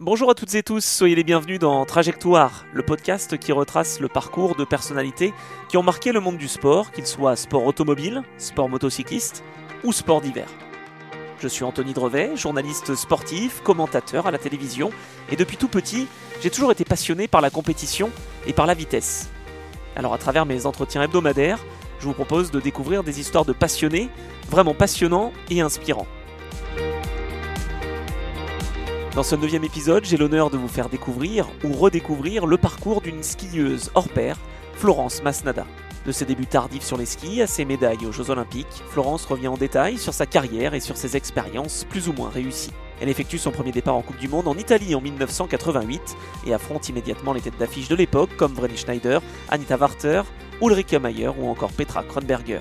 Bonjour à toutes et tous, soyez les bienvenus dans Trajectoire, le podcast qui retrace le parcours de personnalités qui ont marqué le monde du sport, qu'il soit sport automobile, sport motocycliste ou sport d'hiver. Je suis Anthony Drevet, journaliste sportif, commentateur à la télévision, et depuis tout petit, j'ai toujours été passionné par la compétition et par la vitesse. Alors à travers mes entretiens hebdomadaires, je vous propose de découvrir des histoires de passionnés, vraiment passionnants et inspirants. Dans ce neuvième épisode, j'ai l'honneur de vous faire découvrir ou redécouvrir le parcours d'une skieuse hors pair, Florence Masnada. De ses débuts tardifs sur les skis à ses médailles aux Jeux Olympiques, Florence revient en détail sur sa carrière et sur ses expériences plus ou moins réussies. Elle effectue son premier départ en Coupe du Monde en Italie en 1988 et affronte immédiatement les têtes d'affiche de l'époque comme Vreni Schneider, Anita Warter, Ulrike Mayer ou encore Petra Kronberger.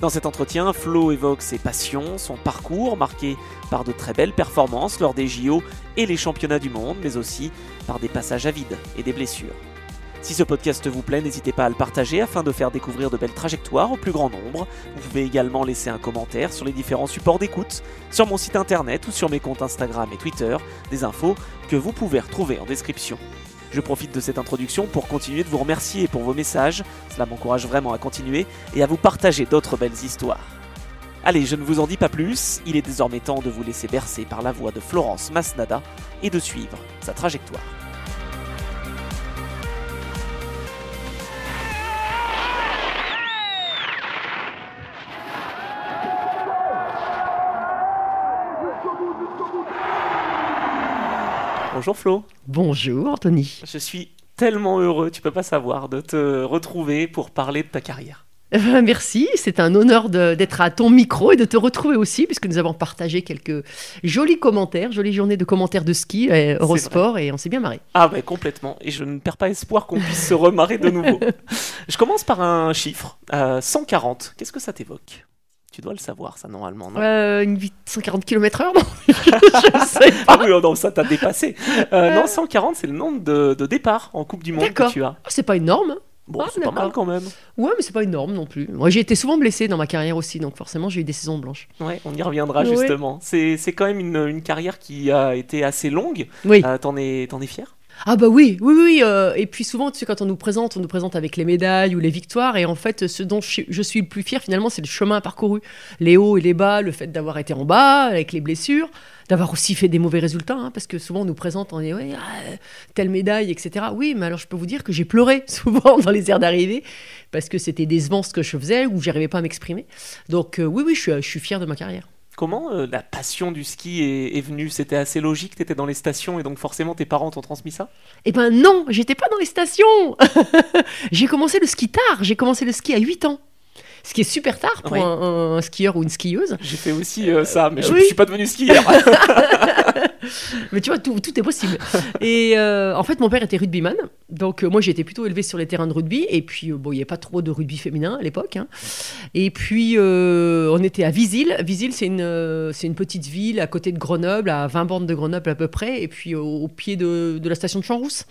Dans cet entretien, Flo évoque ses passions, son parcours marqué par de très belles performances lors des JO et les championnats du monde, mais aussi par des passages à vide et des blessures. Si ce podcast vous plaît, n'hésitez pas à le partager afin de faire découvrir de belles trajectoires au plus grand nombre. Vous pouvez également laisser un commentaire sur les différents supports d'écoute, sur mon site internet ou sur mes comptes Instagram et Twitter, des infos que vous pouvez retrouver en description. Je profite de cette introduction pour continuer de vous remercier pour vos messages, cela m'encourage vraiment à continuer et à vous partager d'autres belles histoires. Allez, je ne vous en dis pas plus, il est désormais temps de vous laisser bercer par la voix de Florence Masnada et de suivre sa trajectoire. Bonjour Flo. Bonjour Anthony. Je suis tellement heureux, tu peux pas savoir, de te retrouver pour parler de ta carrière. Eh ben, merci, c'est un honneur d'être à ton micro et de te retrouver aussi, puisque nous avons partagé quelques jolis commentaires, jolies journées de commentaires de ski euh, Eurosport, et on s'est bien marré. Ah ben complètement, et je ne perds pas espoir qu'on puisse se remarrer de nouveau. Je commence par un chiffre, 140, qu'est-ce que ça t'évoque? Tu dois le savoir, ça, normalement, non euh, Une 140 km/h, non Je sais pas. Ah oui, oh non, ça t'a dépassé. Euh, non, 140, c'est le nombre de, de départs en Coupe du Monde que tu as. Ah, c'est pas énorme. Bon, ah, c'est pas mal quand même. Ouais, mais c'est pas énorme non plus. Moi, j'ai été souvent blessé dans ma carrière aussi, donc forcément, j'ai eu des saisons blanches. Ouais, on y reviendra justement. C'est quand même une, une, carrière qui a été assez longue. Oui. Euh, T'en es, es fier? Ah bah oui, oui, oui. Euh, et puis souvent, tu sais, quand on nous présente, on nous présente avec les médailles ou les victoires. Et en fait, ce dont je, suis le plus fier, finalement, c'est le chemin parcouru. Les hauts et les bas, le fait d'avoir été en bas, avec les blessures, d'avoir aussi fait des mauvais résultats. Hein, parce que souvent, on nous présente, on dit, ouais, ah, telle médaille, etc. Oui, mais alors je peux vous dire que j'ai pleuré souvent dans les aires d'arrivée. Parce que c'était décevant ce que je faisais ou j'arrivais pas à m'exprimer. Donc euh, oui, oui, je suis, je suis fier de ma carrière. Comment euh, la passion du ski est, venue? C'était assez logique, tu étais dans les stations et donc forcément tes parents t'ont transmis ça? Eh ben non, j'étais pas dans les stations. J'ai commencé le ski tard, j'ai commencé le ski à 8 ans. Ce qui est super tard pour un, skieur ou une skieuse. J'ai fait aussi euh, ça, mais je ne suis pas devenu skieur. mais tu vois, tout, tout est possible. Et euh, en fait, mon père était rugbyman. Donc, euh, moi, j'ai été plutôt élevé sur les terrains de rugby. Et puis, bon, il n'y avait pas trop de rugby féminin à l'époque. Hein. Et puis, on était à Visil. Visil, c'est une, une petite ville à côté de Grenoble, à 20 bornes de Grenoble à peu près. Et puis, au, pied de, de, la station de Champs-Rousse.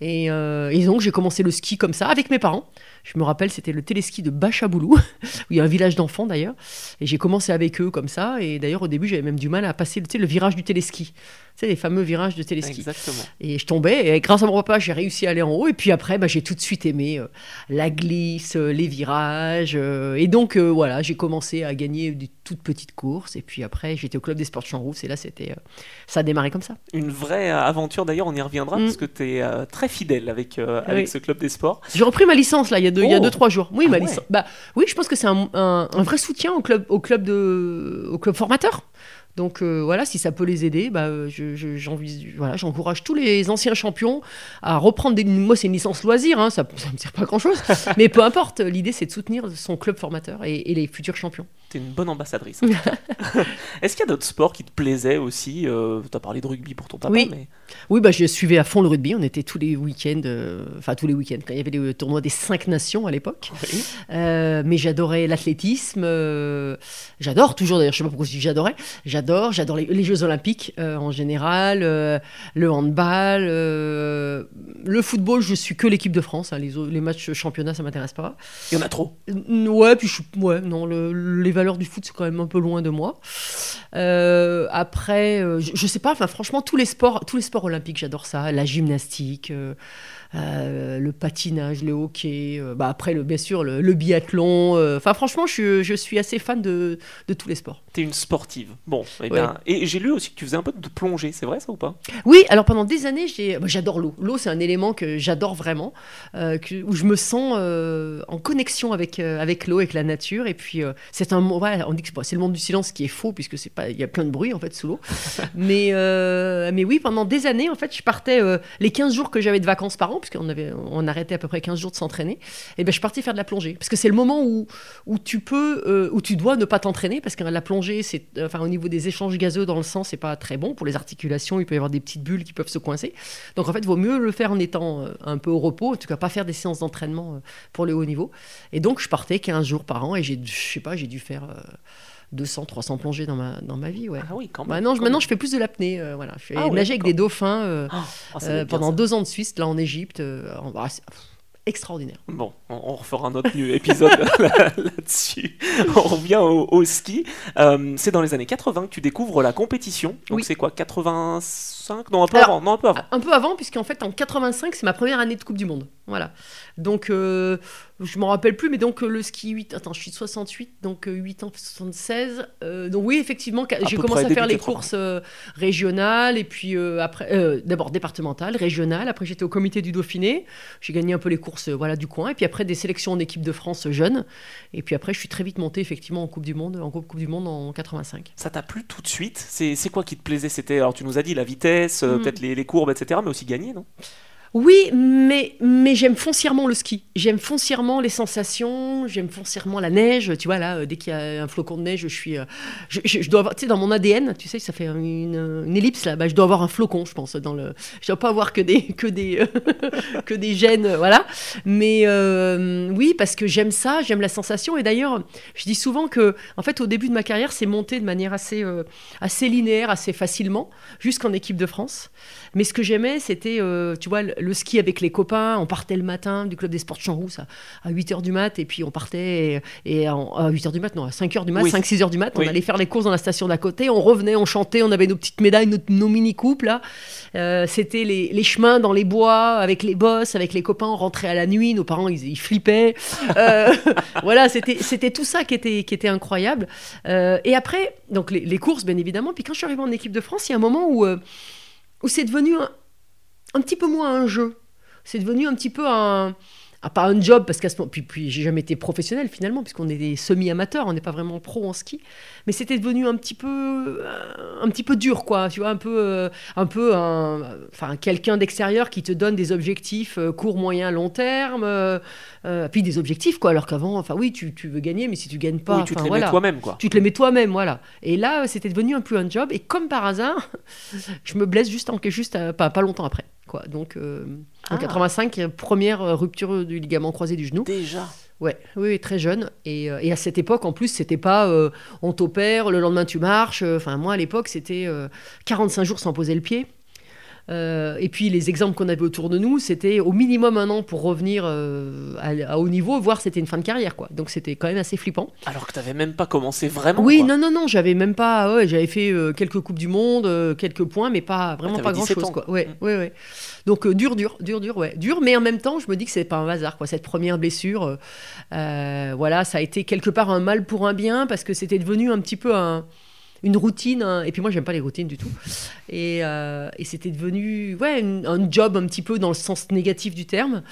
Et, et donc, j'ai commencé le ski comme ça, avec mes parents. Je me rappelle, c'était le téléski de Bachaboulou, où il y a un village d'enfants d'ailleurs. Et j'ai commencé avec eux comme ça. Et d'ailleurs, au début, j'avais même du mal à passer le virage du téléski sais, les fameux virages de téléski. Exactement. Et je tombais, et grâce à mon papa, j'ai réussi à aller en haut. Et puis après, bah, j'ai tout de suite aimé euh, la glisse, euh, les virages. Euh, et donc, voilà, j'ai commencé à gagner des toutes petites courses. Et puis après, j'étais au club des sports champs Et là, c'était, ça a démarré comme ça. Une vraie aventure, d'ailleurs, on y reviendra, mm. parce que tu es très fidèle avec, avec ce club des sports. J'ai repris ma licence, là, il y a deux, il y a oh. deux trois jours. Oui, ah ma licence. Bah, oui, je pense que c'est un, un, un, vrai soutien au club, au club, de, au club formateur. Donc euh, voilà, si ça peut les aider, bah, j'encourage tous les anciens champions à reprendre des... Moi, c'est une licence loisir, hein, ça ne me sert pas grand-chose. mais peu importe, l'idée, c'est de soutenir son club formateur et, les futurs champions. Tu es une bonne ambassadrice. Est-ce qu'il y a d'autres sports qui te plaisaient aussi euh, Tu as parlé de rugby pour ton papa, oui. Oui, bah, je suivais à fond le rugby. On était tous les week-ends, euh, enfin tous les week-ends, quand il y avait les tournois des cinq nations à l'époque. mais j'adorais l'athlétisme. j'adore toujours, d'ailleurs, je sais pas pourquoi je dis j'adorais j'adore. J'adore les, Jeux Olympiques euh, en général, euh, le handball, euh, le football. Je suis que l'équipe de France. Hein, les, les matchs championnat, ça m'intéresse pas. Il y en a trop. ouais, puis je, ouais, non, les valeurs du foot, c'est quand même un peu loin de moi. après, je, je, sais pas. Enfin, franchement, tous les sports, tous les sports olympiques, j'adore ça. La gymnastique. Euh, le patinage, le hockey, euh, bah après, le, bien sûr, le, biathlon. Euh, enfin, franchement, je, je, suis assez fan de, de tous les sports. Tu es une sportive. Bon, et, eh et j'ai lu aussi que tu faisais un peu de plongée, c'est vrai ça ou pas? Oui, alors pendant des années, bah, j'adore l'eau. L'eau, c'est un élément que j'adore vraiment, que, où je me sens en connexion avec, avec l'eau, avec la nature. Et puis, c'est un voilà, on dit que c'est le monde du silence qui est faux, puisque c'est pas il y a plein de bruit en fait sous l'eau. mais, mais oui, pendant des années, en fait, je partais les 15 jours que j'avais de vacances par an puisqu'on avait, on arrêtait à peu près 15 jours de s'entraîner, et eh ben je suis partie faire de la plongée. Parce que c'est le moment où, où tu peux, euh, où tu dois ne pas t'entraîner, parce que la plongée, c'est, enfin, au niveau des échanges gazeux dans le sang, c'est pas très bon. Pour les articulations, il peut y avoir des petites bulles qui peuvent se coincer. Donc en fait, il vaut mieux le faire en étant euh, un peu au repos, en tout cas pas faire des séances d'entraînement euh, pour le haut niveau. Et donc je partais 15 jours par an, et j'ai, je sais pas, j'ai dû faire. 200, 300 plongées dans ma, dans ma vie. Ouais. Ah oui, quand même. Maintenant, je, maintenant je fais plus de l'apnée. Euh, voilà. Je fais ah nager avec des dauphins euh, ah, ah, euh, pendant deux ans de Suisse, là en Égypte. extraordinaire. Bon, on, refera un autre épisode là-dessus. On revient au, ski. c'est dans les années 80 que tu découvres la compétition. Donc c'est quoi 85 Non, un peu avant. Non, un peu avant. Un peu avant, puisqu'en fait, en 85, c'est ma première année de Coupe du Monde. Voilà. Donc, euh, je m'en rappelle plus, mais donc euh, le ski 8, attends, je suis de 68, donc 8 euh, ans, 76. donc oui, effectivement, j'ai commencé à faire les courses régionales, et puis après, d'abord départementales, régionales, après j'étais au comité du Dauphiné, j'ai gagné un peu les courses voilà, du coin, et puis après des sélections en équipe de France jeune, et puis après je suis très vite monté effectivement en Coupe du Monde, en Coupe du Monde en 85. Ça t'a plu tout de suite? C'est quoi qui te plaisait? C'était, alors tu nous as dit la vitesse, mm. peut-être les, les courbes, etc., mais aussi gagner, non? Oui, mais, mais j'aime foncièrement le ski. J'aime foncièrement les sensations, j'aime foncièrement la neige. Tu vois, là, euh, dès qu'il y a un flocon de neige, je suis. Euh, je, dois avoir, tu sais, dans mon ADN, tu sais, ça fait une, ellipse là, bah, je dois avoir un flocon, je pense. Dans le, je dois pas avoir que des, que des, que des gènes, voilà. Mais euh, oui, parce que j'aime ça, j'aime la sensation. Et d'ailleurs, je dis souvent que, en fait, au début de ma carrière, c'est monté de manière assez, assez linéaire, assez facilement, jusqu'en équipe de France. Mais ce que j'aimais, c'était, tu vois, le ski avec les copains. On partait le matin du club des sports de Champs-Rousse à, 8h du mat, et puis on partait et, à 8h du mat, non, à 5h du mat, 5-6h du mat, on allait faire les courses dans la station d'à côté, on revenait, on chantait, on avait nos petites médailles, nos, mini-coupes, là. Euh, c'était les, chemins dans les bois, avec les bosses, avec les copains, on rentrait à la nuit, nos parents, ils, flippaient. Euh, voilà, c'était tout ça qui était, qui était incroyable. Euh, et après, donc les, les, courses, bien évidemment, puis quand je suis arrivée en équipe de France, il y a un moment où, où c'est devenu un, un petit peu moins un jeu. C'est devenu un petit peu un, à pas un job parce qu'à ce moment puis, puis j'ai jamais été professionnel finalement puisqu'on est des semi-amateurs on n'est pas vraiment pro en ski. Mais c'était devenu un petit peu un petit peu dur quoi tu vois un peu euh, un peu un, enfin quelqu'un d'extérieur qui te donne des objectifs euh, court moyen long terme euh, puis des objectifs quoi alors qu'avant enfin oui tu, tu, veux gagner mais si tu gagnes pas tu te les mets toi-même quoi. Tu te les mets toi-même voilà. Et là c'était devenu un peu un job et comme par hasard je me blesse juste en juste pas, pas longtemps après quoi donc en 85, ah. première rupture du ligament croisé du genou. Déjà Ouais, oui, très jeune. Et, euh, et, à cette époque, en plus, c'était pas euh, on t'opère, le lendemain tu marches. Enfin, moi, à l'époque, c'était 45 euh, jours sans poser le pied. Euh, et puis les exemples qu'on avait autour de nous, c'était au minimum un an pour revenir euh, à, haut niveau, voire c'était une fin de carrière. quoi. Donc c'était quand même assez flippant. Alors que tu n'avais même pas commencé vraiment Oui, non, non, non, j'avais même pas. Ouais, j'avais fait euh, quelques Coupes du Monde, quelques points, mais pas vraiment pas grand-chose. Quoi. Ouais, mm. ouais, ouais. Donc dur, dur, dur, dur, ouais. Dur, mais en même temps, je me dis que c'est pas un hasard. Quoi. Cette première blessure, voilà, ça a été quelque part un mal pour un bien, parce que c'était devenu un petit peu un une routine. Hein. et puis moi, j'aime pas les routines du tout. Et, euh, c'était devenu ouais, un job un petit peu dans le sens négatif du terme.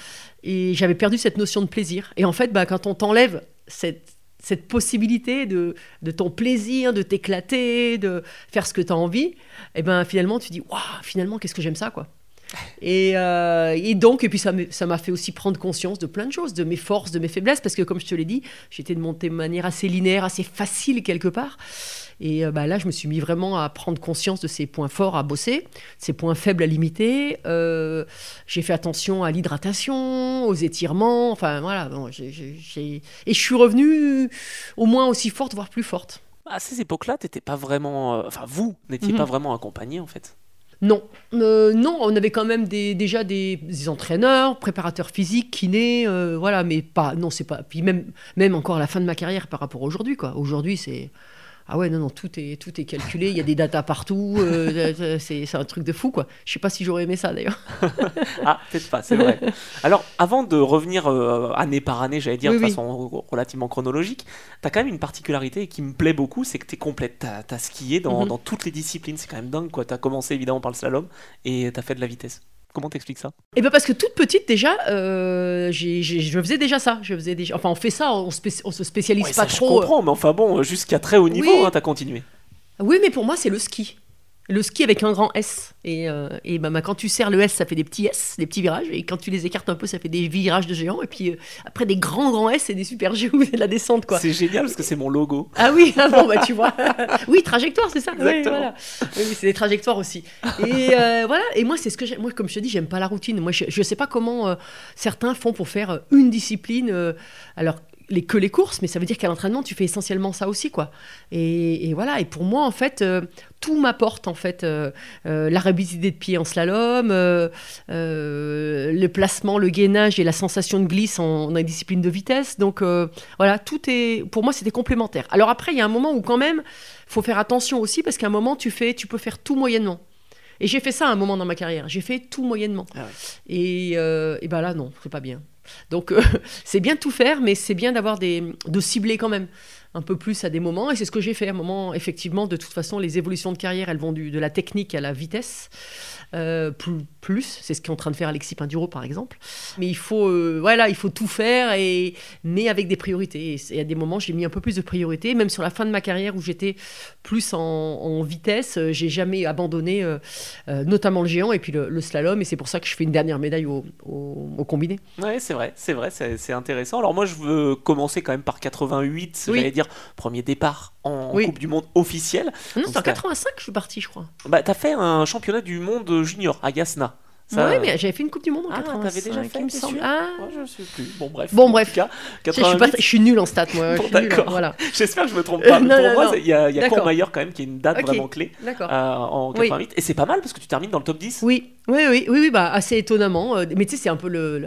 Et j'avais perdu cette notion de plaisir. Et en fait, bah, quand on t'enlève cette, cette possibilité de, de ton plaisir, de t'éclater, de faire ce que tu as envie, et eh ben finalement, tu dis, waouh, finalement, qu'est-ce que j'aime ça, quoi. Et, euh, et, donc, et puis ça m'a fait aussi prendre conscience de plein de choses, de mes forces, de mes faiblesses, parce que comme je te l'ai dit, j'étais de monter de manière assez linéaire, assez facile quelque part. Et euh, bah, là, je me suis mis vraiment à prendre conscience de ces points forts à bosser, ces points faibles à limiter. Euh, j'ai fait attention à l'hydratation, aux étirements. Enfin, voilà. et je suis revenue au moins aussi forte, voire plus forte. à ces époques-là, t'étais pas vraiment, euh, enfin vous n'étiez Mhm. pas vraiment accompagné en fait. Non, Euh, non, on avait quand même des, déjà des, des entraîneurs, préparateurs physiques, kinés, euh, voilà, mais pas, non, c'est pas. Puis même, même encore à la fin de ma carrière par rapport à aujourd'hui, quoi. Aujourd'hui, c'est. Ah ouais, non, non, tout est, tout est calculé, il y a des datas partout, euh, c'est c'est un truc de fou, quoi. Je sais pas si j'aurais aimé ça d'ailleurs. Ah, peut-être pas, c'est vrai. Alors, avant de revenir euh, année par année, j'allais dire Oui, de oui. façon relativement chronologique, t'as quand même une particularité qui me plaît beaucoup, c'est que t'es complète. T'as as skié dans, Mhm. dans toutes les disciplines, c'est quand même dingue quoi. T'as commencé évidemment par le slalom et t'as fait de la vitesse. Comment t'expliques ça? Et ben parce que toute petite déjà, euh, j'ai- je faisais déjà ça. Je faisais déjà. Enfin, on fait ça, on, spéci- on se spécialise Ouais, pas ça, Je trop. euh. comprends, mais enfin bon, jusqu'à très haut niveau, Oui. hein, t'as continué. Oui, mais pour moi, c'est le ski. Le ski avec un grand S. Et, euh, et bah, bah, quand tu serres le S, ça fait des petits S, des petits virages. Et quand tu les écartes un peu, ça fait des virages de géants. Et puis euh, après, des grands, grands S, c'est des super G où c'est de la descente, quoi. C'est génial parce que c'est mon logo. Ah oui, ah bon, bah tu vois. oui, trajectoire, c'est ça. Oui, voilà. Oui, c'est des trajectoires aussi. Et euh, voilà. Et moi, c'est ce que j'aime. Moi, comme je te dis, j'aime pas la routine. Moi, je, je sais pas comment certains font pour faire une discipline. alors. Les, que les courses, mais ça veut dire qu'à l'entraînement, tu fais essentiellement ça aussi, quoi. Et, et voilà. Et pour moi, en fait, euh, tout m'apporte, en fait, euh, euh, la rapidité de pied en slalom, euh, le placement, le gainage et la sensation de glisse en, dans les disciplines de vitesse. Donc, voilà, tout est. Pour moi, c'était complémentaire. Alors après, il y a un moment où quand même, faut faire attention aussi parce qu'à un moment, tu fais, tu peux faire tout moyennement. Et j'ai fait ça à un moment dans ma carrière. J'ai fait tout moyennement. Ah ouais. Et, et ben là, non, c'est pas bien. Donc, euh, c'est bien de tout faire, mais c'est bien d'avoir des, de cibler quand même un peu plus à des moments. Et c'est ce que j'ai fait à un moment. Effectivement, de toute façon, les évolutions de carrière, elles vont du, de la technique à la vitesse. Euh, plus, plus. c'est ce qu'est en train de faire Alexis Pinduro par exemple. Mais il faut, euh, voilà, il faut tout faire et mais avec des priorités. Et à des moments, j'ai mis un peu plus de priorités, même sur la fin de ma carrière où j'étais plus en, en vitesse, euh, j'ai jamais abandonné, euh, notamment le géant et puis le, le slalom. Et c'est pour ça que je fais une dernière médaille au, au- au combiné. Ouais, c'est vrai, c'est vrai, c'est c'est intéressant. Alors moi, je veux commencer quand même par 88, Oui. j'allais dire premier départ en Oui. Coupe du Monde officielle. Non, c'est en t'as- 85 que je suis partie, je crois. Bah, t'as fait un championnat du monde junior à Yasna. Ça- Ouais, mais j'avais fait une Coupe du Monde en Ah, 85. t'avais déjà fait, il me semble. Ah, Ouais, je sais plus. Bon, bref. Bon, En bref. tout cas, je, suis pas 88, très- je suis nulle en stats, moi. Bon, nulle, d'accord. Voilà. J'espère que je me trompe pas. Euh, non, pour non, moi, il y a, y a D'accord. Courmayeur quand même qui est une date vraiment clé D'accord. euh, en Oui. 88. Et c'est pas mal parce que tu termines dans le top 10. Oui, oui, oui, oui, oui, bah, assez étonnamment. euh, mais tu sais, c'est un peu le,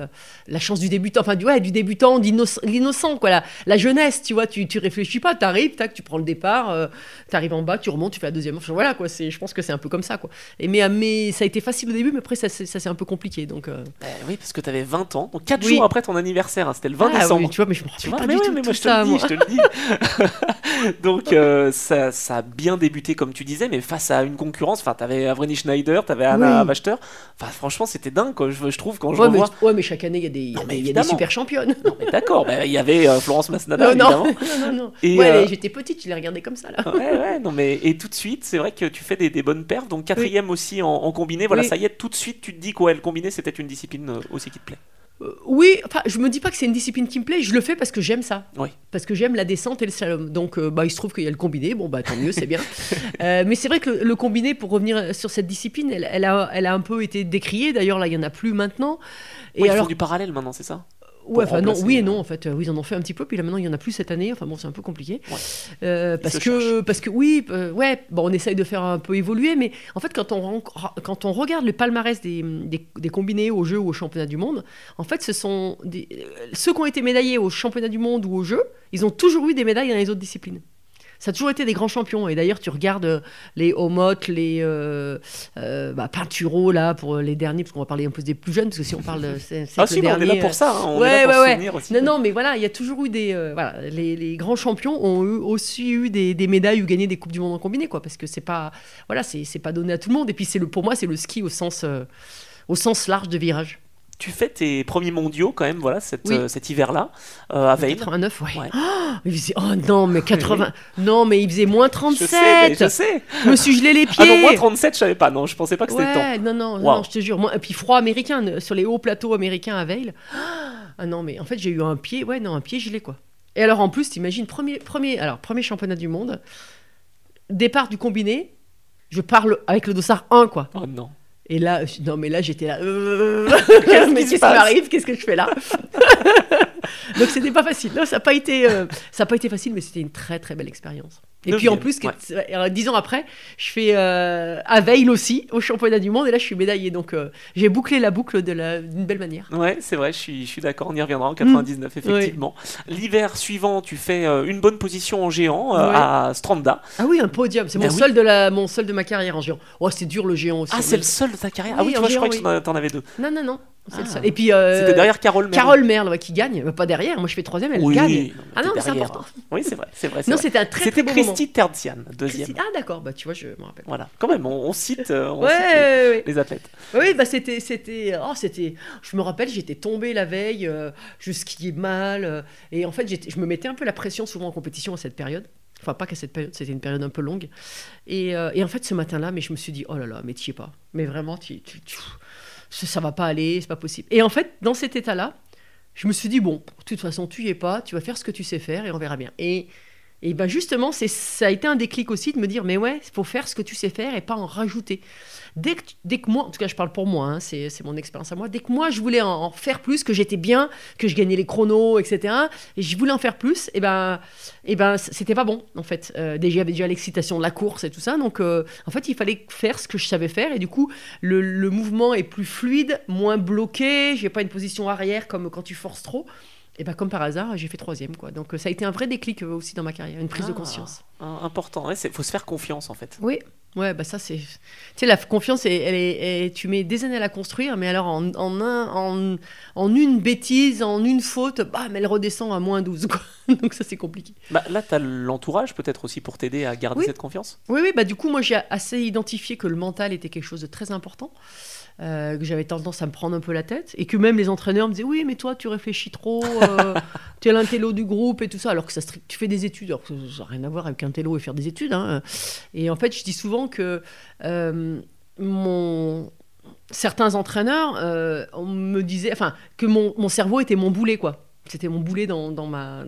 la chance du débutant, enfin, du, ouais, du débutant, l'innocent, quoi, la, la jeunesse, tu vois, tu, tu réfléchis pas, t'arrives, tac, tu prends le départ, euh, t'arrives en bas, tu remontes, tu fais la deuxième. Enfin, voilà, quoi, je pense que c'est un peu comme ça, quoi. Et, mais, euh, mais ça a été facile au début, mais après, ça, s'est- ça s'est un peu compliqué, donc. euh, Eh oui, parce que t'avais 20 ans. Donc 4 Oui. jours après ton anniversaire, hein, c'était le 20 ah, décembre. oui, tu vois, mais je me Tu rappelle pas mais du ouais, tout mais de moi tout je te ça, le dis, moi. je te le dis. Donc euh, ça, ça a bien débuté comme tu disais, mais face à une concurrence, enfin t'avais Avreni Schneider, t'avais Anna Oui. Wachter. Enfin franchement c'était dingue quoi. Je, je trouve quand je Ouais mais, ouais, mais chaque année, il y a des, Non, y a super championnes. Non mais d'accord, bah, il y avait euh, Florence Masnada non, non, évidemment. non, non, non. Et, ouais, j'étais petite, je les regardais comme ça, là. Ouais, ouais, non mais et tout de suite, c'est vrai que tu fais des, des bonnes perfs. Donc quatrième aussi en, en combiné. Voilà, ça y est, tout de suite, tu te quoi, le combiné, c'était une discipline euh, aussi qui te plaît. Euh, oui, enfin, je me dis pas que c'est une discipline qui me plaît, je le fais parce que j'aime ça. Oui. Parce que j'aime la descente et le slalom. Donc, euh, bah, il se trouve qu'il y a le combiné, bon, bah, tant mieux, c'est bien. Euh, mais c'est vrai que le, le combiné, pour revenir sur cette discipline, elle, elle a, elle a un peu été décriée. D'ailleurs, là, il y en a plus maintenant. Et Oui, ils alors, font du parallèle maintenant, c'est ça? Ouais, enfin, non, remplacer, oui et non, en fait, Euh, oui, ils en ont fait un petit peu, puis là maintenant, il y en a plus cette année. Enfin, bon, c'est un peu compliqué. Ouais. Euh, parce que, parce que, oui, euh, ouais, bon, on essaye de faire un peu évoluer, mais en fait, quand on, quand on regarde le palmarès des, des, des combinés aux Jeux ou aux championnats du monde, en fait, ce sont des- ceux qui ont été médaillés aux championnats du monde ou aux Jeux, ils ont toujours eu des médailles dans les autres disciplines. Ça a toujours été des grands champions. Et d'ailleurs, tu regardes euh, les Omot, les euh, euh, bah, Pinturo, là, pour les derniers, parce qu'on va parler un peu des plus jeunes, parce que si on parle de ces, Ah si, mais on est là derniers, pour ça. hein, On ouais, est là pour ouais, se ouais. souvenir aussi. non, non, mais voilà, il y a toujours eu des. euh, voilà, les, les grands champions ont eu, aussi eu des, des médailles ou gagné des Coupes du Monde en combiné, quoi, parce que c'est pas. Voilà, c'est c'est pas donné à tout le monde. Et puis, c'est le, pour moi, c'est le ski au sens, euh, au sens large de virage. Tu fais tes premiers mondiaux quand même, voilà, cet, Oui. euh, cet hiver-là, euh, à Veil. 89, ouais. Ouais. Oh, il faisait- oh non, mais 80. non, mais il faisait moins Je sais, 37. mais je sais. Je me suis gelé les pieds. Ah non, moi 37, je savais pas. Non, je pensais pas que c'était le temps. Ouais, non, non, non, je te jure. Moi, et puis froid américain, ne- sur les hauts plateaux américains à Veil. Ah non, mais en fait, j'ai eu un pied, ouais, non, un pied gelé, quoi. Et alors, en plus, t'imagines, premier, premier, alors, premier championnat du monde, départ du combiné, je parle avec le dossard 1, quoi. Oh non. Et là, non, mais là, j'étais là. euh, Qu'est-ce mais qu'est-ce qui m'arrive? Qu'est-ce que je fais là? Donc, c'était pas facile. Non, ça n'a pas été, euh, ça a pas été facile, mais c'était une très, très belle expérience. Et puis en plus, ouais. dix ans après, je fais euh, à Veil aussi, au championnat du monde, et là je suis médaillée. Donc euh, j'ai bouclé la boucle la- d'une belle manière. Ouais, c'est vrai, je suis, je suis d'accord, on y reviendra en 99, effectivement. L'hiver suivant, tu fais euh, une bonne position en géant euh, Ouais. à Stranda. Ah oui, un podium, c'est Ben mon, oui. seul de la, mon seul de ma carrière en géant. Oh, c'est dur le géant aussi. Ah, c'est est- le seul de ta carrière? Oui, Ah oui, vois, je crois que t'en- avais deux. Non, non, non, Ah. Et puis. euh, C'était derrière Carole Merle. Carole Merle ouais, qui gagne, Euh, pas derrière, moi je fais troisième, elle Oui, gagne. non, Ah non, mais c'est important. Oui, c'est vrai, c'est vrai. Non, c'était un très beau. Christy Terzian, deuxième. Ah d'accord, bah tu vois, je me rappelle. Voilà, quand même, on, on cite, euh, on Ouais, cite les, ouais, les athlètes. Oui, bah c'était, c'était, oh, c'était. Je me rappelle, j'étais tombée la veille, euh, je skiais mal, et en fait, je me mettais un peu la pression souvent en compétition à cette période. Enfin, pas qu'à cette période, c'était une période un peu longue. Et, euh, et en fait, ce matin-là, mais je me suis dit, oh là là, mais tu es pas. Mais vraiment, tu, tu, tu- ça, va pas aller, c'est pas possible. Et en fait, dans cet état-là, je me suis dit, bon, de toute façon, tu y es pas, tu vas faire ce que tu sais faire et on verra bien. Et, et ben justement, ça a été un déclic aussi de me dire, mais ouais, il faut faire ce que tu sais faire et pas en rajouter. Dès que, dès que moi, en tout cas je parle pour moi, hein, c'est, mon expérience à moi, dès que moi je voulais en, en faire plus, que j'étais bien, que je gagnais les chronos, etc., et je voulais en faire plus, et ben, et ben c'était pas bon en fait. Euh, déjà, avait déjà l'excitation de la course et tout ça, donc euh, en fait il fallait faire ce que je savais faire, et du coup le, le mouvement est plus fluide, moins bloqué, j'ai pas une position arrière comme quand tu forces trop. Et ben comme par hasard, j'ai fait troisième quoi. Donc euh, ça a été un vrai déclic aussi dans ma carrière, une prise de Ah. conscience. Important, il faut se faire confiance en fait. Oui, ouais, bah ça c'est. Tu sais, la confiance, elle, est, elle- tu mets des années à la construire, mais alors en, en, un, en, en une bêtise, en une faute, bam, elle redescend à moins 12. Quoi. Donc ça c'est compliqué. Bah, là, tu as l'entourage peut-être aussi pour t'aider à garder Oui. cette confiance? Oui, oui, bah du coup, moi j'ai assez identifié que le mental était quelque chose de très important. Euh, que j'avais tendance à me prendre un peu la tête et que même les entraîneurs me disaient oui mais toi tu réfléchis trop euh, tu es l'intello du groupe et tout ça alors que ça tu fais des études alors que ça n'a rien à voir avec un télo et faire des études hein. et en fait je dis souvent que euh, mon certains entraîneurs euh, on me disait enfin que mon, mon cerveau était mon boulet quoi c'était mon boulet dans, dans ma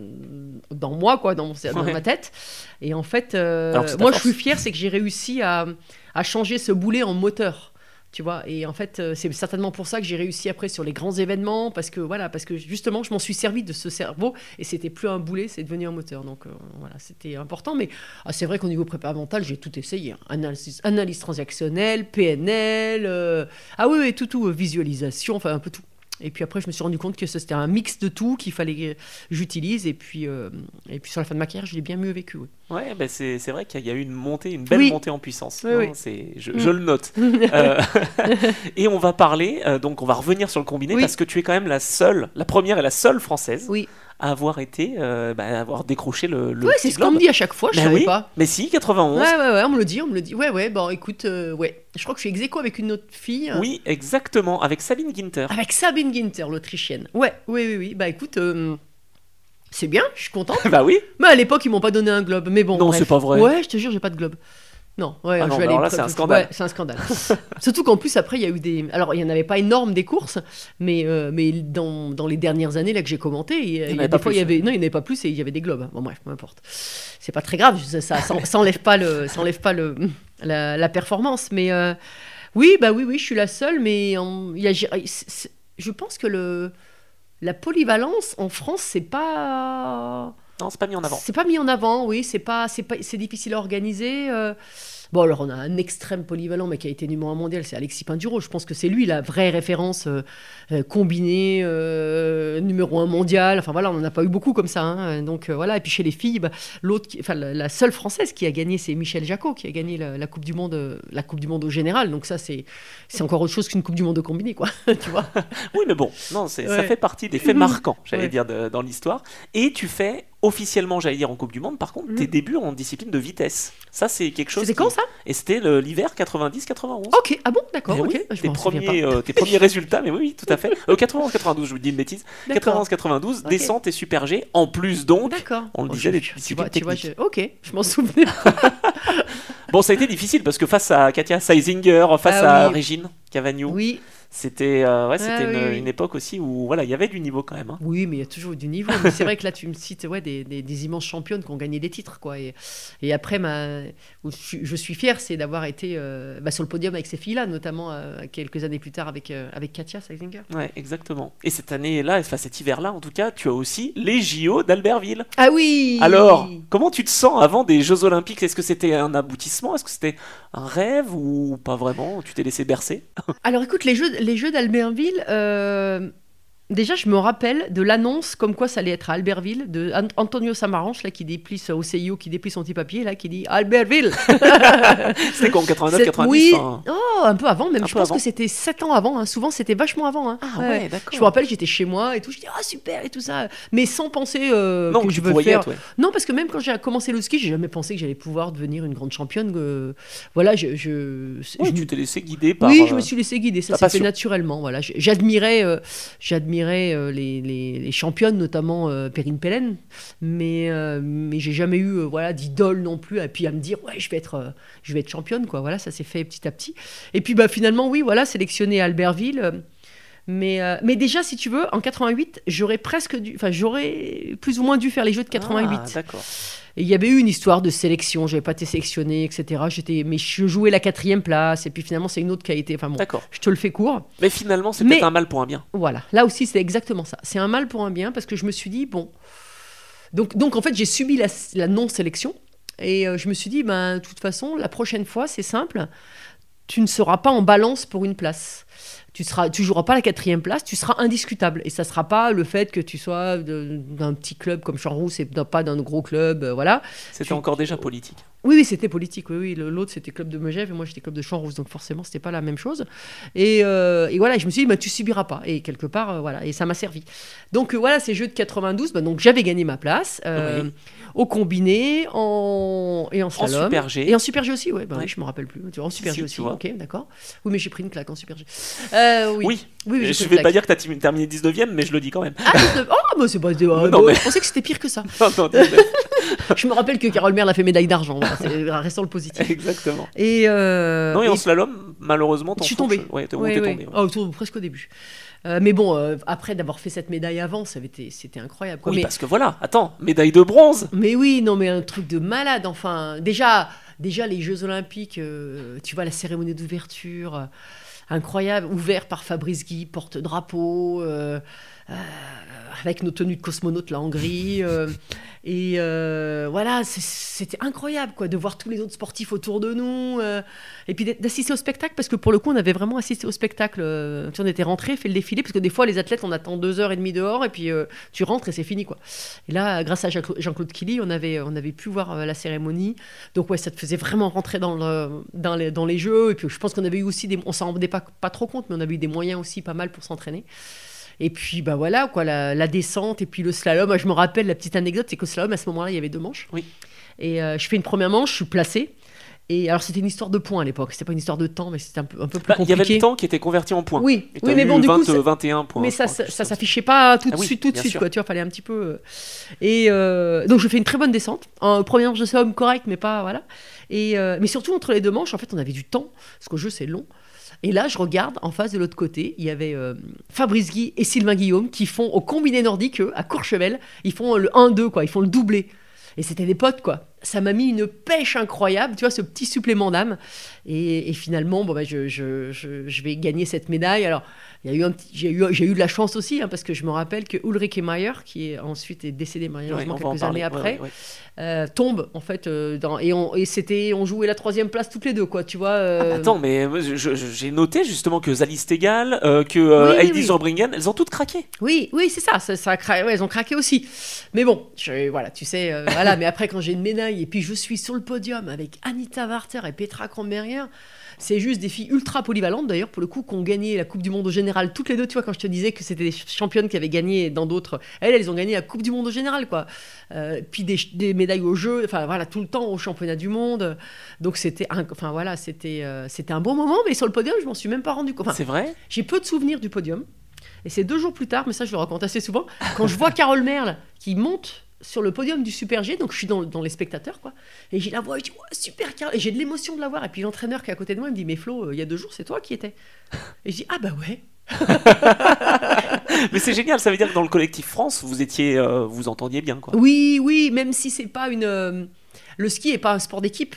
dans moi quoi dans, mon cer- dans Ouais. ma tête et en fait euh, moi je suis fière c'est que j'ai réussi à, à changer ce boulet en moteur tu vois et en fait euh, c'est certainement pour ça que j'ai réussi après sur les grands événements parce que voilà parce que justement je m'en suis servi de ce cerveau et c'était plus un boulet c'est devenu un moteur donc euh, voilà c'était important mais ah, c'est vrai qu'au niveau prépa mental j'ai tout essayé hein. analyse, transactionnelle PNL euh, ah oui, tout tout visualisation enfin un peu tout et puis après, je me suis rendu compte que c'était un mix de tout qu'il fallait que j'utilise. Et puis, euh, et puis sur la fin de ma carrière, je l'ai bien mieux vécu. oui. Ouais, bah, c'est vrai qu'il y a eu une montée, une belle Oui. montée en puissance. Oui, oui. c'est- Je, Mm. je le note. Euh, et on va parler, euh, donc on va revenir sur le combiné parce que tu es quand même la seule, la première et la seule française Oui, à avoir été, euh, bah, à avoir décroché le, le ouais, c'est ce qu'on me dit à chaque fois. Je Ben savais oui, pas. Mais si, 91. Ouais, ouais, ouais, on me le dit, on me le dit. Ouais, ouais, bon, écoute, euh, ouais. Je crois que je suis ex aequo avec une autre fille. Oui, exactement, avec Sabine Ginter. Avec Sabine Ginter, l'Autrichienne. Ouais, oui, oui, oui. Bah écoute, euh, c'est bien, je suis contente. bah oui. Mais à l'époque, ils m'ont pas donné un globe. Mais bon. Non, c'est pas vrai. Ouais, je te jure, j'ai pas de globe. Non, ouais, Ah je vais alors aller- là, c'est un scandale. Ouais, c'est un scandale. Surtout qu'en plus, après, il y a eu des. Alors, il n'y en avait pas énorme des courses, mais, euh, mais dans, dans les dernières années là, que j'ai commenté, il y il avait des fois, il y avait. Non, il n'y en avait pas plus et il y avait des globes. Bon, bref, peu importe. C'est pas très grave, ça, ça, ça, ça enlève pas, le, ça enlève pas le, la, la performance. Mais euh, oui, bah oui, oui, je suis la seule, mais en- il y a, je pense que le, la polyvalence en France, c'est pas. Non, c'est pas mis en avant. C'est pas mis en avant, oui, c'est pas, c'est pas, c'est difficile à organiser. euh. Bon, alors on a un extrême polyvalent, mais qui a été numéro un mondial, c'est Alexis Pinduro. Je pense que c'est lui la vraie référence euh, euh, combinée, euh, numéro un mondial. Enfin voilà, on n'en a pas eu beaucoup comme ça. hein. Donc euh, voilà, et puis chez les filles, bah, l'autre, qui- enfin la, seule française qui a gagné, c'est Michel Jacot, qui a gagné la, la coupe du monde, la coupe du monde au général. Donc ça, c'est, c'est encore autre chose qu'une coupe du monde au combiné, quoi. tu vois Oui, mais bon, non, c'est- ça fait partie des faits marquants, j'allais Ouais. dire, de- dans l'histoire. Et tu fais officiellement, j'allais dire, en Coupe du Monde, par contre, tes Mhm. débuts en discipline de vitesse. Ça, c'est quelque chose. C'était qui- quand ça Et c'était l'hiver 90-91. Ok, ah bon, d'accord, oui, tes, premiers, euh, tes premiers résultats, mais oui, oui, tout à fait. Euh, 91-92, je vous dis une bêtise. pas. D'accord. 91-92, Ok. descente et super G, en plus donc. D'accord. on le Oh, disait, je- des tu disciplines vois, tu vois, techniques. je- Ok, je m'en souvenais. Bon, ça a été difficile parce que face à Katia Seisinger, face Ah à. Régine, Cavagnou. Oui, C'était euh, ouais, Ah, une, oui, oui. une époque aussi où voilà, il y avait du niveau quand même. hein. oui, mais il y a toujours du niveau. Mais c'est vrai que là, tu me cites ouais, des, des- des immenses championnes qui ont gagné des titres. Quoi. Et, et après, ma, je, suis- fière, c'est d'avoir été euh, bah, sur le podium avec ces filles-là, notamment euh, quelques années plus tard avec, avec Katia Seisinger. Ouais, exactement. Et cette année-là, enfin cet hiver-là en tout cas, tu as aussi les JO d'Albertville. Ah oui Alors, comment tu te sens avant des Jeux Olympiques? Est-ce que c'était un aboutissement? Est-ce que c'était un rêve ou pas vraiment? Tu t'es laissé bercer? Alors écoute, les jeux, les jeux d'Albertville, euh, déjà je me rappelle de l'annonce comme quoi ça allait être à Albertville, de An- Antonio Samaranch, là, qui déplie au CIO, qui déplie son petit papier, là, qui dit Albertville C'était quoi en 89, C'est- 90 Oui, oh, un peu avant même, Un je pense avant. que c'était 7 ans avant, hein. souvent c'était vachement avant. hein. Ah Ouais. ouais, d'accord. Je me rappelle, j'étais chez moi et tout, je dis ah super et tout ça, mais sans penser euh, Non, que que je veux faire. être, ouais. Non, parce que même quand j'ai commencé le ski, j'ai jamais pensé que j'allais pouvoir devenir une grande championne. euh, voilà, je, je, Oui, je- tu t'es laissé guider par. oui, euh, je me suis laissé guider, ça s'est fait naturellement. Voilà, j'admirais, euh, j'admirais euh, les, championnes, notamment euh, Perrine Pellen, mais euh, mais j'ai jamais eu euh, voilà d'idole non plus. Et puis à me dire ouais, je vais être, je vais être championne quoi. Voilà, ça s'est fait petit à petit. Et puis bah finalement oui, voilà, sélectionné Albertville. mais, mais déjà, si tu veux, en 88, j'aurais presque dû, enfin, j'aurais plus ou moins dû faire les Jeux de 88. Ah, d'accord. Et il y avait eu une histoire de sélection, j'avais pas été sélectionnée, etc. J'étais, mais je jouais la quatrième place, et puis finalement c'est une autre qui a été. Enfin bon, D'accord. je te le fais court. Mais finalement, c'est peut-être un mal pour un bien. Voilà, là aussi c'est exactement ça. C'est un mal pour un bien parce que je me suis dit bon. Donc, donc en fait j'ai subi la, la non-sélection et euh, je me suis dit ben de toute façon la prochaine fois c'est simple, tu ne seras pas en balance pour une place. Tu seras, tu joueras pas la quatrième place, tu seras indiscutable et ça sera pas le fait que tu sois d'un petit club comme Champs-Rousse et pas d'un gros club, euh, voilà. C'était Tu- encore déjà politique. Oui, oui, c'était politique. Oui, oui. L'autre, c'était club de Megève et moi, j'étais club de Champs-Rousse. Donc, forcément, c'était pas la même chose. Et, euh, et voilà, je me suis dit, bah, tu subiras pas. Et quelque part, euh, voilà, et ça m'a servi. Donc, euh, voilà, ces Jeux de 92, bah, donc j'avais gagné ma place Oui. au combiné en... et en En slalom. super G. Et en super G aussi, ouais, bah, Ouais. oui, je me rappelle plus. En super G aussi, ok, d'accord. Oui, mais j'ai pris une claque en super G. Euh, oui. Oui. oui, oui, j'ai je une vais pas dire que tu as terminé 19ème, mais je le dis quand même. Ah, je- oh, bah, c'est pas. euh, Non, bah, mais- Je pensais que c'était pire que ça. Non, non, 19. Je me rappelle que Carole Merle a fait médaille d'argent. Voilà, restons le positif. Exactement. Et, euh, Non, et en et slalom, malheureusement, Je ton suis fourche- tombée. Ouais, tombé. Oh, presque au début. Euh, mais bon, après d'avoir fait cette médaille avant, ça avait été, c'était incroyable. quoi. Oui, mais, parce que voilà, attends, médaille de bronze. mais oui, non, mais un truc de malade. Enfin, déjà, déjà les Jeux Olympiques, tu vois la cérémonie d'ouverture, incroyable, ouvert par Fabrice Guy, porte-drapeau. euh, avec nos tenues de cosmonautes là en gris euh, et euh, voilà c'était incroyable quoi de voir tous les autres sportifs autour de nous euh, et puis d'assister au spectacle parce que pour le coup on avait vraiment assisté au spectacle euh, on était rentré fait le défilé parce que des fois les athlètes on attend deux heures et demie dehors et puis euh, tu rentres et c'est fini quoi. Et là grâce à Jean-Claude Killy on avait on avait pu voir euh, la cérémonie. Donc ouais ça te faisait vraiment rentrer dans le dans les dans les jeux et puis je pense qu'on avait eu aussi des on s'en rendait pas pas trop compte mais on avait eu des moyens aussi pas mal pour s'entraîner et puis bah voilà quoi la, la descente et puis le slalom Moi, je me rappelle la petite anecdote c'est qu'au slalom à ce moment-là il y avait deux manches Oui. et euh, je fais une première manche je suis placée et alors c'était une histoire de points à l'époque c'était pas une histoire de temps mais c'était un peu un peu plus Bah, Il y avait compliqué le temps qui était converti en points. oui oui mais bon du 20, coup ça- 21 points. mais ça, ça, ça s'affichait pas tout de Ah oui, suite, tout de suite, sûr. quoi. Tu vois, fallait un petit peu. euh, Et euh, donc je fais une très bonne descente. En première manche de slalom correct, mais pas voilà. Et euh, mais surtout entre les deux manches, en fait, on avait du temps parce qu'au jeu c'est long. Et là, je regarde en face de l'autre côté, il y avait euh, Fabrice Guy et Sylvain Guillaume qui font au combiné nordique eux, à Courchevel, ils font le 1-2 quoi, ils font le doublé. Et c'était des potes quoi. Ça m'a mis une pêche incroyable, tu vois, ce petit supplément d'âme. Et, et finalement, bon, bah, je, je, je, je vais gagner cette médaille. Alors, il y a eu un petit- j'ai eu, j'ai eu de la chance aussi, hein, parce que je me rappelle que Ulrike Meyer, qui est ensuite est décédé Ouais, malheureusement en quelques années ouais, après, ouais, ouais. euh, tombe en fait euh, dans, et on, et c'était, on jouait la troisième place toutes les deux, quoi, tu vois. euh, Attends, mais j'ai noté justement que Zalie Stegal, euh, que Oui, Heidi oui. Zorbringen, elles ont toutes craqué. Oui, oui, c'est ça. ça, ça a cra- ouais, elles ont craqué aussi. Mais bon, voilà, tu sais, voilà. Mais après, quand j'ai une médaille et puis je suis sur le podium avec Anita Warter et Petra Kronberger, c'est juste des filles ultra polyvalentes d'ailleurs, pour le coup, qui ont gagné la Coupe du Monde au général toutes les deux. Tu vois, quand je te disais que c'était des championnes qui avaient gagné dans d'autres, elles, elles ont gagné la Coupe du Monde au général, quoi. Euh, puis des, des médailles au jeu, enfin voilà, tout le temps au championnat du monde. Donc c'était, un- enfin voilà, c'était, euh, c'était un bon moment. Mais sur le podium, je m'en suis même pas rendu compte. Enfin, C'est vrai? j'ai peu de souvenirs du podium. Et c'est deux jours plus tard, mais ça je le raconte assez souvent, quand je vois Carole Merle qui monte sur le podium du Super G, donc je suis dans, dans les spectateurs, quoi. Et j'ai la voix, je dis, ouais, super Carl. Et j'ai de l'émotion de la voir. Et puis l'entraîneur qui est à côté de moi, il me dit, mais Flo, euh, il y a deux jours, c'est toi qui étais. Et je dis, ah bah ouais. Mais c'est génial, ça veut dire que dans le collectif France, vous étiez, euh, vous entendiez bien, quoi. Oui, oui, même si c'est pas une. euh, le ski est pas un sport d'équipe.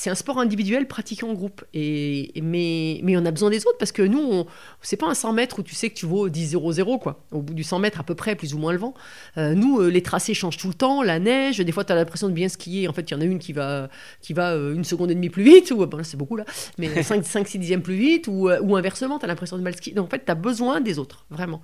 C'est un sport individuel pratiqué en groupe. Et, et- mais, mais on a besoin des autres parce que nous, c'est pas un 100 mètres où tu sais que tu vaux 10-0-0, quoi. Au bout du 100 mètres, à peu près, plus ou moins le vent. Euh, nous, euh, les tracés changent tout le temps, la neige, des fois, tu as l'impression de bien skier. En fait, il y en a une qui va, qui va euh, une seconde et demie plus vite, ou là, c'est beaucoup là, mais 5-6 dixièmes plus vite, ou, ou inversement, tu as l'impression de mal skier. Donc, en fait, tu as besoin des autres, vraiment.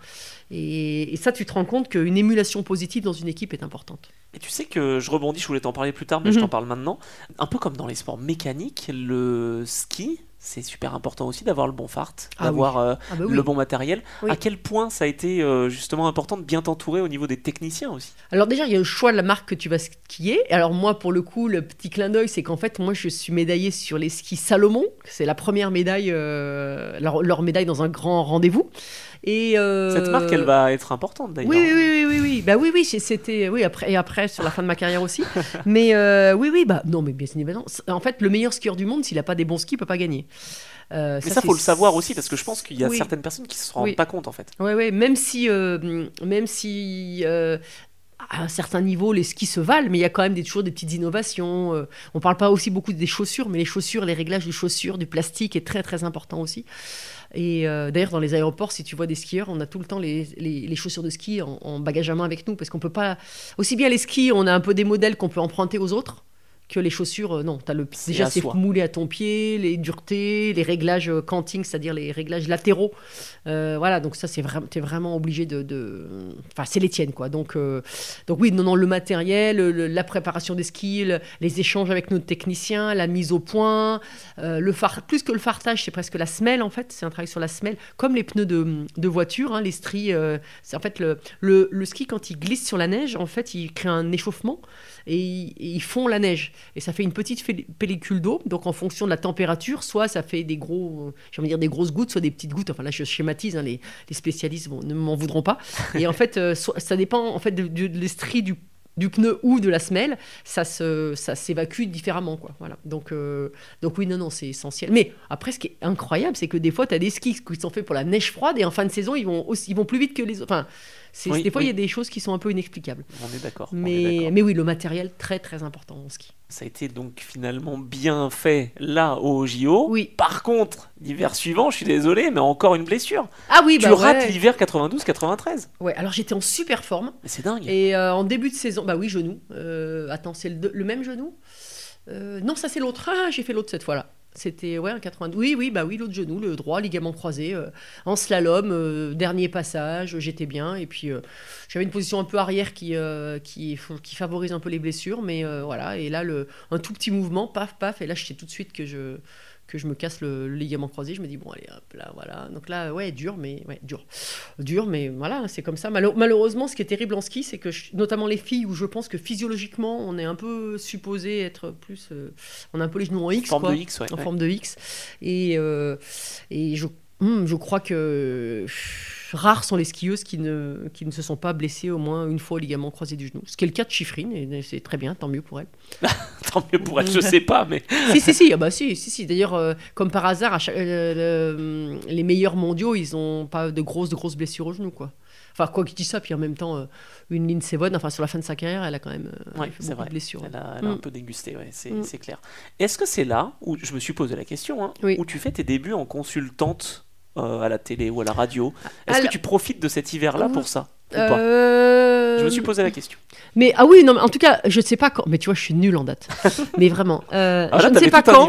Et, et ça, tu te rends compte qu'une émulation positive dans une équipe est importante. Et tu sais que je rebondis, je voulais t'en parler plus tard, mais je Mhm. t'en parle maintenant. Un peu comme dans les sports mécaniques, le ski, c'est super important aussi d'avoir le bon fart, Ah d'avoir euh, Ah bah oui. le bon matériel. Oui. À quel point ça a été euh, justement important de bien t'entourer au niveau des techniciens aussi? Alors déjà, il y a le choix de la marque que tu vas skier. Alors moi, pour le coup, le petit clin d'œil, c'est qu'en fait, moi, je suis médaillée sur les skis Salomon. C'est la première médaille, euh, leur, leur médaille dans un grand rendez-vous. Et euh, Cette marque, elle va être importante d'ailleurs. Oui, oui, oui, oui, oui, oui. Bah oui, oui, c'était, oui, après et après sur la fin de ma carrière aussi. mais euh, oui, oui, bah non, mais bien évidemment. En fait, le meilleur skieur du monde, s'il a pas des bons skis, il peut pas gagner. Euh, Mais ça, faut le savoir aussi, parce que je pense qu'il y a Oui. certaines personnes qui se rendent Oui. pas compte en fait. Ouais, ouais, même si, euh, même si à un certain niveau, les skis se valent, mais il y a quand même des, toujours des petites innovations. euh, on parle pas aussi beaucoup des chaussures, mais les chaussures, les réglages des chaussures, du plastique est très très important aussi. Et euh, d'ailleurs, dans les aéroports, si tu vois des skieurs, on a tout le temps les, chaussures de ski en, en bagage à main avec nous, parce qu'on peut pas. Aussi bien les skis, on a un peu des modèles qu'on peut emprunter aux autres. Que les chaussures, euh, non, as le, déjà c'est moulé à ton pied, les duretés, les réglages euh, canting, c'est-à-dire les réglages latéraux, euh, voilà, donc ça, c'est vraiment, t'es vraiment obligé de, de- enfin, c'est les tiennes, quoi. Donc, euh, donc oui, non, non, le matériel, le- la préparation des skis, le- les échanges avec nos techniciens, la mise au point, le phare, plus que le fartage, c'est presque la semelle en fait. C'est un travail sur la semelle, comme les pneus de, de voiture, hein, les stries. c'est en fait le, le, le ski quand il glisse sur la neige, en fait, il crée un échauffement et il, et il fond la neige et ça fait une petite pellicule d'eau. Donc en fonction de la température, soit ça fait des gros, j'ai envie de dire des grosses gouttes, soit des petites gouttes. Enfin là, je schématise, hein, les, les spécialistes bon, ne m'en voudront pas. Et en fait, euh, ça dépend en fait de, de, de l'estrie du du pneu ou de la semelle, ça se, ça s'évacue différemment, quoi. Voilà. Donc, euh, donc oui, non, non, c'est essentiel. Mais après, ce qui est incroyable, c'est que des fois, tu as des skis qui sont faits pour la neige froide et en fin de saison, ils vont aussi, ils vont plus vite que les autres. Enfin, Oui, des fois, il oui. y a des choses qui sont un peu inexplicables. On est d'accord. Mais, d'accord. mais oui, le matériel très très important en ski. Ça a été donc finalement bien fait là au JO. Oui. Par contre, l'hiver suivant, je suis désolé, mais encore une blessure. Ah oui, tu bah rates ouais. l'hiver 92-93. Ouais, alors j'étais en super forme. C'est dingue. Et euh, en début de saison, bah oui, genou. Euh, attends, c'est le même genou? Euh, Non, ça c'est l'autre. Ah, j'ai fait l'autre cette fois-là. C'était ouais, en 92. Oui, oui, bah oui, l'autre genou, le droit, ligament croisé, euh, en slalom, euh, dernier passage, j'étais bien. Et puis euh, j'avais une position un peu arrière qui, qui, qui favorise un peu les blessures, mais voilà. Et là, le, un tout petit mouvement, paf, paf, et là, je sais tout de suite que je que je me casse le, le ligament croisé, je me dis bon allez hop là voilà donc là ouais dur mais ouais dur dur mais voilà c'est comme ça malheureusement ce qui est terrible en ski c'est que je- notamment les filles où je pense que physiologiquement on est un peu supposé être plus euh, on a un peu les genoux en X Forme quoi de X, ouais. en ouais. forme de X. Et, euh, et je, hum, je crois que pff, rares sont les skieuses qui ne, qui ne se sont pas blessées au moins une fois au ligament croisé du genou. Ce qui est le cas de Chiffrine, et c'est très bien, tant mieux pour elle. Tant mieux pour elle, je sais pas, mais si, si, si, ah bah si, si, si. D'ailleurs, euh, comme par hasard, à chaque- euh, le- les meilleurs mondiaux, ils n'ont pas de grosses, de grosses blessures au genou, quoi. Enfin, quoi que je dis ça, puis en même temps, euh, une Lynn Sevon, enfin, sur la fin de sa carrière, elle a quand même Ouais, fait c'est beaucoup vrai. de blessures. elle a, elle a un Mm. peu dégusté, ouais, c'est Mm. c'est clair. Est-ce que c'est là où je me suis posé la question, hein, Oui. où tu fais tes débuts en consultante euh, à la télé ou à la radio Est-ce que tu profites de cet hiver-là pour ça ou pas? Euh, Je me suis posé la question. Mais ah oui, non, mais en tout cas, je ne sais pas quand. Mais tu vois, je suis nulle en date. mais vraiment, euh, Ah, je ne sais pas quand.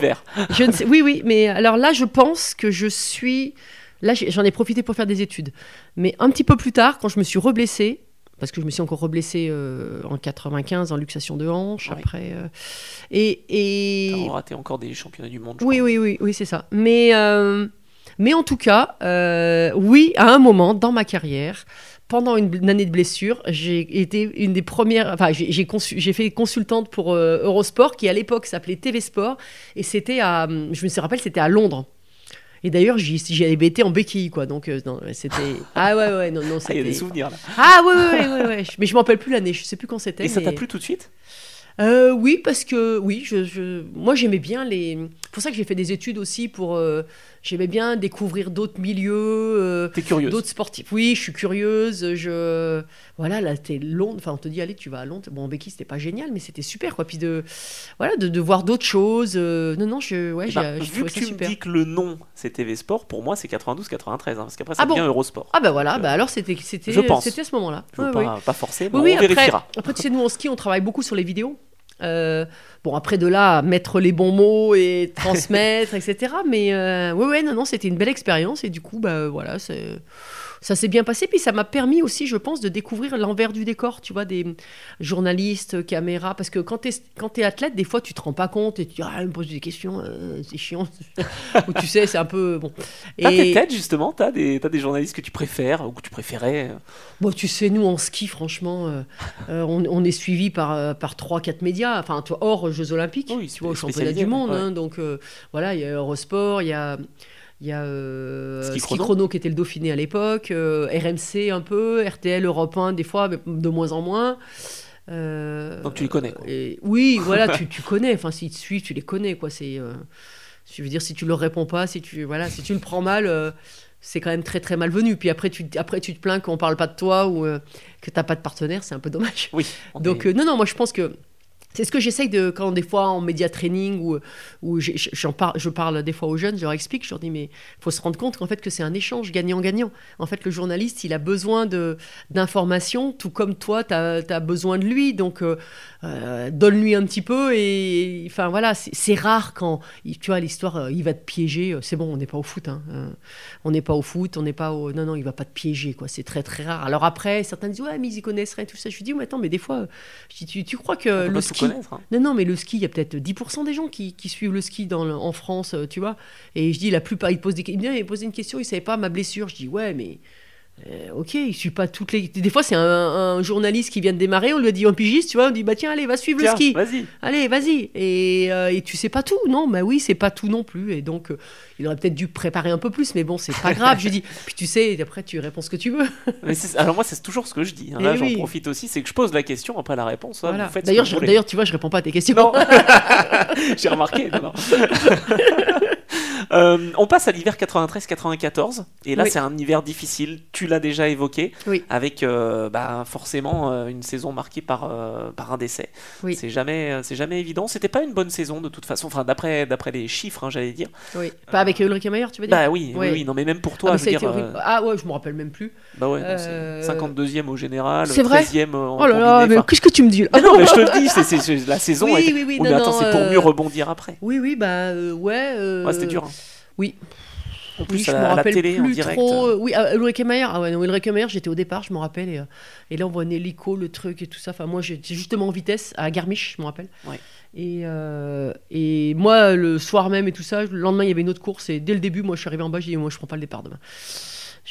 Je ne sais. Oui, oui, mais alors là, je pense que je suis. Là, j'en ai profité pour faire des études. Mais un petit peu plus tard, quand je me suis reblessée, parce que je me suis encore reblessée euh, en 95 en luxation de hanche, après. euh, et. et... T'as raté encore des championnats du monde. je Oui, crois. oui, oui, oui, c'est ça. Mais, euh, mais en tout cas, euh, oui, à un moment dans ma carrière, pendant une, une année de blessure, j'ai été une des premières. Enfin, j'ai consu- fait consultante pour euh, Eurosport, qui à l'époque s'appelait TV Sport, et c'était à. Je me rappelle, c'était à Londres. Et d'ailleurs, j'y avais été en béquille, quoi. Donc, euh, c'était. Ah ouais, ouais, non, non, Ah, il y a des c'était. souvenirs là. Ah ouais, ouais, ouais, ouais, ouais. Mais je m'en rappelle plus l'année, je sais plus quand c'était. Et ça t'a mais- plu tout de suite? Euh, oui, parce que oui, je, je- moi j'aimais bien les. C'est pour ça que j'ai fait des études aussi pour. euh, J'aimais bien découvrir d'autres milieux, euh, T'es curieuse. d'autres sportifs. Oui, je suis curieuse. Je voilà, là t'es Londres. Enfin, on te dit allez, tu vas à Londres. Bon, en béquille c'était pas génial, mais c'était super quoi. Puis de voilà, de, de voir d'autres choses. euh, Non, non, je ouais, Eh ben, j'ai vu que tu super. me dis que le nom c'est TV Sport, pour moi c'est 92-93, hein, parce qu'après ça Ah bon devient Eurosport. Ah bah voilà, bah alors c'était c'était Je pense. c'était à ce moment-là. Je Ouais, pas, ouais. pas forcer, mais Oui, oui, on après, vérifiera. après, tu sais, nous en ski, on travaille beaucoup sur les vidéos. Euh, bon, après de là, mettre les bons mots et transmettre, etc. Mais euh, ouais, ouais, non, non, c'était une belle expérience et du coup, bah voilà, c'est- ça s'est bien passé. Puis ça m'a permis aussi, je pense, de découvrir l'envers du décor, tu vois, des journalistes, caméras. Parce que quand tu es, quand t'es athlète, des fois, tu te rends pas compte et tu dis, ah, elle me pose des questions, euh, c'est chiant. ou tu sais, c'est un peu. Bon. T'as tes Et- têtes justement, t'as des, t'as des journalistes que tu préfères ou que tu préférais. euh, Bon, tu sais, nous en ski, franchement, euh, on, on est suivi par, par 3-4 médias, enfin, hors Jeux Olympiques, Oui, tu vois, au championnat du monde. ouais. hein, donc, euh, voilà, il y a Eurosport, il y a. Il y a euh, Ski Ski, Chrono. Chrono. qui était le Dauphiné à l'époque, euh, RMC un peu, RTL, Europe 1 des fois, mais de moins en moins. Euh, Donc tu les connais, quoi. et- oui, voilà, tu, tu connais. Enfin, s'ils te suivent, tu les connais, quoi. C'est, euh, je veux dire, si tu leur réponds pas, si tu, voilà, si tu le prends mal, c'est quand même très très malvenu. Puis après, tu, après, tu te plains qu'on parle pas de toi ou que t'as pas de partenaire, c'est un peu dommage. Oui. on Donc est- non, non, moi je pense que c'est ce que j'essaye de quand des fois en média training ou j'ai- j'en parle, je parle des fois aux jeunes, je leur explique, je leur dis mais faut se rendre compte qu'en fait que c'est un échange gagnant-gagnant. En fait, le journaliste, il a besoin de d'informations, tout comme toi, tu as, besoin de lui, donc euh, euh, donne-lui un petit peu et enfin voilà, c'est rare quand il- tu vois l'histoire, euh, il va te piéger. C'est bon, on n'est pas au foot, hein, euh, on n'est pas au foot, on n'est pas au non non, il va pas te piéger quoi. C'est très très rare. Alors après, certains disent ouais mais ils y connaissent rien tout ça. Je lui dis mais attends mais des fois, je dis, tu, tu crois que peut le ski connaître, hein. non, non, mais le ski, il y a peut-être 10% des gens qui, qui suivent le ski dans le- en France, euh, tu vois. Et je dis, la plupart, ils posent des me posait une question, il savait pas ma blessure. Je dis, ouais, mais. Euh, ok, il suit pas toutes les. Des fois, c'est un, un journaliste qui vient de démarrer, on lui a dit un pigiste, tu vois, on dit, bah tiens, allez, va suivre Tiens, le ski. vas-y. Allez, vas-y. Et, euh, et tu sais pas tout, non Bah oui, c'est pas tout non plus. Et donc, euh, il aurait peut-être dû préparer un peu plus, mais bon, c'est pas grave. je dis, puis tu sais, après, tu réponds ce que tu veux. Mais alors moi c'est toujours ce que je dis. hein. Eh Là j'en profite aussi, c'est que je pose la question après la réponse. hein, Voilà. D'ailleurs, tu vois, je réponds pas à tes questions. Non, j'ai remarqué. non, non. Euh, on passe à l'hiver 93-94 et là Oui. c'est un hiver difficile. Tu l'as déjà évoqué, Oui. avec euh, bah, forcément euh, une saison marquée par, euh, par un décès. Oui. C'est jamais, c'est jamais évident. C'était pas une bonne saison de toute façon. Enfin d'après d'après les chiffres, hein, j'allais dire. Oui. Pas avec Ulrich Mayer, tu veux dire? Bah oui, oui, non mais même pour Ah, toi, mais je veux dire. Ah ouais, je me rappelle même plus. bah ouais, non, c'est Euh, 52e au général, C'est vrai? 13e en Oh là là, combiné, mais enfin, qu'est-ce que tu me dis? Là Ah non, mais je te le dis, c'est, la saison. Oui, oui, mais non, attends, c'est pour mieux rebondir après. Oui, oui, bah ouais. Ouais, c'était dur. hein. Oui. En plus, Oui, je à me la rappelle en plus direct. trop. euh, Oui, Ulrich Mayer. Ah ouais, non, Ulrich Mayer, j'étais au départ, je me rappelle. Et, euh, et là, on voit un hélico, le truc et tout ça. Enfin, moi, j'étais justement en vitesse à Garmisch, je me rappelle. Ouais. Et, euh, et moi, le soir même et tout ça, le lendemain, il y avait une autre course. Et dès le début, moi, je suis arrivé en bas, j'ai dit, moi, je prends pas le départ demain.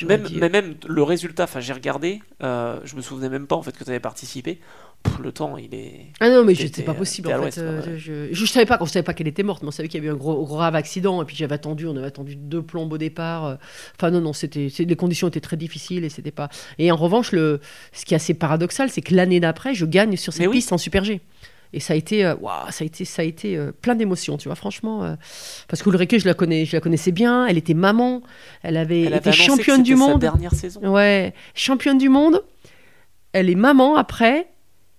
Même, dit, euh, mais même le résultat, enfin j'ai regardé, euh, je me souvenais même pas en fait que tu avais participé. Pff, le temps, il est. Ah non, mais c'était pas possible en fait. Euh, ouais. je, je, je savais pas savait pas qu'elle était morte, mais on savait qu'il y avait eu un gros grave accident et puis j'avais attendu, on avait attendu deux plombes au départ. euh. Enfin non non, c'était les conditions étaient très difficiles et c'était pas. Et en revanche, le ce qui est assez paradoxal, c'est que l'année d'après, je gagne sur cette Mais oui. piste en super G. Et ça a été, euh, waouh, ça a été, ça a été euh, plein d'émotions, tu vois, franchement. euh, parce que Ulrike, je la connais, je la connaissais bien. Elle était maman, elle avait Elle avait été que championne du c'était sa monde. dernière saison. Ouais, championne du monde. Elle est maman après.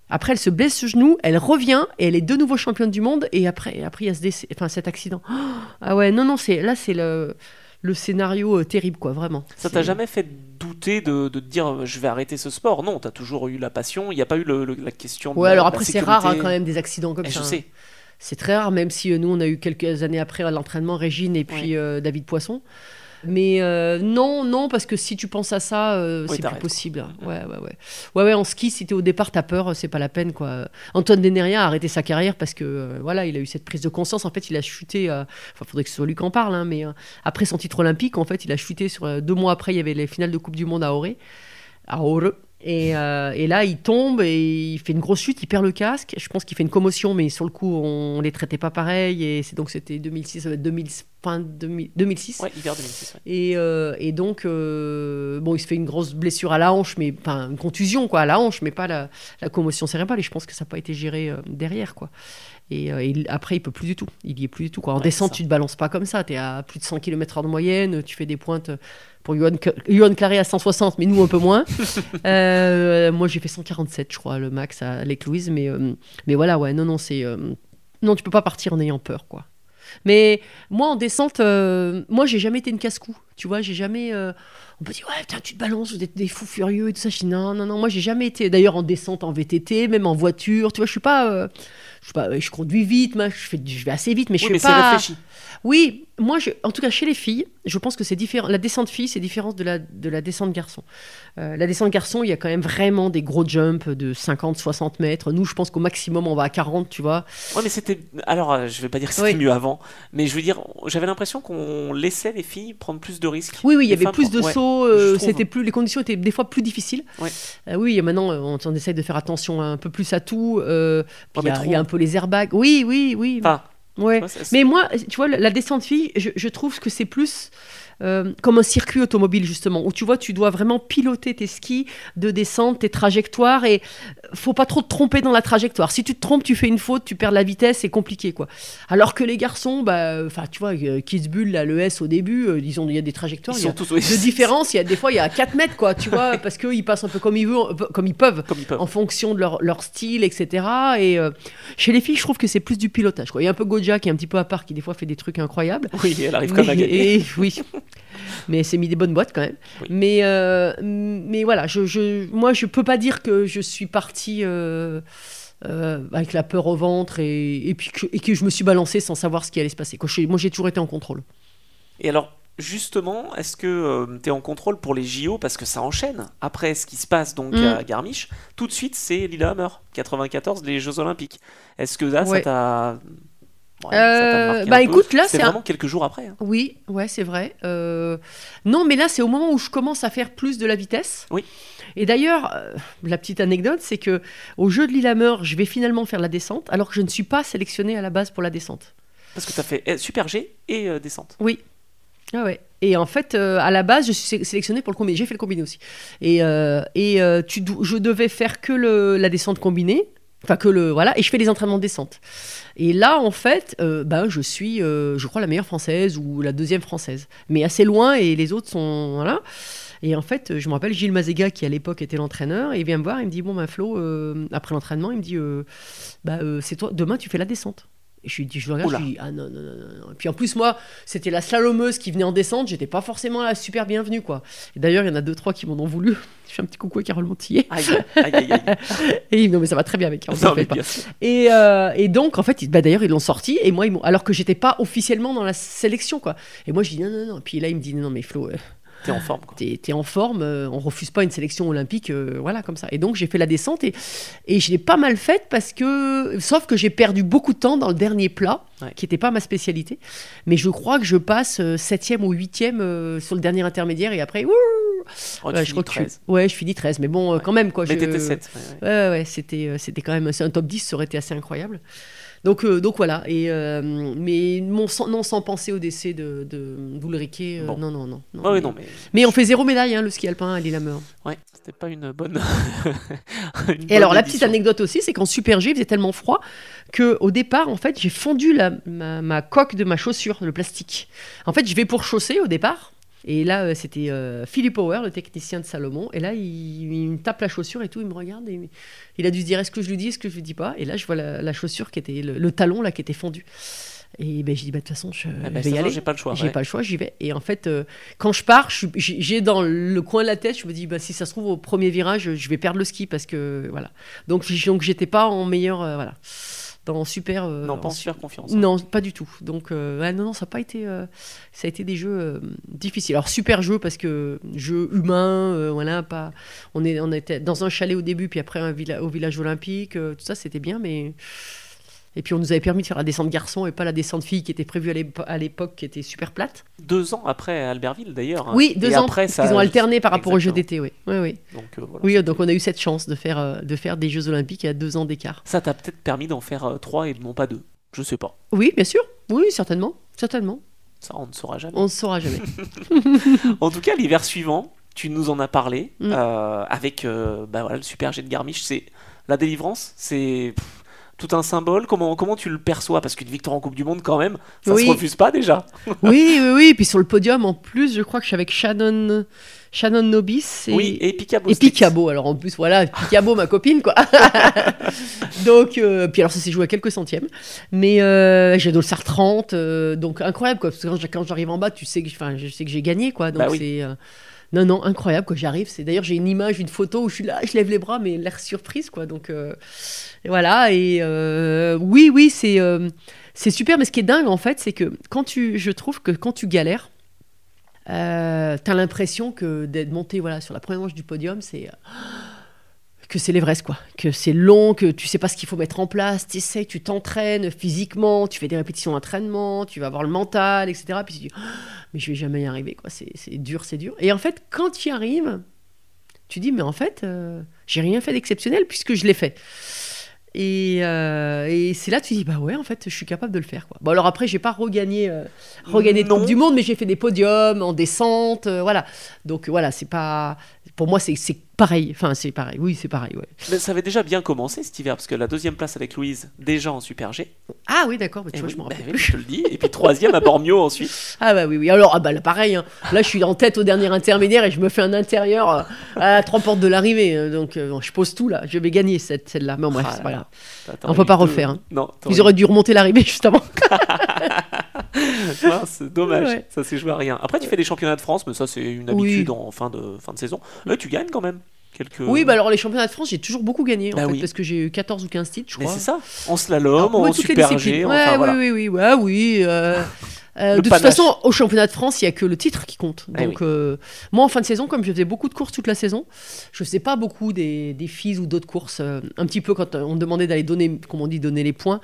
Après, elle se blesse ce genou, elle revient et elle est de nouveau championne du monde. Et après, après il y a ce décès, enfin, cet accident. Oh, ah ouais, non, non, c'est là, c'est le, le scénario euh, terrible, quoi, vraiment. Ça t'a jamais fait douter de, de te dire euh, je vais arrêter ce sport? Non, t'as toujours eu la passion. Il n'y a pas eu le- le- la question. de Ouais, alors après, c'est rare hein, quand même des accidents comme Eh, ça. je hein. sais. C'est très rare, même si euh, nous, on a eu quelques années après l'entraînement, Régine et puis euh, David Poisson. Mais euh, non, non, parce que si tu penses à ça, euh, Oui, c'est plus possible. Ouais, ouais, ouais. Ouais, ouais, en ski, si t'es au départ, t'as peur, c'est pas la peine, quoi. Antoine Deneria a arrêté sa carrière parce que, euh, voilà, il a eu cette prise de conscience. En fait, il a chuté, enfin, faudrait que ce soit lui qui en parle, hein, mais après son titre olympique, en fait, il a chuté sur, deux mois après, il y avait les finales de Coupe du Monde à Auré. À Aure. Et, euh, et là, il tombe et il fait une grosse chute, il perd le casque. Je pense qu'il fait une commotion, mais sur le coup, on les traitait pas pareil. Et c'est donc c'était 2006, ça va être 2000, fin 2000 2006. Ouais, hiver 2006. ouais. Et, euh, et donc, euh, bon, il se fait une grosse blessure à la hanche, mais enfin une contusion quoi, à la hanche, mais pas la, la commotion cérébrale. Et je pense que ça n'a pas été géré derrière quoi. Et, euh, et après, il peut plus du tout. Il y est plus du tout quoi. En Ouais, descente, tu te balances pas comme ça. Tu es à plus de 100 km/h de moyenne. Tu fais des pointes pour Johan, Johan Claré à 160, mais nous un peu moins. Euh, moi, j'ai fait 147, je crois, le max à Lake Louise. Mais, euh, mais voilà, ouais, non, non, c'est. non, tu peux pas partir en ayant peur quoi. Mais moi, en descente, euh, moi, j'ai jamais été une casse-cou. Tu vois, j'ai jamais. euh, on peut dire, ouais, putain, tu te balances, vous êtes des fous furieux et tout ça. Je dis, non, non, non, moi, j'ai jamais été. D'ailleurs, en descente, en VTT, même en voiture. Tu vois, je suis pas. euh, je, pas je conduis vite, moi, je, fais, je vais assez vite, mais je Oui, suis mais pas. réfléchi. Oui, moi, je, en tout cas, chez les filles, je pense que c'est différent. La descente fille, c'est différent de la, de la descente garçon. Euh, la descente garçon, il y a quand même vraiment des gros jumps de 50, 60 mètres. Nous, je pense qu'au maximum, on va à 40, tu vois. Ouais, mais c'était. Alors, euh, je vais pas dire que c'était Oui. mieux avant, mais je veux dire, j'avais l'impression qu'on laissait les filles prendre plus de risques. Oui, oui, il y avait plus de ouais, sauts, euh, c'était plus, les conditions étaient des fois plus difficiles. Ouais. Euh, oui, et maintenant, on, on essaye de faire attention un peu plus à tout. y, il y a un peu les airbags. Oui, oui, oui. Enfin, ouais. Mais moi, tu vois, la- la descente fille, je, je trouve que c'est plus euh, comme un circuit automobile, justement, où tu vois, tu dois vraiment piloter tes skis de descente, tes trajectoires, et faut pas trop te tromper dans la trajectoire. Si tu te trompes, tu fais une faute, tu perds la vitesse, c'est compliqué, quoi. Alors que les garçons, bah, enfin, tu vois, euh, Kitzbühel, là, le S au début, euh, disons, il y a des trajectoires, ils il y a sont tous oui, de différence, il y a des fois, il y a 4 mètres, quoi, tu vois, parce qu'ils passent un peu comme ils, veulent, comme ils peuvent comme ils peuvent. en fonction de leur, leur style, etc. Et euh, chez les filles, je trouve que c'est plus du pilotage. Quoi. Il y a un peu Goja qui est un petit peu à part, qui des fois fait des trucs incroyables. Oui, elle arrive quand même à gagner. et- oui. Mais s'est mis des bonnes boîtes quand même. Oui. Mais, euh, mais voilà, je, je, moi, je peux pas dire que je suis partie euh, euh, avec la peur au ventre et, et puis que, et que je me suis balancée sans savoir ce qui allait se passer. Quoi. Je- moi, j'ai toujours été en contrôle. Et alors, justement, est-ce que tu es en contrôle pour les JO parce que ça enchaîne après ce qui se passe donc Mm. à Garmisch? Tout de suite, c'est Lillehammer, 94, les Jeux Olympiques. Est-ce que là. Ouais, ça t'a Euh, bah peu écoute, là, c'est c'est un- vraiment quelques jours après. hein. Oui, ouais, c'est vrai. Euh, Non, mais là, c'est au moment où je commence à faire plus de la vitesse. Oui. Et d'ailleurs, euh, la petite anecdote, c'est que au jeu de Lillehammer, je vais finalement faire la descente, alors que je ne suis pas sélectionnée à la base pour la descente. Parce que tu as fait eh, Super G et descente. Ah ouais. Et en fait, euh, à la base, je suis sé- sélectionnée pour le combiné. J'ai fait le combiné aussi. Et, euh, et euh, tu, je devais faire que le, la descente combinée. Enfin, que le. Voilà. Et je fais les entraînements de descente. Et là, en fait, ben, je suis, euh, je crois, la meilleure française ou la deuxième française. Mais assez loin et les autres sont. Voilà. Et en fait, je me rappelle Gilles Mazega, qui à l'époque était l'entraîneur, il vient me voir, il me dit Bon, ben Flo, euh, après l'entraînement, il me dit bah, C'est toi, demain, tu fais la descente. Et je lui dis, je le regarde, Oula. je lui dis, ah non, non, non, non, non. Et puis en plus, moi, c'était la slalomeuse qui venait en descente, j'étais pas forcément la super bienvenue, quoi. Et d'ailleurs, il y en a deux, trois qui m'en ont voulu. Je fais un petit coucou à Carole Montillet. Aïe, aïe, aïe, aïe. Et il me dit, non, mais ça va très bien avec Carole, Non, mais pas. Et, euh, et donc, en fait, bah, d'ailleurs, ils l'ont sorti, et moi, ils alors que j'étais pas officiellement dans la sélection, quoi. Et moi, je dis, non, non, non. Puis là, il me dit, non, mais Flo, euh, T'es en forme. Quoi. t'es t'es en forme, euh, on refuse pas une sélection olympique, euh, voilà, comme ça. Et donc, j'ai fait la descente, et, et je l'ai pas mal faite parce que, sauf que j'ai perdu beaucoup de temps dans le dernier plat, Ouais. qui n'était pas ma spécialité. Mais je crois que je passe euh, septième ou huitième sur le dernier intermédiaire, et après, wouh, Oh, ouais, je crois que je- 13. ouais, je finis 13, mais bon, quand même, quoi. Mais je- t'étais 7. Ouais, ouais, ouais, c'était, c'était quand même c'est un top 10, ça aurait été assez incroyable. Donc, euh, donc voilà. Et, euh, mais mon, sans- non, sans penser au décès de, de d'Ulrike, euh, Bon. non, non, non. non, mais, non, mais mais on fait zéro médaille, hein, le ski alpin à Lillehammer. ouais, c'était pas une bonne. une Et bonne alors, la petite anecdote aussi, c'est qu'en Super G, il faisait tellement froid que au départ, en fait, j'ai fondu la, ma, ma coque de ma chaussure, le plastique. En fait, je vais pour chausser au départ. Et là, euh, c'était euh, Philippe Power, le technicien de Salomon. Et là, il, il me tape la chaussure et tout. Il me regarde et il, a dû se dire est-ce que je lui dis, est-ce que je lui dis pas? Et là, je vois la, la chaussure qui était, le, le talon là qui était fondu. Et ben, j'ai dit bah, de toute façon, je, Ah bah, vais y aller. J'ai pas le choix. J'ai ouais. pas le choix, j'y vais. Et en fait, euh, quand je pars, j'ai dans le coin de la tête, je me dis, bah, si ça se trouve, au premier virage, je vais perdre le ski parce que voilà. Donc, donc j'étais pas en meilleur, euh, voilà, dans super. euh, Non, pas en su- super confiance. Non, pas du tout. Donc, euh, ouais, non, non, ça a pas été, euh, ça a été des jeux difficiles. Alors super jeu parce que jeu humain, voilà, pas. On est, on était dans un chalet au début, puis après un villa- au village olympique, tout ça, c'était bien, mais. Et puis on nous avait permis de faire la descente garçon et pas la descente fille qui était prévue à l'épo- à l'époque, qui était super plate. Deux ans après Albertville d'ailleurs. hein. Oui, deux Et ans. Après, parce ça... qu'ils ont alterné par rapport au jeu Exactement. d'été, oui. Oui, oui. Donc, euh, voilà. Oui, donc on a eu cette chance de faire, euh, de faire des Jeux Olympiques à deux ans d'écart. Ça t'a peut-être permis d'en faire euh, trois et non pas deux. Je sais pas. Oui, bien sûr. Oui, certainement. Certainement. Ça, on ne saura jamais. On ne saura jamais. En tout cas, l'hiver suivant, tu nous en as parlé Mm. euh, avec euh, bah voilà, le super jet de Garmisch. C'est la délivrance, c'est tout un symbole. Comment, comment tu le perçois? Parce qu'une victoire en Coupe du Monde, quand même, ça Oui. se refuse pas déjà. oui, oui, oui. Et puis sur le podium, en plus, je crois que je suis avec Shannon, Shannon Nobis et, Oui, et Picabo. et Picabo. Alors en plus, voilà, Picabo, ma copine, quoi. donc, euh, puis alors ça s'est joué à quelques centièmes. Mais euh, j'ai Dolsar 30, euh, donc incroyable, quoi. Parce que quand j'arrive en bas, tu sais que, je sais que j'ai gagné, quoi. Donc Bah oui. c'est. Non, non, incroyable, quoi. J'arrive. C'est d'ailleurs, j'ai une image, une photo où je suis là, je lève les bras, mais l'air surprise, quoi. Donc euh, voilà. Et euh, oui, oui, c'est euh, c'est super. Mais ce qui est dingue, en fait, c'est que quand tu, je trouve que quand tu galères, t'as l'impression que d'être monté voilà sur la première manche du podium, c'est que c'est l'Everest quoi, que c'est long, que tu sais pas ce qu'il faut mettre en place, tu essaies, tu t'entraînes physiquement, tu fais des répétitions d'entraînement, tu vas avoir le mental, etc. Puis tu dis, Oh, mais je vais jamais y arriver quoi, c'est dur, c'est dur. Et en fait, quand tu y arrives, tu dis, mais en fait, euh, j'ai rien fait d'exceptionnel puisque je l'ai fait. Et, euh, et c'est là que tu dis, bah ouais, en fait, je suis capable de le faire. Quoi. Bon, alors après, j'ai pas regagné, euh, regagné de. Coupe du Monde, mais j'ai fait des podiums en descente, euh, voilà. Donc voilà, c'est pas. Pour moi, c'est pareil. Enfin, c'est pareil. Oui, c'est pareil, ouais. Mais ça avait déjà bien commencé cet hiver, parce que la deuxième place avec Louise, déjà en Super G. Ah oui, d'accord, tu Et vois, oui, je me bah rappelle. oui, je te le dis. Et puis troisième à Bormio ensuite. Ah bah oui, oui. Alors, ah bah là, pareil. hein. Là, je suis en tête au dernier intermédiaire et je me fais un intérieur euh, à trois portes de l'arrivée. euh, Donc, euh, je pose tout là. Je vais gagner cette, celle-là. Mais bon, bref, Ah c'est là pas là. grave. T'aurais On peut eu pas refaire, hein. Non, Ils auraient dû remonter l'arrivée juste avant. Mince, dommage, Ouais. ça s'est joué à rien. Après, tu fais des championnats de France, mais ça, c'est une Oui. habitude en fin de, fin de saison. Mais tu gagnes quand même. Quelques... Oui, bah alors les championnats de France, j'ai toujours beaucoup gagné en Bah fait, oui. parce que j'ai eu 14 ou 15 titres, je Mais crois. c'est ça, en slalom, Alors, en ouais, super. G, Ouais, enfin oui, voilà. oui, oui, ouais, oui. euh, euh, de panache. toute façon, au championnat de France, il y a que le titre qui compte. Eh Donc, euh, moi, en fin de saison, comme je faisais beaucoup de courses toute la saison, je faisais pas beaucoup des, des filles ou d'autres courses. euh, un petit peu quand on me demandait d'aller donner, comme on dit, donner les points.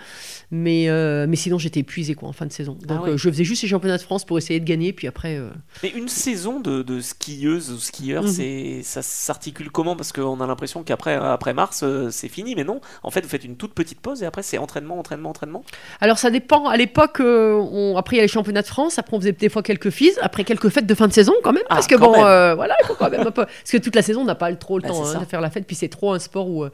Mais, mais sinon, j'étais épuisée quoi, en fin de saison. Donc, Ah ouais. euh, je faisais juste les championnats de France pour essayer de gagner. Puis après, Mais une saison de, de skieuse ou skieur, Mhm. ça s'articule comment? Parce qu'on a l'impression qu'après après mars, c'est fini, mais non. En fait, vous faites une toute petite pause et après, c'est entraînement, entraînement, entraînement? Alors ça dépend. À l'époque, on- après il y a les championnats de France. Après on faisait des fois quelques filles. Après quelques fêtes de fin de saison quand même. Ah, parce que bon, euh, voilà, il faut quand même un peu. Parce que toute la saison on n'a pas trop le Bah, temps hein, de faire la fête. Puis c'est trop un sport où, euh,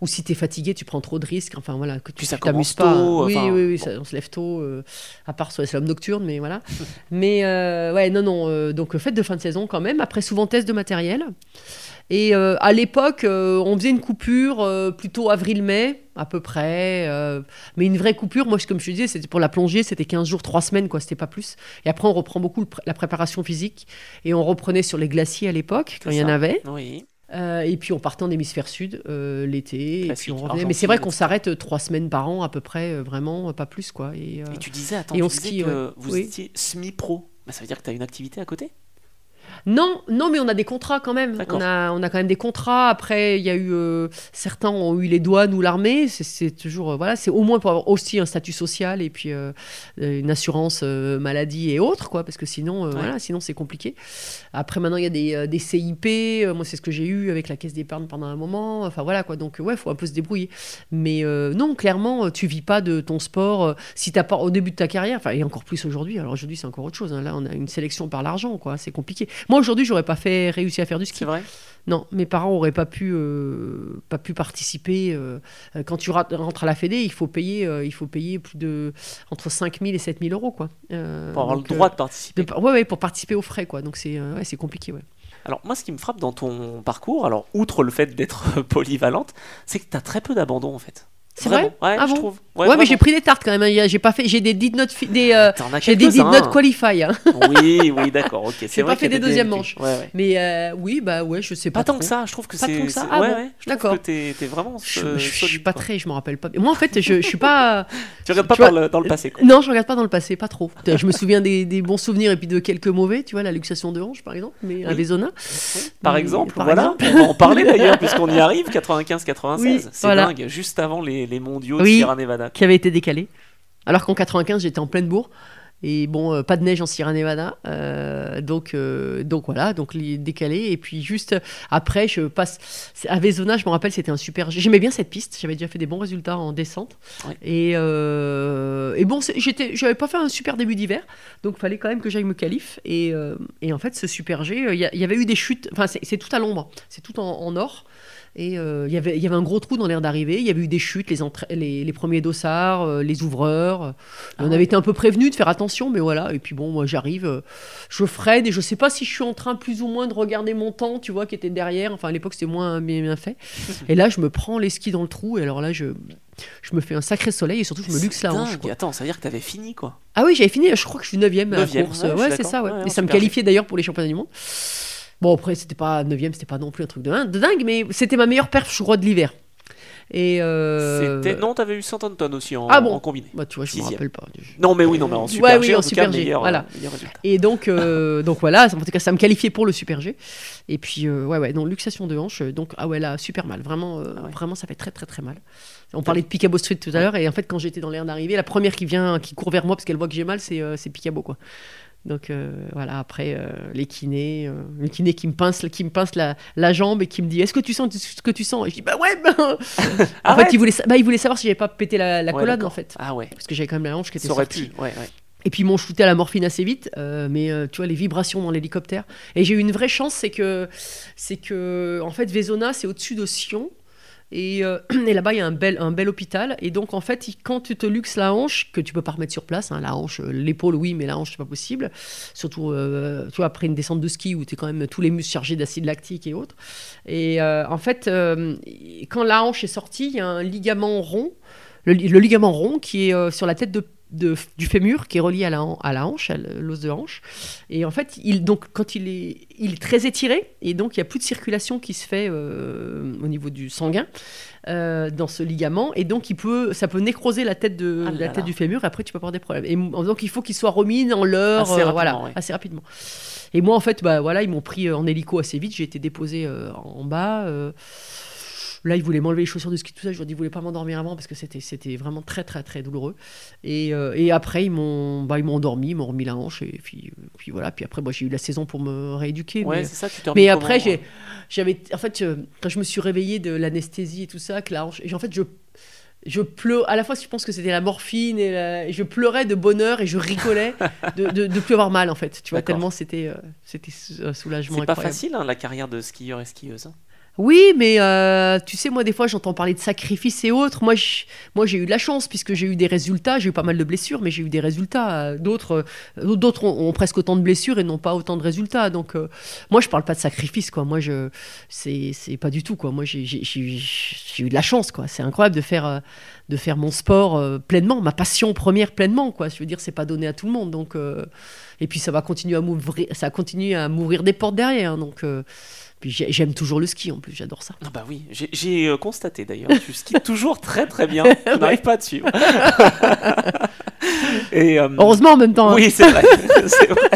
où si t'es fatigué, tu prends trop de risques. Enfin voilà, que tu t'amuses pas. tôt, oui, enfin, oui, oui, bon. ça- on se lève tôt. euh, à part sur les slaloms nocturnes, mais voilà. mais euh, ouais, non, non. donc fête de fin de saison quand même. Après souvent test de matériel. Et euh, à l'époque, euh, on faisait une coupure euh, plutôt avril-mai, à peu près. mais une vraie coupure, moi, comme je te disais, c'était pour la plongée, c'était 15 jours, 3 semaines, quoi, c'était pas plus. Et après, on reprend beaucoup la préparation physique. Et on reprenait sur les glaciers à l'époque, quand il y en avait. Oui. Euh, et puis on partait en hémisphère sud euh, l'été. Et Classique, puis on revenait. Mais c'est vrai qu'on s'arrête 3 semaines par an, à peu près, euh, vraiment, pas plus, quoi. Et, Et tu disais, attends, et tu on disais skie, que vous Oui. étiez semi-pro. Bah, ça veut dire que tu as une activité à côté? Non, non, mais on a des contrats quand même. On a, on a quand même des contrats. Après, il y a eu euh, certains ont eu les douanes ou l'armée. C'est- toujours euh, voilà, c'est au moins pour avoir aussi un statut social et puis euh, une assurance maladie et autres quoi, parce que sinon, Ouais. voilà, sinon c'est compliqué. Après, maintenant il y a des, des CIP. moi, c'est ce que j'ai eu avec la caisse d'épargne pendant un moment. Enfin voilà quoi. Donc ouais, faut un peu se débrouiller. Mais non, clairement, tu vis pas de ton sport. si t'as pas au début de ta carrière, enfin et encore plus aujourd'hui. Alors aujourd'hui, c'est encore autre chose. hein. Là, on a une sélection par l'argent quoi. C'est compliqué. Moi aujourd'hui, j'aurais pas fait réussi à faire du ski. C'est vrai Non, mes parents auraient pas pu euh, pas pu participer. euh, euh, quand tu rentres à la Fédé, il faut payer euh, il faut payer plus de entre 5 000 et 7 000 euros quoi. Pour avoir donc, le droit de participer. de- ouais, ouais, pour participer aux frais quoi. Donc c'est ouais, c'est compliqué ouais. Alors, moi, ce qui me frappe dans ton parcours, alors, outre le fait d'être polyvalente, c'est que tu as très peu d'abandon en fait. C'est vrai? Ouais, Ah je bon? trouve. Ouais, mais j'ai pris des tartes quand même. hein. J'ai pas fait j'ai des did not des euh, j'ai des did not qualify. hein. Oui, oui, d'accord, ok. J'ai pas fait a des deuxièmes manches. Ouais, ouais. Mais euh, oui, bah ouais, je sais pas. Pas tant trop. que ça, je trouve que Pas c'est. tant que ça Ah ouais, bon? ouais, D'accord. t'es vraiment Je, euh, je- suis pas très, je me rappelle pas. Moi en fait, je, je suis pas Tu regardes pas Tu vois, par le- dans le passé, quoi. Non, je regarde pas dans le passé, pas trop. Je me souviens des, des bons souvenirs et puis de quelques mauvais, tu vois, la luxation de hanche par exemple, mais. Vézona. Oui, Par exemple, voilà. On va en parler d'ailleurs, puisqu'on y arrive, 95-96. Oui, c'est dingue, juste avant les, les mondiaux de. Sierra Nevada. qui avait été décalé. Alors qu'en 95, j'étais en pleine bourre. Et bon, euh, pas de neige en Sierra Nevada. euh, donc, euh, donc voilà, donc les décalé. Et puis juste après, je passe. À Vezona, je me rappelle, c'était un super. J'aimais bien cette piste. J'avais déjà fait des bons résultats en descente. Ouais. Et, et bon, j'étais, j'avais pas fait un super début d'hiver. Donc fallait quand même que j'aille me qualif. Et, et en fait, ce super G, il y, avait eu des chutes. Enfin, c'est, c'est tout à l'ombre. C'est tout en, en or. Et euh, il y avait- il y avait un gros trou dans l'air d'arrivée. Il y avait eu des chutes, les, entra- les, les premiers dossards, euh, les ouvreurs. Ah on ouais. avait été un peu prévenus de faire attention, mais voilà. Et puis bon, moi j'arrive, euh, je freine et je sais pas si je suis en train plus ou moins de regarder mon temps, tu vois, qui était derrière. Enfin, à l'époque c'était moins bien, bien fait. et là, je me prends les skis dans le trou. Et alors là, je, je me fais un sacré soleil et surtout je me luxe la hanche. quoi. Attends, ça veut dire que t'avais fini quoi. Ah oui, j'avais fini, je crois que je suis 9ème à la course. ouais, c'est ça, ouais. Et ça me qualifiait d'ailleurs pour les championnats du monde. Bon, après, c'était pas 9ème, c'était pas non plus un truc de, din- de dingue, mais c'était ma meilleure perf, je crois, de l'hiver. Et. euh, C'était non, t'avais eu 100 tonnes aussi en, Ah bon en combiné. Bah, tu vois, je me rappelle pas. Non, mais oui, non, mais en super Ouais, oui, G, en, en tout super G, meilleur, voilà. euh, meilleur. Et donc, euh, donc voilà, en tout cas, ça me qualifiait pour le Super G. Et puis, euh, ouais, ouais, donc luxation de hanche. Donc, ah ouais, là, super mal. Vraiment, euh, Ah ouais. vraiment, ça fait très, très, très mal. On parlait de Picabo Street tout à l'heure. Et en fait, quand j'étais dans l'air d'arrivée, la première qui vient, qui court vers moi parce qu'elle voit que j'ai mal, c'est c'est Picabo, quoi. Donc euh, voilà, après euh, les kinés, euh, le kiné qui me pince, qui me pince la, la jambe et qui me dit Est-ce que tu sens ce que tu sens? Et je dis Bah ouais bah... En fait, il voulait, bah, il voulait savoir si j'avais pas pété la, la Ouais, en fait. Ah ouais. Parce que j'avais quand même la hanche qui était Ça aurait sortie. pu. Ouais, ouais. Et puis ils m'ont shooté à la morphine assez vite, euh, mais euh, tu vois les vibrations dans l'hélicoptère. Et j'ai eu une vraie chance, c'est que c'est que en fait Vezona c'est au-dessus de Sion. Et, euh, et là-bas, il y a un bel, un bel hôpital. Et donc, en fait, quand tu te luxes la hanche, que tu peux pas remettre sur place, hein, la hanche, euh, l'épaule, oui, mais la hanche, c'est pas possible. Surtout, euh, tu vois, après une descente de ski où tu es quand même tous les muscles chargés d'acide lactique et autres. Et euh, en fait, quand la hanche est sortie, il y a un ligament rond, le, le ligament rond qui est sur la tête de, de- du fémur, qui est relié à la, à la hanche, à l'os de hanche. Et en fait, il, donc, quand il est, il est très étiré, et donc il n'y a plus de circulation qui se fait euh, au niveau du sanguin euh, dans ce ligament, et donc il peut, ça peut nécroser la tête, de, Ah là la là. tête du fémur, et après tu peux avoir des problèmes. Et donc il faut qu'il soit remis dans l'heure, Assez euh, rapidement, voilà, ouais. assez rapidement. Et moi, en fait, bah, voilà, ils m'ont pris en hélico assez vite, j'ai été déposé en bas. Là, ils voulaient m'enlever les chaussures de ski, tout ça. Je leur ai dit, ils voulaient pas m'endormir avant parce que c'était, c'était vraiment très, très, très douloureux. Et, euh, et après, ils m'ont, bah, ils m'ont endormi, ils m'ont remis la hanche. Et puis, euh, puis voilà. Puis après, moi, j'ai eu la saison pour me rééduquer. Ouais, mais c'est ça, tu mais après, j'ai, j'avais, en fait, euh, quand je me suis réveillée de l'anesthésie et tout ça, que la hanche, et en fait, je, je pleu, à la fois, je pense que c'était la morphine et, la- et je pleurais de bonheur et je rigolais de, de, de plus avoir mal, en fait. Tu vois, tellement c'était, euh, c'était un soulagement C'est pas facile, hein, la carrière de skieur et skieuse. Oui, mais euh, tu sais, moi, des fois, j'entends parler de sacrifice et autres. Moi, moi, j'ai eu de la chance puisque j'ai eu des résultats. J'ai eu pas mal de blessures, mais j'ai eu des résultats. D'autres, euh, d'autres ont, presque autant de blessures et n'ont pas autant de résultats. Donc, euh, moi, je parle pas de sacrifice. Moi, je, c'est, pas du tout. Moi, j'ai, eu de la chance. C'est incroyable de faire, de faire mon sport pleinement, ma passion première pleinement, quoi. Je veux dire, c'est pas donné à tout le monde, donc. et puis, ça va continuer à m'ouvrir, ça continue à m'ouvrir des portes derrière, donc. Puis j'ai- j'aime toujours le ski en plus, j'adore ça. Ah bah oui, j'ai- euh, constaté d'ailleurs, tu skis toujours très très bien, je n'arrive pas à te suivre. et, euh, Heureusement en même temps. hein. Oui, c'est vrai. c'est vrai.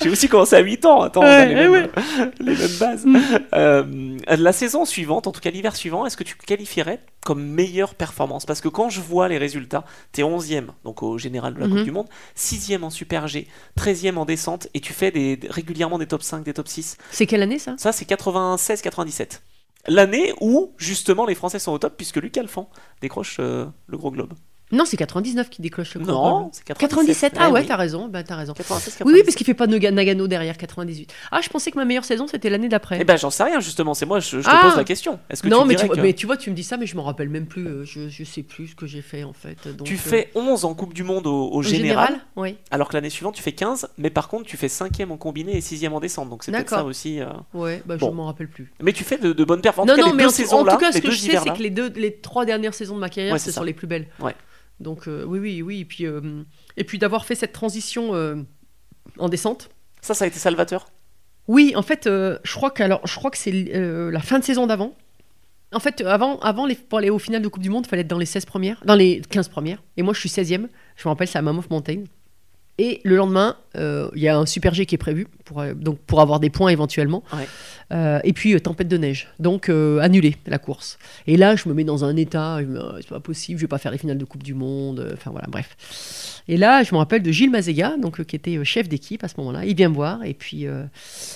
J'ai aussi commencé à 8 ans, attends, on a Ouais, les, ouais, mêmes, ouais. les mêmes bases. Euh, la saison suivante, en tout cas l'hiver suivant, est-ce que tu qualifierais comme meilleure performance? Parce que quand je vois les résultats, t'es 11e, donc au général de la Coupe Mhm. du Monde, 6e en Super G, 13e en descente, et tu fais des, régulièrement des top 5, des top 6. C'est quelle année ça? Ça, c'est 96-97. L'année où, justement, les Français sont au top, puisque Luc Alphand décroche euh, le gros globe. Non, c'est 99 qui décloche le Non, chrono. c'est 97. 97, ah Eh ouais, oui. t'as raison, bah t'as raison. 96, Oui, oui, parce qu'il fait pas Nagano derrière 98. Ah, je pensais que ma meilleure saison c'était l'année d'après. Eh ben, j'en sais rien, justement. C'est moi, je, je te Ah. pose la question. Est-ce que non, tu mais, tu vois, que mais tu vois, tu me dis ça, mais je m'en rappelle même plus. euh, Je, je sais plus ce que j'ai fait en fait. donc, tu euh, fais 11 en Coupe du Monde au, au général, Oui, alors que l'année suivante, tu fais 15, mais par contre, tu fais 5e en combiné et 6e en descente. Donc c'est peut-être ça aussi. euh. ouais, bah Bon. je m'en rappelle plus. Mais tu fais de, de bonnes performances. non, non, mais en, tout- cas, ce que je sais, c'est que les, trois dernières saisons de ma carrière, ce sont les plus belles. Ouais. Donc, euh, oui, oui, oui. Et puis, euh, et puis d'avoir fait cette transition euh, en descente. Ça, ça a été salvateur? Oui, en fait, je crois que alors, je crois que c'est la fin de saison d'avant. En fait, avant, avant les, pour aller au final de Coupe du Monde, il fallait être dans les 16 premières, dans les 15 premières. Et moi, je suis 16e. Je me rappelle, c'est à Mammoth Mountain. Et le lendemain, euh, il y a un Super G qui est prévu pour, euh, donc pour avoir des points éventuellement. Ouais. Euh, et puis tempête de neige, donc annulé la course. Et là, je me mets dans un état, Oh, c'est pas possible, je vais pas faire les finales de Coupe du Monde, enfin voilà, bref. Et là, je me rappelle de Gilles Mazega, donc qui était chef d'équipe à ce moment-là. Il vient me voir et puis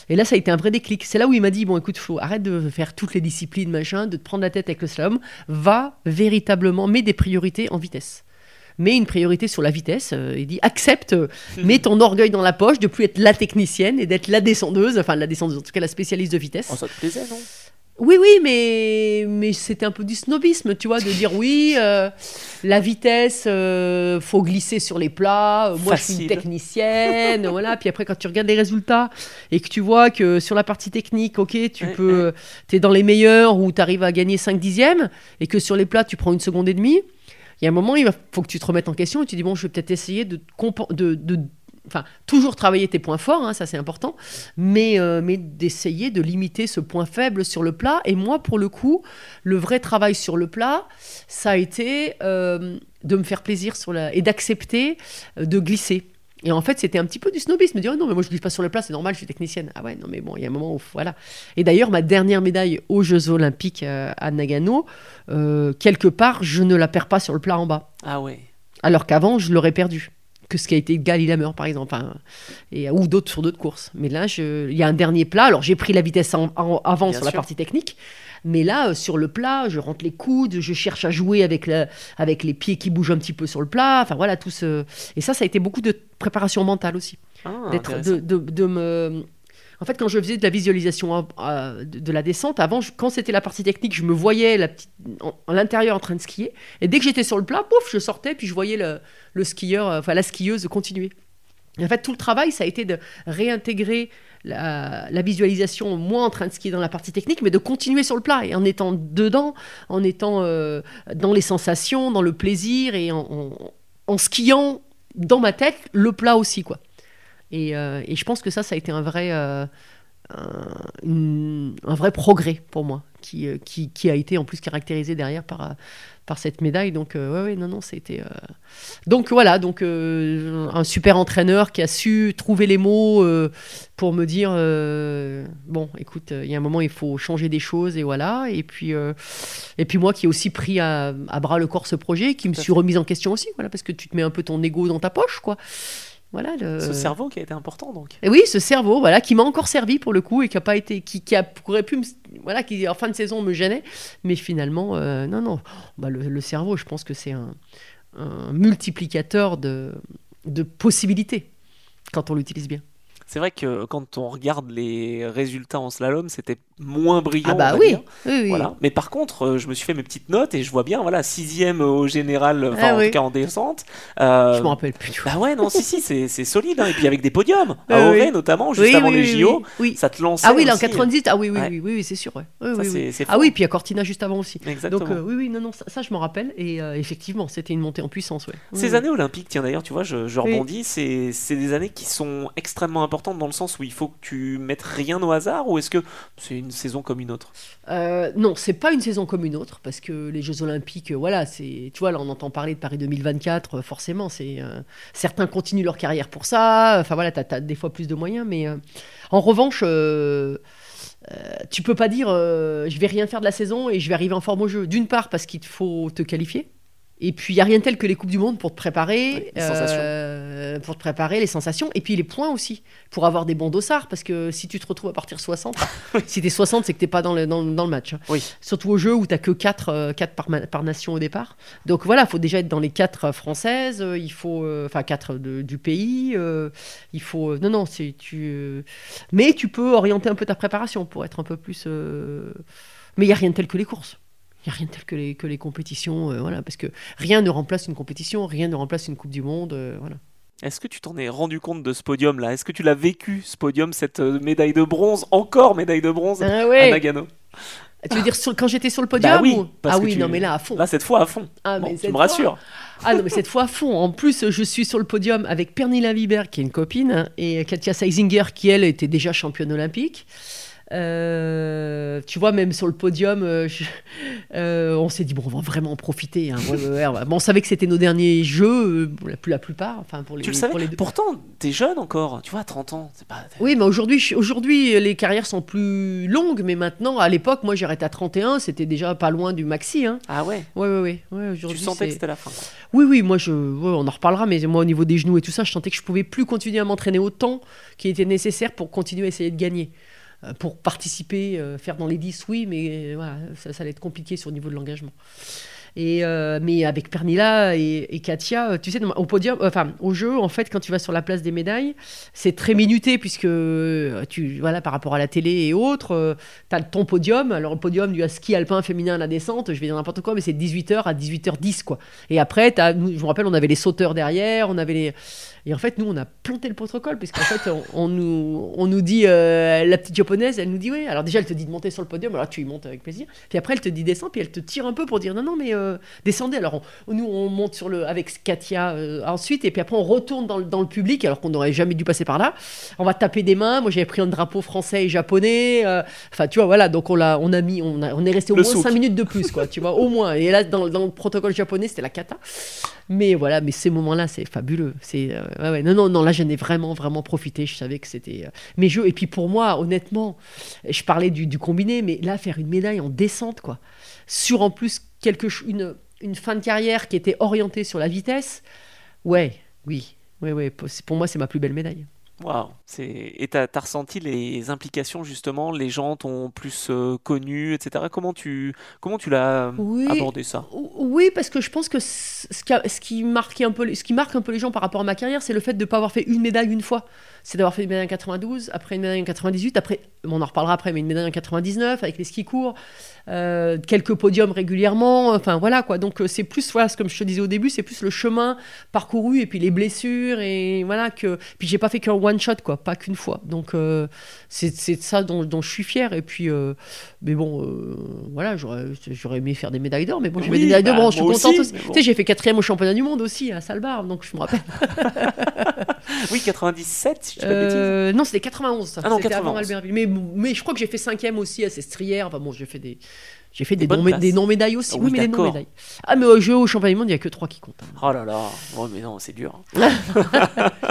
et là, ça a été un vrai déclic. C'est là où il m'a dit bon, écoute, faut arrête de faire toutes les disciplines, machin, de te prendre la tête avec le slalom, va véritablement mets des priorités en vitesse. Mets une priorité sur la vitesse. euh, il dit accepte, euh, mets ton orgueil dans la poche de plus être la technicienne et d'être la descendeuse, enfin la descendeuse, en tout cas la spécialiste de vitesse. Oh, ça te plaisait, non? Oui, oui, mais, mais c'était un peu du snobisme, tu vois, de dire oui, euh, la vitesse, euh, faut glisser sur les plats, euh, moi je suis une technicienne, voilà. Puis après, quand tu regardes les résultats et que tu vois que sur la partie technique, ok, tu Ouais, peux, es dans les meilleurs ou tu arrives à gagner 5 dixièmes et que sur les plats, tu prends une seconde et demie, il y a un moment, il faut que tu te remettes en question et tu dis, bon, je vais peut-être essayer de, de Enfin, toujours travailler tes points forts, hein, ça c'est important, mais, euh, mais d'essayer de limiter ce point faible sur le plat. Et moi, pour le coup, le vrai travail sur le plat, ça a été euh, de me faire plaisir sur la... et d'accepter euh, de glisser. Et en fait, c'était un petit peu du snobisme, dire oh non, mais moi je glisse pas sur le plat, c'est normal, je suis technicienne. Ah ouais, non, mais bon, il y a un moment où. Voilà. Et d'ailleurs, ma dernière médaille aux Jeux Olympiques euh, à Nagano, euh, quelque part, je ne la perds pas sur le plat en bas. Ah ouais. Alors qu'avant, je l'aurais perdu. Que ce qui a été Gali Lammer, par exemple. Et, ou d'autres sur d'autres courses. Mais là, il y a un dernier plat. Alors, j'ai pris la vitesse en- en- avant Bien sur la partie technique. Mais là, euh, sur le plat, je rentre les coudes, je cherche à jouer avec, la- avec les pieds qui bougent un petit peu sur le plat. Enfin, voilà, tout ce... Et ça, ça a été beaucoup de préparation mentale aussi. Ah, d'être de, de, de me en fait quand je faisais de la visualisation euh, de, la descente avant quand c'était la partie technique je me voyais la petite, en, à l'intérieur en train de skier. Et dès que j'étais sur le plat pouf je sortais puis je voyais le, le skieur euh, enfin la skieuse continuer. Et en fait tout le travail ça a été de réintégrer la, visualisation moi en train de skier dans la partie technique mais de continuer sur le plat. Et en étant dedans en étant euh, dans les sensations dans le plaisir et en skiant dans ma tête le plat aussi quoi. Et, euh, et je pense que ça, ça a été un vrai, euh, un, une- un vrai progrès pour moi, qui, euh, qui, qui a été en plus caractérisé derrière par, euh, par cette médaille. Donc, euh, ouais, ouais, non, non, c'était. euh, Donc, voilà, donc euh, un super entraîneur qui a su trouver les mots pour me dire bon, écoute, il y a un moment, il faut changer des choses, et voilà. Et puis, et puis moi qui ai aussi pris à, à bras le corps ce projet, qui me suis remise en question aussi, voilà, parce que tu te mets un peu ton ego dans ta poche, quoi. Voilà, le... Ce cerveau qui a été important, donc. Et oui, ce cerveau, voilà, qui m'a encore servi pour le coup et qui a pas été, qui, qui a, aurait pu, me, voilà, qui en fin de saison me gênait, mais finalement, euh, non, non, bah, le, le cerveau, je pense que c'est un, un multiplicateur de, de possibilités quand on l'utilise bien. C'est vrai que quand on regarde les résultats en slalom, c'était moins brillant. Ah bah oui, dire. oui, oui. Voilà. Mais par contre, euh, je me suis fait mes petites notes et je vois bien, voilà, sixième au général, enfin Ah en oui. tout cas en descente. Euh, Je me rappelle plus. Bah ouais, non, si, si, c'est solide. hein. Et puis avec des podiums, Ah à. Auray notamment, juste avant les JO, ça te lançait. Ah oui, là en aussi. 98, ah oui, oui, Ouais. oui, oui, c'est sûr. ouais. Ça, oui. c'est Ah oui, puis à Cortina juste avant aussi. Exactement. Donc euh, oui, oui, non, non, ça, ça, je m'en rappelle. Et euh, effectivement, c'était une montée en puissance, ouais. Ces années olympiques, tiens d'ailleurs, tu vois, je, rebondis, c'est c'est des années qui sont extrêmement importantes dans le sens où il faut que tu mettes rien au hasard ou est-ce que c'est saison comme une autre Euh, non, c'est pas une saison comme une autre parce que les Jeux Olympiques, voilà, c'est, tu vois, là on entend parler de Paris 2024, euh, forcément, c'est euh, certains continuent leur carrière pour ça. Enfin voilà, t'as, as des fois plus de moyens, mais euh, en revanche, tu peux pas dire je vais rien faire de la saison et je vais arriver en forme au jeu. D'une part parce qu'il faut te qualifier. Et puis, il n'y a rien de tel que les Coupes du Monde pour te préparer, Ouais, les sensations. euh, pour te préparer, les sensations, et puis les points aussi, pour avoir des bons dossards, parce que si tu te retrouves à partir 60, si tu es 60, c'est que tu n'es pas dans le, dans, dans le match. hein. Oui. Surtout au jeu où tu que 4, par, ma- par nation au départ. Donc voilà, il faut déjà être dans les 4 françaises, euh, il faut, euh, enfin 4 du pays, euh, il faut... euh, non, non, c'est... Tu, euh, mais tu peux orienter un peu ta préparation pour être un peu plus... euh, Mais il n'y a rien de tel que les courses. Il n'y a rien de tel que les, que les compétitions, euh, voilà, parce que rien ne remplace une compétition, rien ne remplace une Coupe du Monde, euh, voilà. Est-ce que tu t'en es rendu compte de ce podium-là? Est-ce que tu l'as vécu, ce podium, cette euh, médaille de bronze, encore médaille de bronze Ah à. Nagano? Tu veux dire sur- quand j'étais sur le podium Bah oui, ou- Ah oui, tu- non mais là à fond. Là, cette fois à fond. Ah, Bon, mais tu me fois- rassures. Ah non mais cette fois à fond. En plus, je suis sur le podium avec Pernilla Wiberg qui est une copine hein, et Katia Seisinger qui elle était déjà championne olympique. Euh, tu vois, même sur le podium, euh, je- euh, on s'est dit, bon, on va vraiment en profiter. hein. Ouais, ouais, ouais. Bon, on savait que c'était nos derniers jeux, la, la plupart, enfin pour les, Tu le pour savais les deux. Pourtant, t'es jeune encore. Tu vois, à 30 ans. C'est pas. Oui, mais aujourd'hui, aujourd'hui, les carrières sont plus longues, mais maintenant, à l'époque, moi, arrêté à 31, c'était déjà pas loin du maxi. Hein. Ah ouais. Ouais, ouais, ouais. Tu sentais que c'était la fin. Oui, oui, moi, je, on en reparlera, mais moi, au niveau des genoux et tout ça, je sentais que je pouvais plus continuer à m'entraîner autant qu'il était nécessaire pour continuer à essayer de gagner. Euh, Pour participer, euh, faire dans les 10, oui, mais euh, voilà, ça, ça allait être compliqué sur le niveau de l'engagement. Et mais avec Pernilla et, Katia, tu sais, au podium, enfin au jeu, en fait, quand tu vas sur la place des médailles, c'est très minuté puisque tu, voilà, par rapport à la télé et autres, tu as ton podium. Alors le podium du ski alpin féminin à la descente, je vais dire n'importe quoi, mais c'est 18h à 18h10 quoi. Et après, nous, je me rappelle, on avait les sauteurs derrière, on avait les. Et en fait, nous, on a planté le protocole, parce qu'en fait, on, on nous, on nous dit, euh, la petite japonaise, elle nous dit, oui. Alors déjà, elle te dit de monter sur le podium, alors tu y montes avec plaisir. Puis après, elle te dit descends, puis elle te tire un peu pour dire, non, non, mais euh, descendez. Alors on- nous, on monte sur le, avec Katia euh, ensuite, et puis après, on retourne dans le, dans le public, alors qu'on n'aurait jamais dû passer par là. On va taper des mains. Moi, j'avais pris un drapeau français et japonais. Enfin, tu vois, voilà. Donc on l'a, on a mis, on, a- on est resté au Le moins souk. 5 minutes de plus, quoi. tu vois, au moins. Et là, dans, dans le protocole japonais, c'était la cata. Mais voilà, mais ces moments-là, c'est fabuleux. C'est non, non, non. Là, j'en ai vraiment, vraiment profité. Je savais que c'était euh, mes jeux. Et puis pour moi, honnêtement, je parlais du, combiné, mais là, faire une médaille en descente, quoi, sur en plus quelque une, fin de carrière qui était orientée sur la vitesse. Ouais, oui, ouais. Pour pour moi, c'est ma plus belle médaille. Waouh. Et t'as as ressenti les implications justement? Les gens t'ont plus euh, connu, etc. Comment tu comment tu l'as Oui. abordé ça? Oui, parce que je pense que ce ce qui, marquait un peu, ce qui marque un peu les gens par rapport à ma carrière, c'est le fait de ne pas avoir fait une médaille une fois. C'est d'avoir fait une médaille en 92, après une médaille en 98, après, bon, on en reparlera après, mais une médaille en 99 avec les skis courts, euh, quelques podiums régulièrement, enfin voilà quoi. Donc euh, c'est plus, voilà, comme je te disais au début, c'est plus le chemin parcouru et puis les blessures et voilà que. Puis j'ai pas fait qu'un one shot quoi, pas qu'une fois. Donc euh, c'est ça dont, dont je suis fier. Et puis, euh, mais bon, euh, voilà, j'aurais aimé faire des médailles d'or, mais bon, j'ai Oui, des médailles d'or, bah, bon, je suis contente aussi, bon. Tu sais, j'ai fait quatrième au championnat du monde aussi à Salbar, donc je me rappelle. Oui, 97, si je dis pas de bêtises. Euh, non, c'était 91. Ça. Ah non, C'était avant 91. Albertville. Mais, mais je crois que j'ai fait cinquième aussi à Sestrières. Enfin bon, j'ai fait des. J'ai fait des, non-médailles aussi. Ah oui, mais des non-médailles. Ah, mais au jeu au championnat du monde, il n'y a que trois qui comptent. hein. Oh là là, oh, mais non, c'est dur. hein.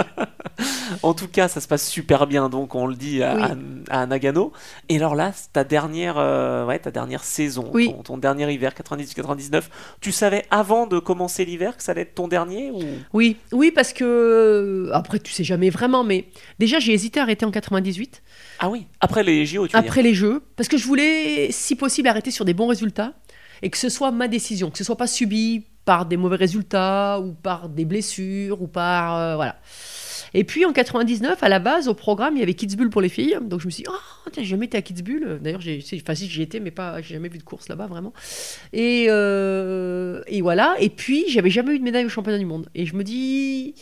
en tout cas, ça se passe super bien, donc on le dit à, Oui. à- à Nagano. Et alors là, ta dernière, euh, ouais, ta dernière saison, Oui. ton, ton dernier hiver, 98-99. Tu savais avant de commencer l'hiver que ça allait être ton dernier ou... Oui, oui, parce que. euh, Après, tu sais jamais vraiment, mais déjà, j'ai hésité à arrêter en 98. Ah oui, après les JO, tu veux dire. après les Jeux, parce que je voulais, si possible, arrêter sur des bons résultats et que ce soit ma décision, que ce soit pas subi par des mauvais résultats ou par des blessures ou par euh, voilà. Et puis en 99, à la base, au programme, il y avait Kitzbühel pour les filles. Donc je me suis dit, oh, tiens, j'ai jamais été à Kitzbühel. D'ailleurs, j'ai, enfin, si, j'y étais, mais pas, j'ai jamais vu de course là-bas, vraiment. Et, euh, et voilà. Et puis, j'avais jamais eu de médaille au championnat du monde. Et je me dis,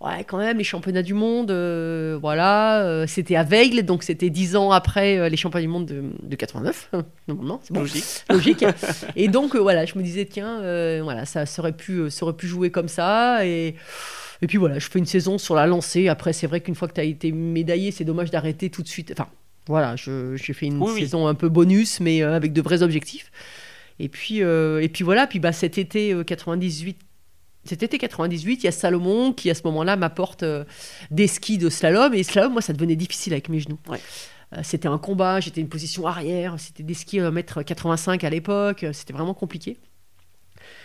ouais, quand même, les championnats du monde, euh, voilà, euh, c'était à Veigle, donc c'était dix ans après euh, les championnats du monde de, de 89. Normalement, c'est bon Logique. logique. Et donc voilà, je me disais tiens, voilà, ça aurait pu, ça aurait pu jouer comme ça. Et et puis voilà, je fais une saison sur la lancée. Après, c'est vrai qu'une fois que tu as été médaillé, c'est dommage d'arrêter tout de suite. Enfin, voilà, j'ai fait une Oui, oui. saison un peu bonus, mais avec de vrais objectifs. Et puis, euh, et puis voilà, puis bah, cet été euh, 98. Cet été 98, il y a Salomon qui à ce moment-là m'apporte euh, des skis de slalom. Et slalom, moi, ça devenait difficile avec mes genoux. Ouais. Euh, C'était un combat, j'étais une position arrière, c'était des skis à 1m85 à l'époque, euh, c'était vraiment compliqué.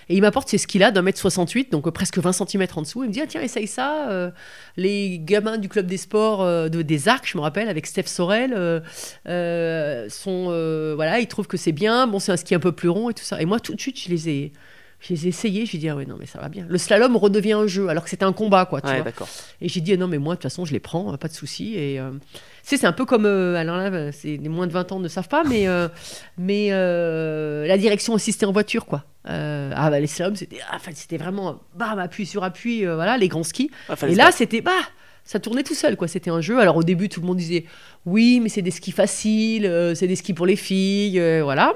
Et il m'apporte ces skis-là d'un mètre 68, donc presque 20 cm en dessous. Il me dit ah, tiens, essaye ça. Euh, les gamins du club des sports euh, de, des Arcs, je me rappelle, avec Steph Sorel, euh, sont, voilà, ils trouvent que c'est bien. Bon, c'est un ski un peu plus rond et tout ça. Et moi, tout de suite, je les ai, je les ai essayés. J'ai dit ah ouais, non, mais ça va bien. Le slalom redevient un jeu, alors que c'était un combat, quoi. Tu Ouais, vois. Et j'ai dit, ah non, mais moi, de toute façon, je les prends, euh, pas de souci. Et euh, tu sais, c'est un peu comme. euh, alors là, euh, les moins de 20 ans ne savent pas, mais, euh, mais la direction aussi, c'était en voiture, quoi. Ah, bah, les slaloms, c'était, ah, c'était vraiment bam, appui sur appui, voilà, les grands skis. Ah, Et là, c'était bah, ça tournait tout seul, quoi. C'était un jeu. Alors au début, tout le monde disait oui, mais c'est des skis faciles, euh, c'est des skis pour les filles, euh, voilà.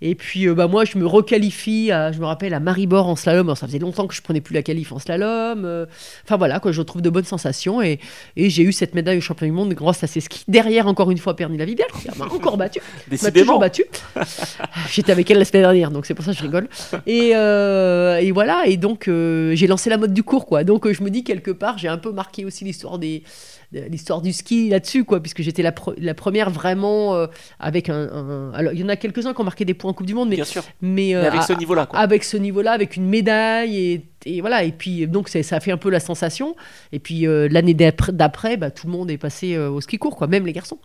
Et puis, euh, bah, moi, je me requalifie, à, je me rappelle, à Maribor en slalom. Alors, ça faisait longtemps que je prenais plus la qualif en slalom. euh, Enfin, voilà, quoi, je retrouve de bonnes sensations. Et, et j'ai eu cette médaille au championnat du monde grâce à ces skis. Derrière, encore une fois, Perny Lavibière, qui m'a encore battu. m'a toujours battu. J'étais avec elle la semaine dernière, donc c'est pour ça que je rigole. Et, euh, et voilà, et donc euh, j'ai lancé la mode du cours, quoi. Donc je me dis quelque part, j'ai un peu marqué aussi l'histoire des de- l'histoire du ski là-dessus, quoi, puisque j'étais la, pre- la première vraiment euh, avec un, un- Alors il y en a quelques-uns qui ont marqué des points en Coupe du Monde, mais, Bien sûr. mais, euh, Mais avec ce niveau-là, quoi. avec ce niveau-là, avec une médaille et, et voilà. Et puis donc ça a fait un peu la sensation. Et puis euh, l'année d'après, bah, tout le monde est passé euh, au ski court, quoi, même les garçons.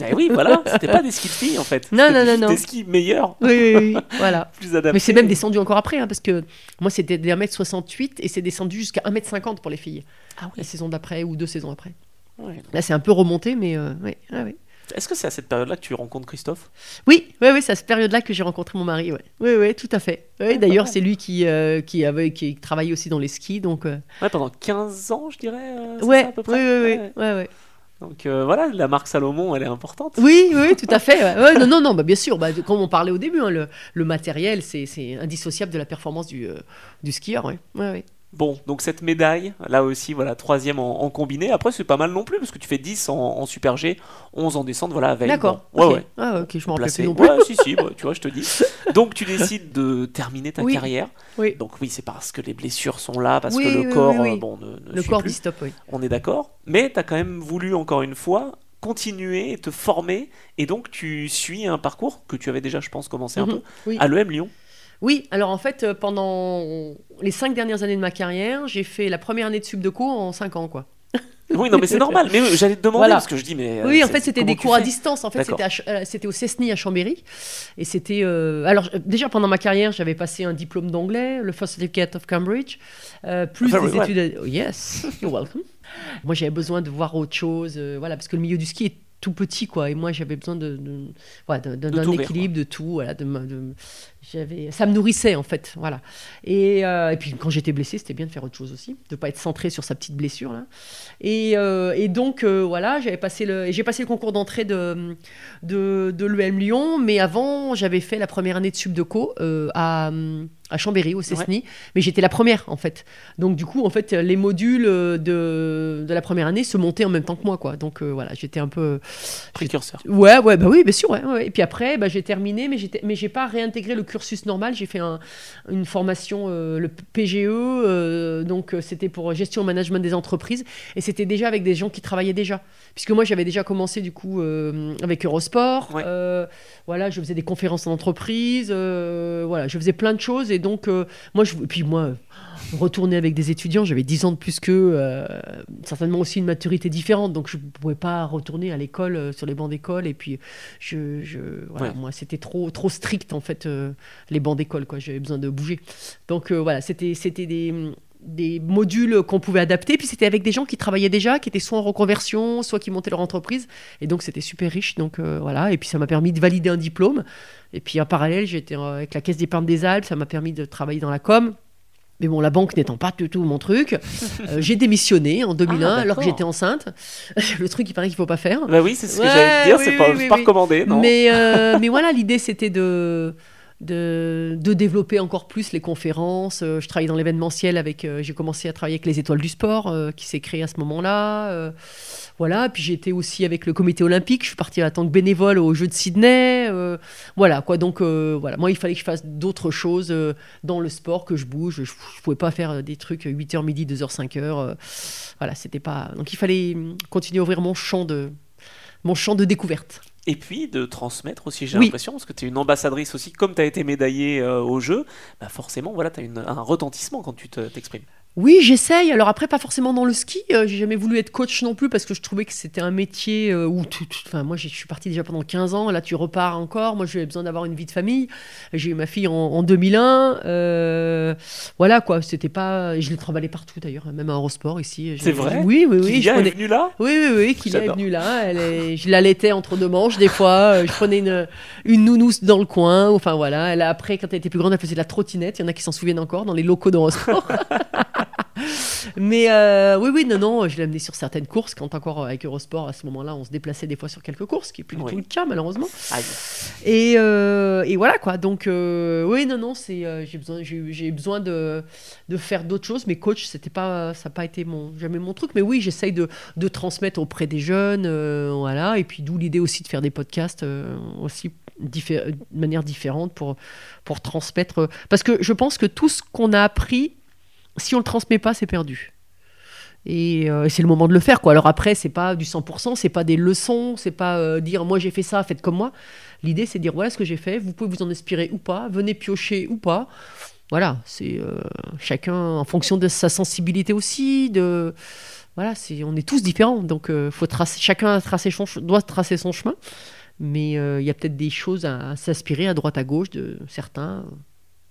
Eh oui, voilà. C'était pas des skis de filles, en fait. Non, non, non, non. Des skis meilleurs, Oui, oui, oui, voilà. plus adaptés. Mais c'est même descendu encore après, hein, parce que moi c'était des 1m68 et c'est descendu jusqu'à 1m50 pour les filles. Ah oui. La saison d'après ou deux saisons après. Ouais. Là c'est un peu remonté, mais euh, ouais, ah ouais. Est-ce que c'est à cette période-là que tu rencontres Christophe? Oui, oui, oui, c'est à cette période-là que j'ai rencontré mon mari. Ouais. Oui, oui, tout à fait. Oui, pas D'ailleurs, c'est lui qui, euh, qui, avait, qui travaillait aussi dans les skis. Donc, euh, Ouais, pendant 15 ans, je dirais. euh, ouais, ça, à peu oui, oui, près? oui, Ouais. ouais, ouais. Donc euh, voilà, la marque Salomon, elle est importante. Oui, oui, tout à fait. non, non, non, bah, bien sûr. Bah, comme on parlait au début, hein, le, le matériel, c'est c'est indissociable de la performance du, du skieur. Ouais, ouais. Bon, donc cette médaille, là aussi, voilà, troisième en, en combiné. Après, c'est pas mal non plus, parce que tu fais 10 en, en Super G, 11 en descente, voilà, avec. D'accord. Bon, ouais. Ah, ok, je m'en rappelle plus non plus. Ouais, si, si, bah, tu vois, je te dis. Donc tu décides de terminer ta Oui. carrière. Oui. Donc oui, c'est parce que les blessures sont là, parce Oui, que le corps, euh, bon, ne, ne Le suit corps plus. dit stop, oui. On est d'accord. Mais tu as quand même voulu, encore une fois, continuer et te former. Et donc tu suis un parcours que tu avais déjà, je pense, commencé un Mhm. peu à l'EM Lyon. Oui, alors en fait, euh, pendant les cinq dernières années de ma carrière, j'ai fait la première année de subdeco en cinq ans, quoi. Oui, non, mais c'est normal. Mais euh, j'allais te demander, Voilà. parce que je dis, mais. euh, Oui, en c'est- fait, c'était des cours à distance. En fait, c'était euh, au Cessny à Chambéry. Et c'était. euh, alors, euh, déjà, pendant ma carrière, j'avais passé un diplôme d'anglais, le First Certificate of Cambridge, euh, plus des études. oh, yes, you're welcome. Moi, j'avais besoin de voir autre chose, euh, voilà, parce que le milieu du ski est tout petit, quoi. Et moi, j'avais besoin de, d'un- équilibre, de tout. Voilà, de- j'avais, ça me nourrissait, en fait. Voilà. Et, euh, et puis, quand j'étais blessée, c'était bien de faire autre chose aussi, de pas être centré sur sa petite blessure, là. Et, euh, et donc, euh, voilà, j'avais passé le, j'ai passé le concours d'entrée de, de, de l'EM Lyon, mais avant, j'avais fait la première année de Subdeco à, à Chambéry, au Cessny, mais j'étais la première, en fait. Donc, du coup, en fait, les modules de, de la première année se montaient en même temps que moi, quoi. Donc, euh, voilà, j'étais un peu. Précurseur. Ouais, ouais, bah oui, bien sûr. Ouais, ouais. Et puis après, bah, j'ai terminé, mais j'étais, mais j'ai pas réintégré le cursus normal. J'ai fait un- une formation, euh, le PGE, euh, donc euh, c'était pour gestion et management des entreprises, et c'était déjà avec des gens qui travaillaient déjà, puisque moi j'avais déjà commencé du coup avec Eurosport. Ouais. voilà, je faisais des conférences en entreprise, voilà, je faisais plein de choses, et donc moi, je, et puis moi. Retourner avec des étudiants, j'avais 10 ans de plus qu'eux, euh, certainement aussi une maturité différente, donc je ne pouvais pas retourner à l'école, euh, sur les bancs d'école, et puis je, je- voilà, Ouais. moi c'était trop, trop strict en fait, euh, les bancs d'école, quoi, j'avais besoin de bouger. Donc voilà, c'était c'était des, des modules qu'on pouvait adapter, puis c'était avec des gens qui travaillaient déjà, qui étaient soit en reconversion, soit qui montaient leur entreprise, et donc c'était super riche, donc euh, voilà, et puis ça m'a permis de valider un diplôme, et puis en parallèle, j'étais avec la Caisse d'épargne des Alpes, ça m'a permis de travailler dans la com. Mais bon, la banque n'étant pas du tout mon truc, euh, j'ai démissionné en 2001 Ah, alors que j'étais enceinte. le truc, il paraît qu'il faut pas faire. Bah oui, c'est ce que j'allais dire, oui, c'est oui, pas, oui, pas oui. recommandé, non Mais, euh, mais voilà, l'idée c'était de, de, développer encore plus les conférences. Euh, je travaillais dans l'événementiel avec. euh, j'ai commencé à travailler avec les Étoiles du Sport euh, qui s'est créé à ce moment-là. Voilà, puis j'étais aussi avec le comité olympique. Je suis partie en tant que bénévole aux Jeux de Sydney. voilà, quoi. Donc, voilà, moi, il fallait que je fasse d'autres choses dans le sport, que je bouge. Je ne pouvais pas faire des trucs 8h midi, 2h, 5h. euh, voilà, c'était pas. Donc, il fallait hum, continuer à ouvrir mon champ de, mon champ de découverte. Et puis de transmettre aussi, j'ai Oui. l'impression, parce que tu es une ambassadrice aussi, comme tu as été médaillée euh, au jeu, bah forcément, voilà, tu as un retentissement quand tu te- t'exprimes. Oui, j'essaye. Alors après, pas forcément dans le ski. Euh, j'ai jamais voulu être coach non plus parce que je trouvais que c'était un métier euh, où tout. tout- Enfin, moi, je suis partie déjà pendant 15 ans. Là, tu repars encore. Moi, j'avais besoin d'avoir une vie de famille. J'ai eu ma fille en, en 2001. Euh, voilà quoi. C'était pas. Je l'ai trimballée partout d'ailleurs, même à Eurosport ici. C'est vrai? Oui, oui, oui. Je Kylian prenais- est venu là? Oui, oui, oui, qu'il est J'adore. venu là. Elle est... Je l'allaitais entre deux manches des fois. Je prenais une, une dans le coin. Enfin voilà. Elle a, après, quand elle était plus grande, elle faisait de la trottinette. Il y en a qui s'en souviennent encore dans les locaux d'Eurosport. Mais euh, oui, oui, non, non, je l'ai amené sur certaines courses. Quand encore avec Eurosport, à ce moment-là, on se déplaçait des fois sur quelques courses, ce qui n'est plus du Oui. tout le cas, malheureusement. Aïe. Et, euh, et voilà quoi. Donc euh, oui, non, non, c'est j'ai besoin, j'ai j'ai besoin de, de faire d'autres choses. Mais coach, c'était pas, ça n'a pas été mon jamais mon truc. Mais oui, j'essaye de, de transmettre auprès des jeunes, voilà. Et puis d'où l'idée aussi de faire des podcasts aussi diffé- de manière différente pour pour transmettre. Parce que je pense que tout ce qu'on a appris, si on le transmet pas, c'est perdu. Et, euh, et c'est le moment de le faire quoi. Alors après, c'est pas du 100%, c'est pas des leçons, c'est pas euh, dire moi j'ai fait ça, faites comme moi. L'idée, c'est de dire voilà ce que j'ai fait, vous pouvez vous en inspirer ou pas, venez piocher ou pas. Voilà, c'est euh, chacun en fonction de sa sensibilité aussi. De voilà, c'est on est tous différents, donc faut tracer, chacun ch- doit tracer son chemin. Mais il y a peut-être des choses à, à s'inspirer à droite à gauche de certains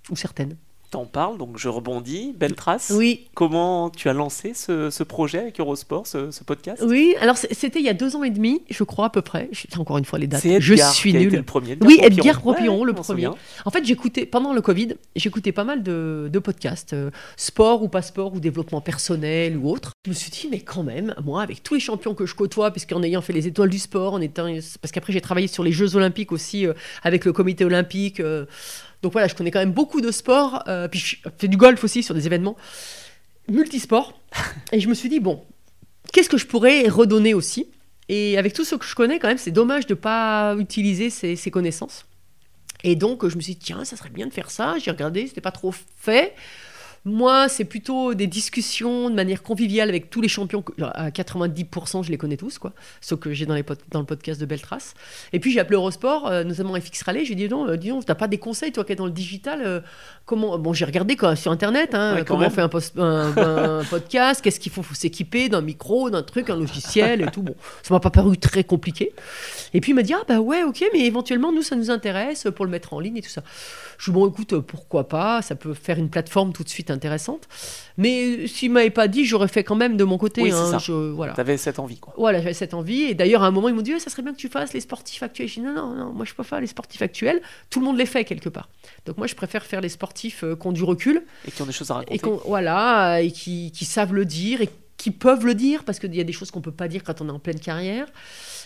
ou certaines. T'en parles, donc je rebondis. Belle trace. Oui, Comment tu as lancé ce, ce projet avec Eurosport, ce, ce podcast? Oui. Alors c'était il y a deux ans et demi, je crois à peu près. Je- Encore une fois les dates. C'est Je suis qui a été nulle. le premier. Oui, Edgar Edgar. Poppiron, Ouais, le premier. En fait, j'écoutais pendant le Covid, j'écoutais pas mal de, de podcasts, euh, sport ou pas sport ou développement personnel ou autre. Je me suis dit, mais quand même, moi, avec tous les champions que je côtoie, puisqu'en ayant fait les étoiles du sport, en étant, parce qu'après j'ai travaillé sur les Jeux Olympiques aussi euh, avec le Comité Olympique. euh, donc voilà, je connais quand même beaucoup de sports. euh, puis je fais du golf aussi sur des événements multisports. Et je me suis dit, bon, qu'est-ce que je pourrais redonner aussi? Et avec tout ce que je connais, quand même, c'est dommage de ne pas utiliser ces, ces connaissances. Et donc, je me suis dit, tiens, ça serait bien de faire ça. J'ai regardé, c'était pas trop fait. Moi, c'est plutôt des discussions de manière conviviale avec tous les champions. À 90%, je les connais tous, quoi. Ceux que j'ai dans, les pod- dans le podcast de Beltrace. Et puis, j'ai appelé Eurosport, euh, notamment FX Raleigh. J'ai dit, non, euh, dis donc, t'as pas des conseils, toi qui es dans le digital euh, comment... Bon, j'ai regardé sur Internet, hein, Ouais, comment on fait un, post- un- un podcast, qu'est-ce qu'il faut, faut s'équiper d'un micro, d'un truc, un logiciel et tout. Bon, ça m'a pas paru très compliqué. Et puis il m'a dit ah bah ouais ok mais éventuellement nous ça nous intéresse pour le mettre en ligne et tout ça. Je dis bon écoute pourquoi pas ça peut faire une plateforme tout de suite intéressante. Mais s'il m'avait pas dit j'aurais fait quand même de mon côté. Oui, hein, ça. je- voilà. T'avais cette envie, quoi. Voilà, j'avais cette envie. Et d'ailleurs, à un moment, ils m'ont dit, Ouais, ça serait bien que tu fasses les sportifs actuels. J'ai dit, non, non, non, moi, je peux pas faire les sportifs actuels. Tout le monde les fait quelque part. Donc, moi, je préfère faire les sportifs euh, qui ont du recul Et qui ont des choses à raconter. et voilà, et qui, qui savent le dire et qui peuvent le dire parce qu'il y a des choses qu'on peut pas dire quand on est en pleine carrière.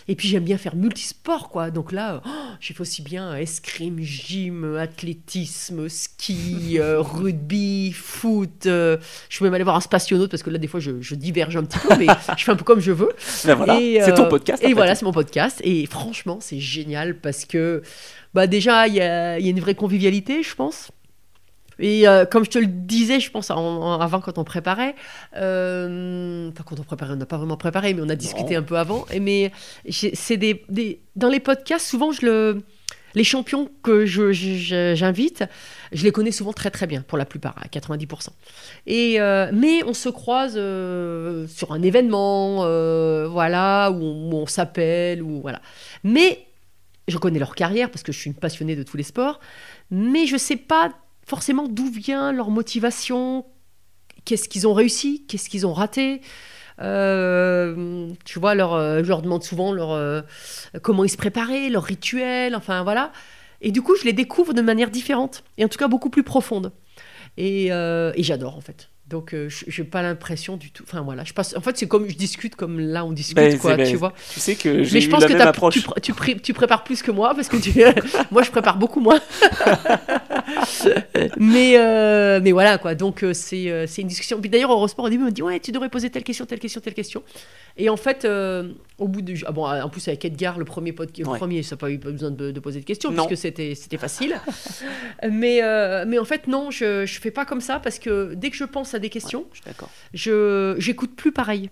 Et puis j'aime bien faire multisport, quoi. Donc là, oh, j'ai fait aussi bien escrime, gym, athlétisme, ski, euh, rugby, foot. euh, je peux même aller voir un spationaute parce que là, des fois, je, je diverge un petit peu, mais je fais un peu comme je veux. Ben voilà, c'est ton euh, podcast. Et voilà, c'est mon podcast. Et franchement, c'est génial parce que bah déjà, il y a, il y a une vraie convivialité, je pense. Et euh, comme je te le disais, je pense en- en- avant quand on préparait, euh, enfin quand on préparait, on n'a pas vraiment préparé, mais on a discuté Non. un peu avant. Et mais c'est des, des- dans les podcasts, souvent je le, les champions que je- je- j'invite, je les connais souvent très très bien pour la plupart, à 90%. Et euh, mais on se croise euh, sur un événement, euh, voilà, où on, on s'appelle, ou voilà. Mais je connais leur carrière parce que je suis une passionnée de tous les sports, mais je sais pas forcément d'où vient leur motivation, qu'est-ce qu'ils ont réussi, qu'est-ce qu'ils ont raté. Euh, tu vois, leur, euh, je leur demande souvent leur, euh, comment ils se préparaient, leur rituel, enfin voilà. Et du coup, je les découvre de manière différente, et en tout cas beaucoup plus profonde. Et, et j'adore en fait. Donc, euh, je j'ai pas l'impression du tout. Enfin voilà, je passe. En fait, c'est comme je discute comme là on discute, Ben, quoi, c'est- ben, tu vois. Tu sais que j'ai Mais je pense la que même approche. tu, tu, pré- tu prépares plus que moi parce que tu- moi je prépare beaucoup moins. mais, euh, mais voilà quoi. Donc euh, c'est euh, c'est une discussion. Puis d'ailleurs Eurosport au début on me dit ouais tu devrais poser telle question, telle question, telle question. Et en fait euh, au bout de ah bon en plus avec Edgar le premier podcast, Ouais. le premier ça n'a pas eu besoin de, de poser de questions Non. puisque c'était facile. mais mais en fait non je je fais pas comme ça parce que dès que je pense à des questions Je suis d'accord. je j'écoute plus pareil.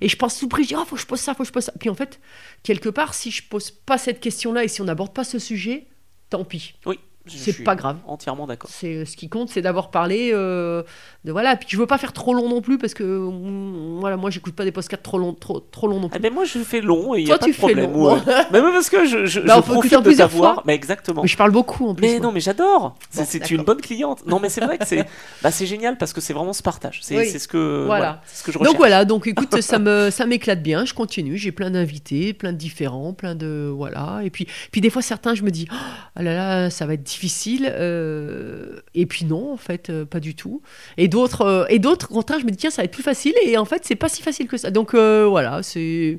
Et je pense tout près, je dis, oh, faut que je pose ça, faut que je pose ça. Puis en fait, quelque part, si je pose pas cette question-là et si on n'aborde pas ce sujet, tant pis. Oui. C'est pas grave. Entièrement d'accord. C'est ce qui compte, c'est d'avoir parlé euh, de voilà. Puis je veux pas faire trop long non plus parce que mm, voilà, moi j'écoute pas des podcasts trop longs, trop trop longs non Eh plus. ben moi je fais long et il y Toi, a pas tu de fais long. ouais. mais même parce que je, je, Bah, je profite de t'avoir. Mais exactement. Mais je parle beaucoup en plus. Mais non, mais j'adore. C'est Bon, une bonne cliente. Non, mais c'est vrai que c'est bah, c'est génial parce que c'est vraiment ce partage. C'est Oui. ce que Voilà. ce que je recherche. Donc voilà, donc écoute, ça me ça m'éclate bien, je continue, j'ai plein d'invités, plein de différents, plein de voilà, et puis puis des fois certains je me dis oh là là, ça va être difficile. euh, et puis non, en fait, euh, pas du tout. Et d'autres, euh, et d'autres, au contraire, je me dis tiens, ça va être plus facile. Et en fait, c'est pas si facile que ça. Donc voilà, c'est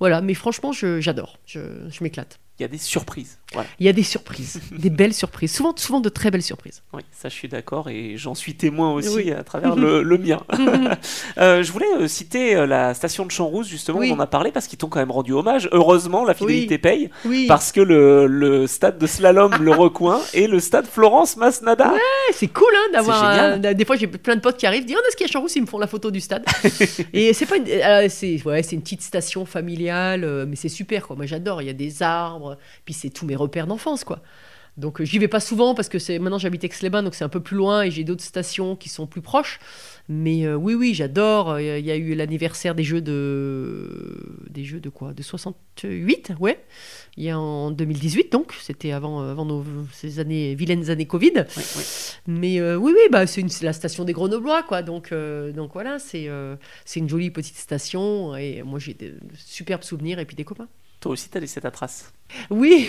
voilà. Mais franchement, j'adore. Je, je m'éclate. Il y a des surprises. Voilà. Il y a des surprises, des belles surprises. Souvent, souvent de très belles surprises. Oui, ça je suis d'accord et j'en suis témoin aussi Oui. à travers le, le mien. Euh, je voulais euh, citer euh, la station de Champs-Rousse, justement, Oui. on en a parlé parce qu'ils t'ont quand même rendu hommage. Heureusement, la fidélité Oui. paye oui. parce que le, le stade de slalom Le Recoin et le stade Florence Masnada. Ouais, c'est cool hein, d'avoir. un- des fois, j'ai plein de potes qui arrivent, disent on a ski à Champs-Rousse, ils me font la photo du stade. et c'est pas une, c'est ouais, une petite station familiale, mais c'est super quoi. Moi, j'adore. Il y a des arbres, puis c'est tous mes repères d'enfance quoi. Donc euh, j'y vais pas souvent parce que c'est maintenant j'habite Aix-les-Bains donc c'est un peu plus loin et j'ai d'autres stations qui sont plus proches. Mais euh, oui oui j'adore. Euh, Il y a eu l'anniversaire des jeux de des jeux de quoi? De 68 ouais. Il y a en 2018 donc c'était avant avant nos, ces années vilaines années Covid. Mais euh, oui, oui, bah, c'est la station des Grenoblois, quoi. Donc, euh, donc voilà, c'est c'est une jolie petite station. Et moi, j'ai de superbes souvenirs et puis des copains. Toi aussi, t'as laissé ta trace. Oui,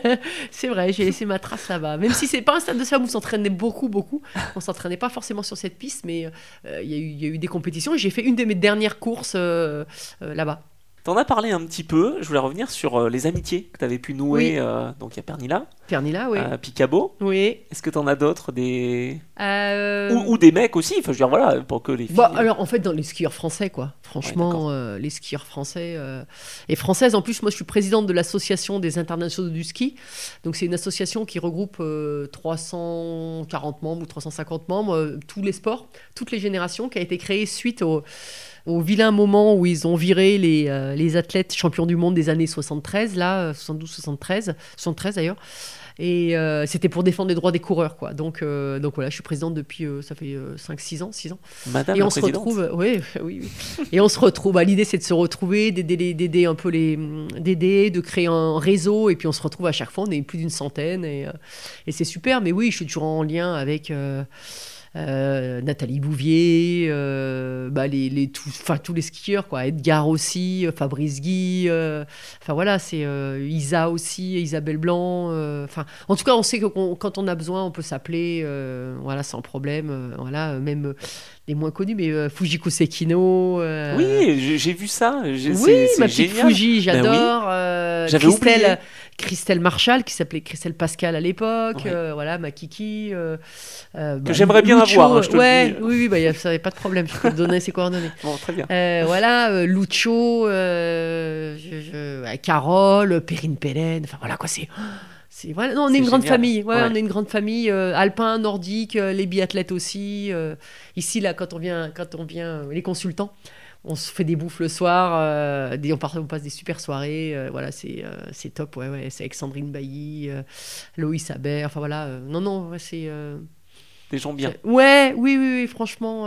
c'est vrai, j'ai laissé ma trace là-bas. Même si c'est pas un stade de slalom où on s'entraînait beaucoup, beaucoup. On s'entraînait pas forcément sur cette piste, mais euh, il y, a eu- des compétitions j'ai fait une de mes dernières courses euh, euh, là-bas. T'en as parlé un petit peu. Je voulais revenir sur euh, les amitiés que t'avais pu nouer. Oui. euh, donc il y a Pernilla, Pernilla, oui. à Picabo. oui. Est-ce que t'en as d'autres des Euh, ou, ou des mecs aussi? Enfin, je veux dire voilà pour que les filles. Bah, alors en fait dans les skieurs français quoi franchement euh, les skieurs français euh, et françaises en plus moi je suis présidente de l'association des internationaux du ski donc c'est une association qui regroupe euh, 340 membres ou 350 membres euh, tous les sports toutes les générations qui a été créée suite au au vilain moment où ils ont viré les, euh, les athlètes champions du monde des années 73, là, 72-73, 73 d'ailleurs. Et euh, c'était pour défendre les droits des coureurs, quoi. Donc, euh, donc voilà, je suis présidente depuis, euh, ça fait 5-6 ans, 6 ans. Madame Et la on se présidente. retrouve, oui, oui, oui. Et on se retrouve. bah, L'idée, c'est de se retrouver, d'aider, un peu les, d'aider, de créer un réseau. Et puis on se retrouve à chaque fois. On est plus d'une centaine et, et c'est super. Mais oui, je suis toujours en lien avec. Euh, Nathalie Bouvier, euh, bah, les, les, tous, les skieurs, quoi. Edgar aussi, euh, Fabrice Guy, enfin voilà, c'est Isa aussi, Isabelle Blanc. Enfin, en tout cas, on sait que quand on a besoin, on peut s'appeler, voilà, sans problème. voilà, même les moins connus, mais Fujiko Sekino. Oui, j'ai- vu ça. oui, ma petite génial. Fuji, Ben oui. j'adore. J'avais Christelle, oublié. Christelle Marshall, qui s'appelait Christelle Pascal à l'époque. Ouais. euh, voilà, ma Kiki. euh, euh, bah, j'aimerais bien avoir, hein, je te le ouais, dis. Oui, oui, bah, ça n'avait pas de problème. Je peux te donner ses coordonnées. Bon, très bien. Euh, voilà, Lucho, je- Carole, Perrine Pellen. Enfin voilà, quoi, c'est. c'est- voilà. Non, on est, une grande famille. Ouais, Ouais. On est une grande famille. alpin, nordique, les biathlètes aussi. ici, là, quand on vient, quand on vient les consultants, on se fait des bouffes le soir. euh, des, on, part- on passe des super soirées. euh, voilà, c'est euh, c'est top. Ouais, ouais, c'est Alexandrine Bailly, euh, Loïs Aber. Enfin voilà. non, non, ouais, c'est. Des gens bien. Ouais, oui, oui, oui, franchement,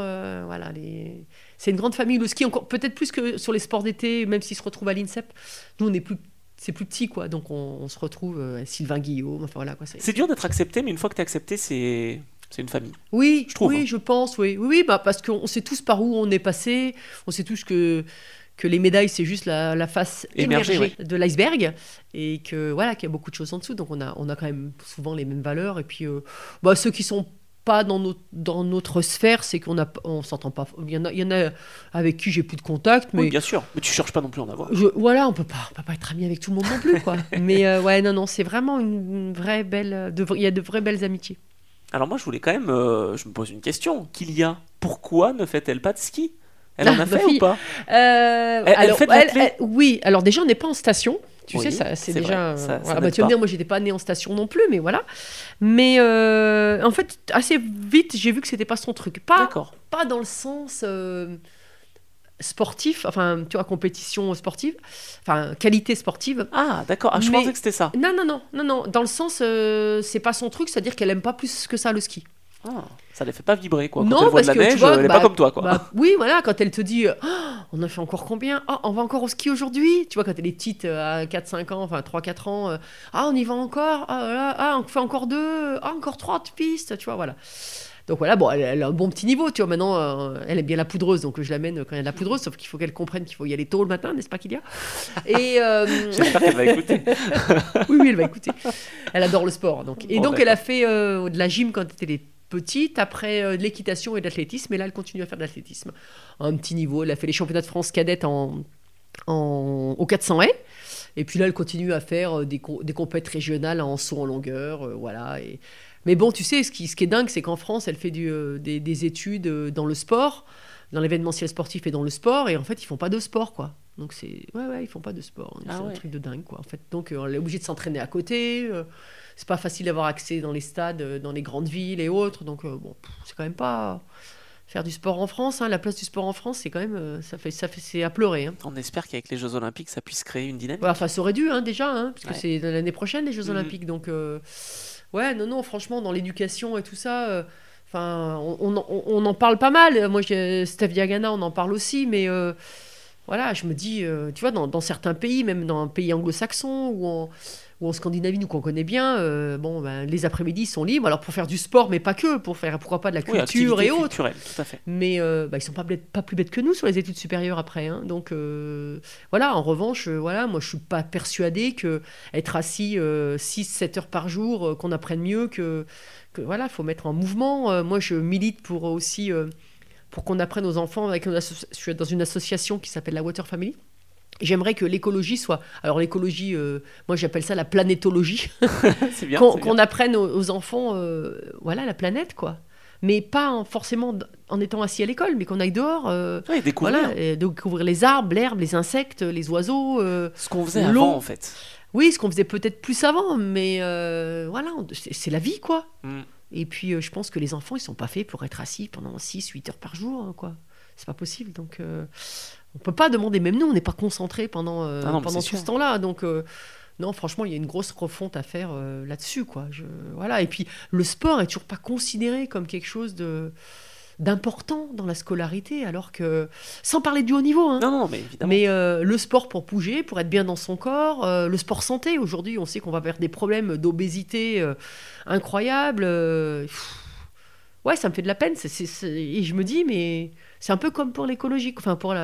voilà, les... c'est une grande famille. Le ski, encore peut-être plus que sur les sports d'été, même s'ils se retrouvent à l'INSEP. Nous, on est plus, c'est plus petit, quoi. Donc, on, on se retrouve. euh, Sylvain Guillaume, enfin voilà, quoi. c'est- C'est dur d'être accepté, mais une fois que t'es accepté, c'est c'est une famille. Oui, je trouve, oui, hein. je pense, oui, oui, oui, bah, parce qu'on sait tous par où on est passé. On sait tous que que les médailles, c'est juste la, la face Émergée, émergée de l'iceberg et que voilà qu'il y a beaucoup de choses en dessous. Donc on a on a quand même souvent les mêmes valeurs. Et puis euh, bah, ceux qui sont pas dans notre, dans notre sphère, c'est qu'on a on s'entend pas. Il y en a, il y en a avec qui j'ai plus de contact, mais Oui, bien sûr. Mais tu cherches pas non plus à en avoir. je- voilà, on peut pas, on peut pas être ami avec tout le monde non plus, quoi. mais euh, ouais, non, non, c'est vraiment une, une vraie belle, de- il y a de vraies belles amitiés. Alors moi, je voulais quand même, euh, je me pose une question. Kylia, pourquoi ne fait-elle pas de ski? Elle en Ah, a fait ou pas? Euh, Elle- elle fait de l'athlé oui, alors déjà, on n'est pas en station. Tu Oui, sais, ça, c'est déjà. ça- voilà. Bah, tu vas me dire, moi, j'étais pas née en station non plus, mais voilà. Mais euh, en fait, assez vite, j'ai vu que c'était pas son truc. Pas, D'accord. pas dans le sens sportif, enfin, tu vois, compétition sportive, enfin, qualité sportive. Ah, d'accord. Ah, je Mais- pensais que c'était ça. Non, non, non, non, non. Dans le sens, euh, c'est pas son truc, c'est-à-dire qu'elle aime pas plus que ça le ski. Ah, ça les fait pas vibrer, quoi. Quand Non, elle voit parce de la que, tu neige, vois, elle est bah, pas comme toi, quoi. Bah, oui, voilà, quand elle te dit Oh, on a fait encore combien? Ah, on va encore au ski aujourd'hui? Tu vois, quand elle est petite, euh, à 4-5 ans, enfin 3-4 ans, euh, ah, on y va encore? Ah, ah, on fait encore deux, ah, encore trois de pistes, tu vois, voilà. Donc voilà, bon, elle, elle a un bon petit niveau, tu vois. Maintenant, euh, elle aime bien la poudreuse, donc je l'amène quand il y a de la poudreuse, sauf qu'il faut qu'elle comprenne qu'il faut y aller tôt le matin, n'est-ce pas qu'il y a Et euh, J'espère qu'elle va écouter. oui, oui, elle va écouter. Elle adore le sport, donc. Et Bon, donc, elle a fait euh, de la gym quand elle était petite, après de l'équitation et de l'athlétisme, et là, elle continue à faire de l'athlétisme. Un petit niveau, elle a fait les championnats de France cadette en, en, au 400 haies. Et puis là, elle continue à faire des, des compètes régionales en saut en longueur, voilà. Et... Mais bon, tu sais, ce qui, ce qui est dingue, c'est qu'en France, elle fait du, euh, des, des études euh, dans le sport, dans l'événementiel sportif et dans le sport, et en fait, ils font pas de sport, quoi. Donc c'est, ouais, ouais, ils font pas de sport. Ah c'est ouais. un truc de dingue, quoi. En fait, donc euh, elle est obligée de s'entraîner à côté. c'est pas facile d'avoir accès dans les stades, dans les grandes villes et autres. Donc bon, c'est quand même pas faire du sport en France. hein. La place du sport en France, c'est quand même, ça fait, ça fait, c'est à pleurer. hein. On espère qu'avec les Jeux Olympiques, ça puisse créer une dynamique. Ouais, enfin, ça aurait dû, hein, déjà, hein, parce que c'est l'année prochaine, les Jeux Mhm. Olympiques. Donc, euh, ouais, non, non, franchement, dans l'éducation et tout ça, euh, enfin, on, on on- en parle pas mal. Moi, Steph Diagana, on en parle aussi, mais euh, voilà, je me dis, euh, tu vois, dans, dans certains pays, même dans un pays anglo-saxon ou en, ou en Scandinavie, nous qu'on connaît bien, euh, bon, ben, les après-midi sont libres. Alors, pour faire du sport, mais pas que, pour faire, pourquoi pas de la culture et autres. tout à fait. Mais euh, bah, ils sont pas, bêtes- pas plus bêtes que nous sur les études supérieures après. hein. Donc euh, voilà, en revanche, voilà, moi je suis pas persuadée que être assis 6-7 heures par jour, qu'on apprenne mieux que, que voilà, faut mettre en mouvement. Moi je milite pour aussi pour qu'on apprenne aux enfants avec une je suis dans une association qui s'appelle la Water Family. J'aimerais que l'écologie soit. Alors, l'écologie, euh, moi j'appelle ça la planétologie C'est bien. qu'on apprenne aux, aux enfants euh, voilà la planète quoi mais pas en- forcément en étant assis à l'école mais qu'on aille dehors euh, Ouais, découvrir voilà et découvrir les arbres l'herbe les insectes les oiseaux euh, ce qu'on faisait l'eau. avant, en fait. oui ce qu'on faisait peut-être plus avant mais voilà c'est la vie quoi Mm. Et puis euh, je pense que les enfants ils sont pas faits pour être assis pendant 6 8 heures par jour hein, quoi. C'est pas possible donc euh, on peut pas demander même nous on n'est pas concentrés pendant euh, Ah non, pendant tout sûr. ce temps-là donc euh, non franchement il y a une grosse refonte à faire là-dessus quoi. Je, voilà. Et puis le sport est toujours pas considéré comme quelque chose de d'important dans la scolarité alors que sans parler du haut niveau hein, Non, non, mais évidemment. mais euh, le sport pour bouger, pour être bien dans son corps, euh, le sport santé, aujourd'hui, on sait qu'on va vers des problèmes d'obésité euh, incroyables. ouais, ça me fait de la peine. Et je me dis, mais c'est un peu comme pour l'écologie. Enfin, pour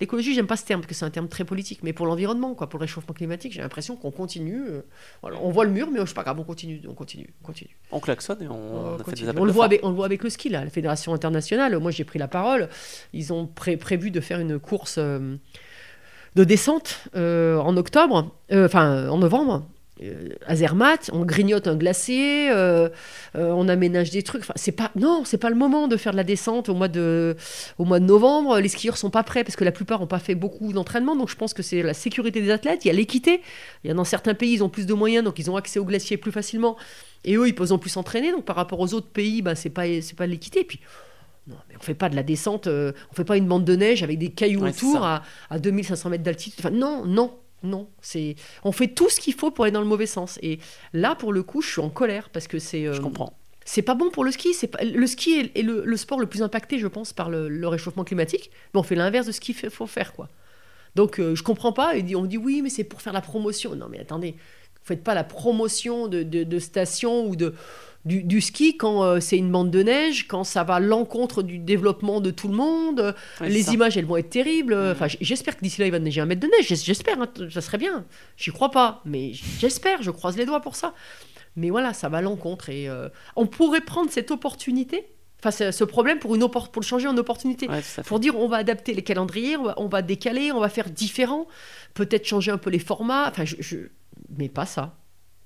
l'écologie, j'aime pas ce terme, parce que c'est un terme très politique, mais pour l'environnement, quoi, pour le réchauffement climatique, j'ai l'impression qu'on continue. euh, voilà, on voit le mur, mais c'est pas grave, on continue, on continue, on continue. On klaxonne et on, On a fait continue. des On le, voit avec, on le voit avec le ski, là, la Fédération internationale. Moi, j'ai pris la parole. Ils ont pré- prévu de faire une course euh, de descente euh, en octobre, enfin en novembre. Euh, à Zermatt, on grignote un glacier, euh, euh, on aménage des trucs. Enfin, c'est pas, non, c'est pas le moment de faire de la descente au mois de, au mois de novembre. Les skieurs sont pas prêts parce que la plupart n'ont pas fait beaucoup d'entraînement. Donc, je pense que c'est la sécurité des athlètes. Il y a l'équité. Il y a dans certains pays, ils ont plus de moyens, donc ils ont accès au glacier plus facilement. Et eux, ils peuvent en plus s'entraîner. Donc, par rapport aux autres pays, bah, c'est pas, c'est pas l'équité. Et puis, non, mais on fait pas de la descente, euh, on fait pas une bande de neige avec des cailloux Ouais, autour à, à 2500 mètres d'altitude. Enfin, non, non, non. C'est, on fait tout ce qu'il faut pour aller dans le mauvais sens. Et là, pour le coup, je suis en colère parce que c'est, euh, Je comprends. c'est pas bon pour le ski. C'est pas, le ski est, est le, le sport le plus impacté, je pense, par le, le réchauffement climatique. Mais on fait l'inverse de ce qu'il faut faire, quoi. Donc, euh, je comprends pas. Et on me dit oui, mais c'est pour faire la promotion. Non, mais attendez, vous faites pas la promotion de, de, de stations ou de du, du ski quand euh, c'est une bande de neige, quand ça va à l'encontre du développement de tout le monde. Ouais, c'est les ça. Images, elles vont être terribles. Enfin, j'espère que d'ici là, il va neiger un mètre de neige. J'espère, hein, ça serait bien. J'y crois pas, mais j'espère. Je croise les doigts pour ça. Mais voilà, ça va à l'encontre. Et euh, on pourrait prendre cette opportunité, enfin, ce, problème pour, une pour le changer en opportunité. Ouais. Pour dire, on va adapter les calendriers, on va, on va décaler, on va faire différent, peut-être changer un peu les formats. Enfin, je, je- mais pas ça.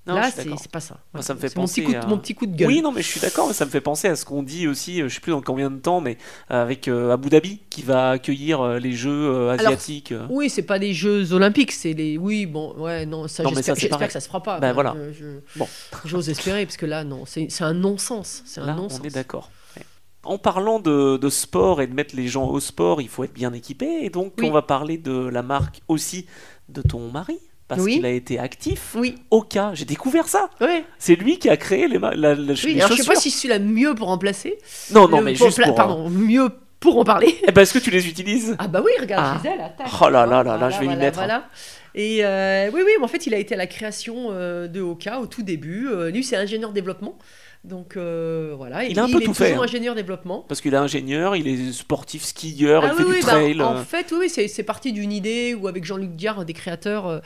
Non, Là, c'est pas ça. Moi, ça me fait C'est mon petit, coup de, à- mon petit coup de gueule. Oui, non, mais je suis d'accord, mais ça me fait penser à ce qu'on dit aussi, euh, je sais plus dans combien de temps, mais euh, avec euh, Abu Dhabi qui va accueillir les Jeux euh, Alors, asiatiques. euh. Oui, c'est pas des Jeux olympiques, c'est les. Oui, bon, ouais, non, ça, j'espère que ça se fera pas. Ben Enfin, voilà. je- je- Bon. J'ose espérer, parce que là, non, c'est un non-sens. C'est un non-sens. on est d'accord. Ouais. En parlant de, de sport et de mettre les gens au sport, il faut être bien équipé. Et donc, Oui. on va parler de la marque aussi de ton mari. Parce Oui. qu'il a été actif Oui, cas. J'ai découvert ça. ouais. C'est lui qui a créé les, la, la- Oui, les alors je sais chaussures. pas si je suis la mieux pour remplacer. Non, non, Le- mais pour juste pour. euh, Pardon, mieux pour en parler. Eh ben, est-ce que tu les utilises? Ah bah oui, regarde, Ah. Attaque. Oh là là là là, je vais y voilà, mettre. Voilà. Et euh, oui, oui, mais en fait, il a été à la création euh, de Oka au tout début. Lui, c'est ingénieur développement. Donc euh, voilà, Il a un peu est tout fait, toujours hein. ingénieur développement. Parce qu'il est ingénieur, il est sportif skieur, Ah il fait oui, du bah, trail. en fait, oui, c'est parti d'une idée où avec Jean-Luc Diard, des créateurs, euh,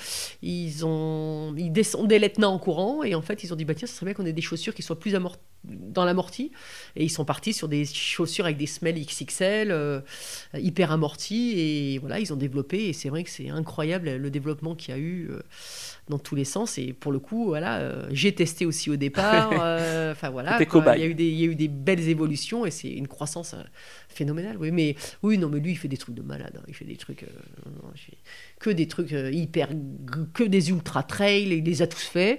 ils ont ils descendaient l'Etna en courant et en fait ils ont dit bah tiens, ce serait bien qu'on ait des chaussures qui soient plus dans l'amorti et ils sont partis sur des chaussures avec des semelles XXL euh, hyper amorties et voilà ils ont développé et c'est vrai que c'est incroyable le développement qu'il y a eu euh, dans tous les sens et pour le coup voilà euh, j'ai testé aussi au départ euh, enfin voilà quoi. cobaye. il y a eu des il y a eu des belles évolutions et c'est une croissance euh, phénoménale oui mais oui non mais lui il fait des trucs de malade hein. il fait des trucs euh, non, non, que des trucs euh, hyper que des ultra trails il les a tous faits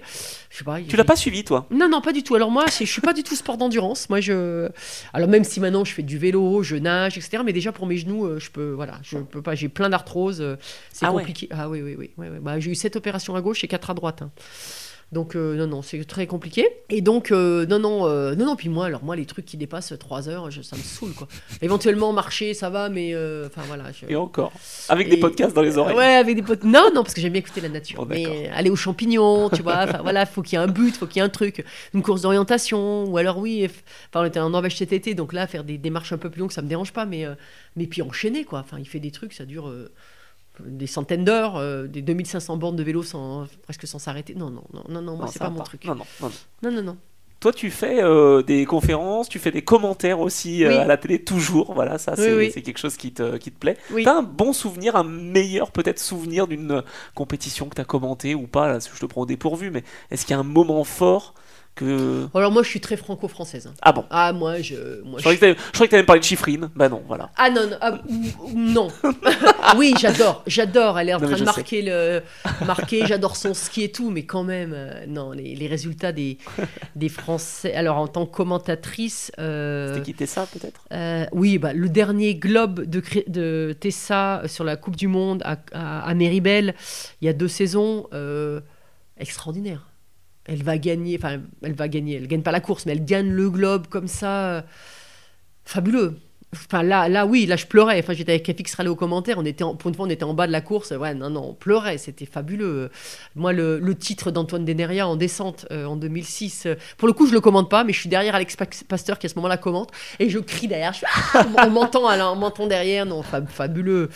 je sais pas Tu l'as pas suivi, toi? Non, non, pas du tout. Alors moi, je suis pas du tout sport d'endurance. Moi, je, alors même si maintenant je fais du vélo, je nage, etc. Mais déjà pour mes genoux, euh, je peux, voilà, je peux pas. J'ai plein d'arthrose. euh, C'est Ah ouais. compliqué. Ah oui, oui, oui. ouais. Bah, j'ai eu sept opérations à gauche et quatre à droite. hein. Donc euh, non, non, c'est très compliqué. Et donc euh, non, non, euh, non, non. Puis moi, alors moi, les trucs qui dépassent 3 heures, je- ça me saoule quoi. Éventuellement marcher, ça va, mais enfin voilà. je- Et encore. Avec des podcasts dans les oreilles. Ouais, avec des potes. Non, non, parce que j'aime bien écouter la nature. D'accord. mais aller aux champignons, tu vois. Enfin voilà, faut qu'il y ait un but, faut qu'il y ait un truc, une course d'orientation, ou alors oui. Enfin, on était en Norvège cet été, donc là, faire des démarches un peu plus longues, ça me dérange pas, mais mais puis enchaîner quoi. Enfin, il fait des trucs, ça dure. Des centaines d'heures, euh, des 2500 bornes de vélo sans, presque sans s'arrêter. Non, non, non, non, non, moi, Non, c'est pas mon truc. Non, non, non, non. Non. Toi, tu fais euh, des conférences, tu fais des commentaires aussi euh, Oui. à la télé, toujours. Voilà, ça, c'est oui. quelque chose qui te, qui te plaît. T'as un bon souvenir, un meilleur peut-être souvenir d'une compétition que t'as commenté ou pas? Là, Je te prends au dépourvu, mais est-ce qu'il y a un moment fort que. Alors moi, je suis très franco-française. hein. Ah bon Ah, moi, je. Moi, Je croyais que je t'allais me parler de chiffrine. Bah non, voilà. Ah non, non, ah, non. oui, j'adore, j'adore. Elle est en Non, train de sais. marquer le, marquer. J'adore son ski et tout, mais quand même, euh, non, les, les résultats des, des Français. Alors en tant que commentatrice, euh, C'était quitté ça peut-être? euh, oui, bah, le dernier globe de, de Tessa sur la Coupe du Monde à, à, à Méribel, il y a deux saisons, euh, extraordinaire. Elle va gagner, enfin, elle va gagner, elle gagne pas la course, mais elle gagne le globe comme ça, euh, fabuleux. Enfin, là, là, oui, là, je pleurais. Enfin, j'étais avec FX Rally aux commentaires. On était en- pour une fois, on était en bas de la course. Ouais, non, non, on pleurait. C'était fabuleux. Moi, le, titre d'Antoine Deneria en descente euh, en 2006, euh, pour le coup, je le commande pas, mais je suis derrière Alex Pa- Pasteur qui à ce moment-là commente et je crie derrière. Je fais, Ah on m'entend, on m'entend derrière. Non, fab- fabuleux.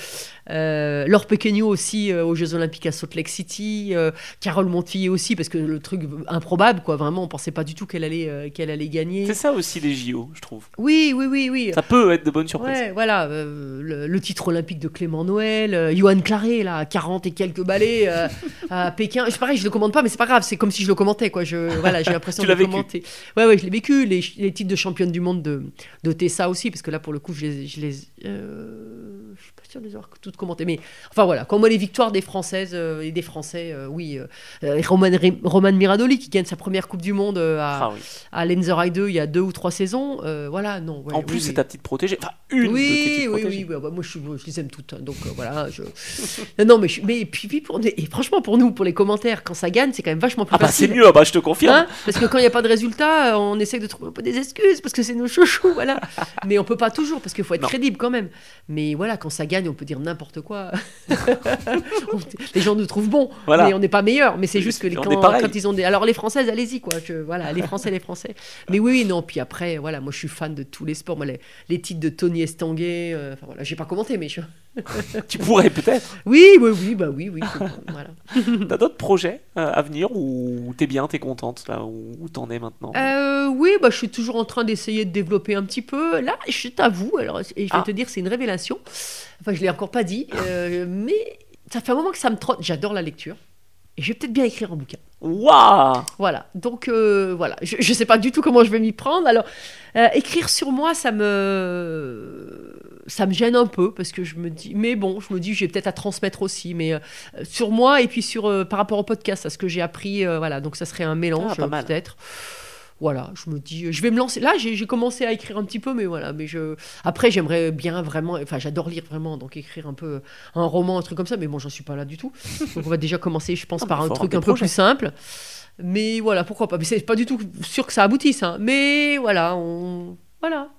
Euh, Laure Pequeño aussi euh, aux Jeux Olympiques à Salt Lake City. euh, Carole Montillet aussi, parce que le truc improbable, quoi. Vraiment, on pensait pas du tout qu'elle allait, qu'elle allait gagner. C'est ça aussi les JO, je trouve. Oui, oui, oui, oui. Ça peut être de bonnes surprises. Ouais, voilà, le, le titre olympique de Clément Noël, Johan Claré, là, à 40 et quelques balais à Pékin. C'est pareil, je le commente pas, mais c'est pas grave, c'est comme si je le commentais, quoi. Je, voilà, j'ai l'impression Tu de le commenter. Ouais, ouais, je l'ai vécu. Les, les titres de championne du monde de, de Tessa aussi, parce que là, pour le coup, je les. Je, les, je suis pas sûre de les avoir toutes commentées, mais enfin voilà, quand moi, les victoires des Françaises euh, et des Français, euh, oui. euh, euh, Roman, Roman Miradoli qui gagne sa première Coupe du Monde à, Ah oui. à Lenzerheide 2 il y a deux ou trois saisons, voilà, non. ouais, en oui, plus, oui. c'est ta petite protégée. Enfin, une de tes Oui, oui, oui, bah, bah, moi je, les aime toutes, hein, donc voilà. Je... non, mais, je- mais puis, puis pour, et franchement pour nous, pour les commentaires, quand ça gagne, c'est quand même vachement plus Ah bah c'est mieux, ah bah je te confirme. Hein parce que quand il n'y a pas de résultat, on essaie de trouver un peu des excuses parce que c'est nos chouchous, voilà. Mais on peut pas toujours parce qu'il faut être Non. crédible quand même. Mais voilà, quand ça gagne, on peut dire n'importe quoi. Les gens nous trouvent bons, Voilà. mais on n'est pas meilleurs. Mais c'est juste que les, quand, ils ont des, alors les Françaises, allez-y quoi. Je- voilà, les Français, les Français. Mais oui, oui, non. Puis après, voilà, moi je suis fan de tous les sports. Moi, les, les titres de Tony Estanguet, euh, enfin voilà, j'ai pas commenté, mais je... Tu pourrais peut-être. oui, oui, oui, bah oui, oui. voilà. T'as d'autres projets euh, à venir ou t'es bien, t'es contente là où, où t'en es maintenant? Euh, oui, bah, je suis toujours en train d'essayer de développer un petit peu. Là, je t'avoue, alors, et je vais Ah. te dire, c'est une révélation. Enfin, je l'ai encore pas dit, euh, mais ça fait un moment que ça me trotte. J'adore la lecture. Et je vais peut-être bien écrire un bouquin. Waouh Voilà. Donc, euh, voilà. Je ne sais pas du tout comment je vais m'y prendre. Alors, euh, écrire sur moi, ça me. Ça me gêne un peu parce que je me dis, mais bon, je me dis, j'ai peut-être à transmettre aussi, mais euh, sur moi et puis sur euh, par rapport au podcast, à ce que j'ai appris, euh, voilà. Donc ça serait un mélange Ah, peut-être. Voilà, je me dis, je vais me lancer. Là, j'ai commencé à écrire un petit peu, mais voilà. Mais je, après, j'aimerais bien vraiment. Enfin, j'adore lire vraiment, donc écrire un peu un roman, un truc comme ça. Mais bon, j'en suis pas là du tout. Donc on va déjà commencer, je pense, Ah, par un truc un peu plus simple. Mais voilà, pourquoi pas. Mais c'est pas du tout sûr que ça aboutisse. hein. Mais voilà, on... voilà.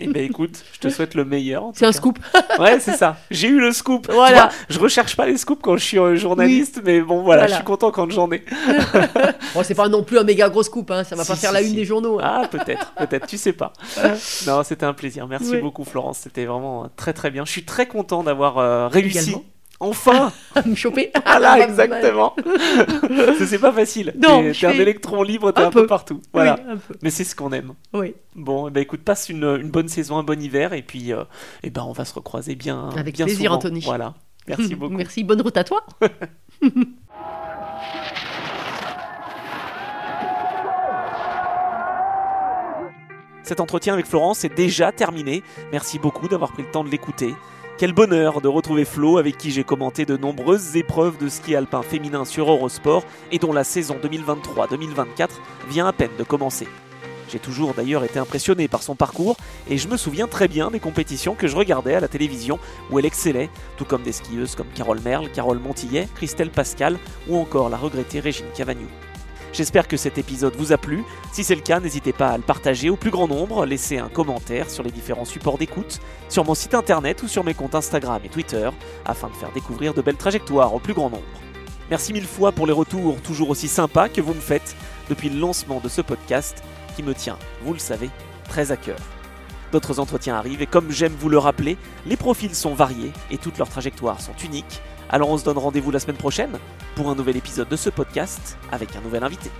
Eh ben écoute, je te souhaite le meilleur. C'est un scoop. Ouais, c'est ça. J'ai eu le scoop. Voilà. vois, je recherche pas les scoops quand je suis euh, journaliste, mais bon, voilà, Voilà. je suis content quand j'en ai. Bon, c'est pas non plus un méga gros scoop, hein. ça va Si, pas faire si, la si. une des journaux. hein. Ah, peut-être, peut-être, tu sais pas. Non, c'était un plaisir. Merci Oui. beaucoup, Florence. C'était vraiment euh, très très bien. Je suis très content d'avoir euh, réussi. Également. Enfin me choper. Voilà, Ah, exactement. C'est pas facile. Non, T'es un fais- électron libre, t'es Un un, peu partout. Voilà. Oui, un peu. Mais c'est ce qu'on aime. Oui. Bon, eh ben, écoute, passe une, une bonne saison, un bon hiver, et puis euh, eh ben, on va se recroiser bien. Avec bien plaisir, souvent. Anthony. Voilà. Merci beaucoup. Merci, bonne route à toi. Cet entretien avec Florence est déjà terminé. Merci beaucoup d'avoir pris le temps de l'écouter. Quel bonheur de retrouver Flo avec qui j'ai commenté de nombreuses épreuves de ski alpin féminin sur Eurosport et dont la saison 2023-2024 vient à peine de commencer. J'ai toujours d'ailleurs été impressionné par son parcours et je me souviens très bien des compétitions que je regardais à la télévision où elle excellait, tout comme des skieuses comme Carole Merle, Carole Montillet, Christelle Pascal ou encore la regrettée Régine Cavagnou. J'espère que cet épisode vous a plu. Si c'est le cas, n'hésitez pas à le partager au plus grand nombre, laissez un commentaire sur les différents supports d'écoute, sur mon site internet ou sur mes comptes Instagram et Twitter, afin de faire découvrir de belles trajectoires au plus grand nombre. Merci mille fois pour les retours toujours aussi sympas que vous me faites depuis le lancement de ce podcast qui me tient, vous le savez, très à cœur. D'autres entretiens arrivent et comme j'aime vous le rappeler, les profils sont variés et toutes leurs trajectoires sont uniques. Alors on se donne rendez-vous la semaine prochaine pour un nouvel épisode de ce podcast avec un nouvel invité.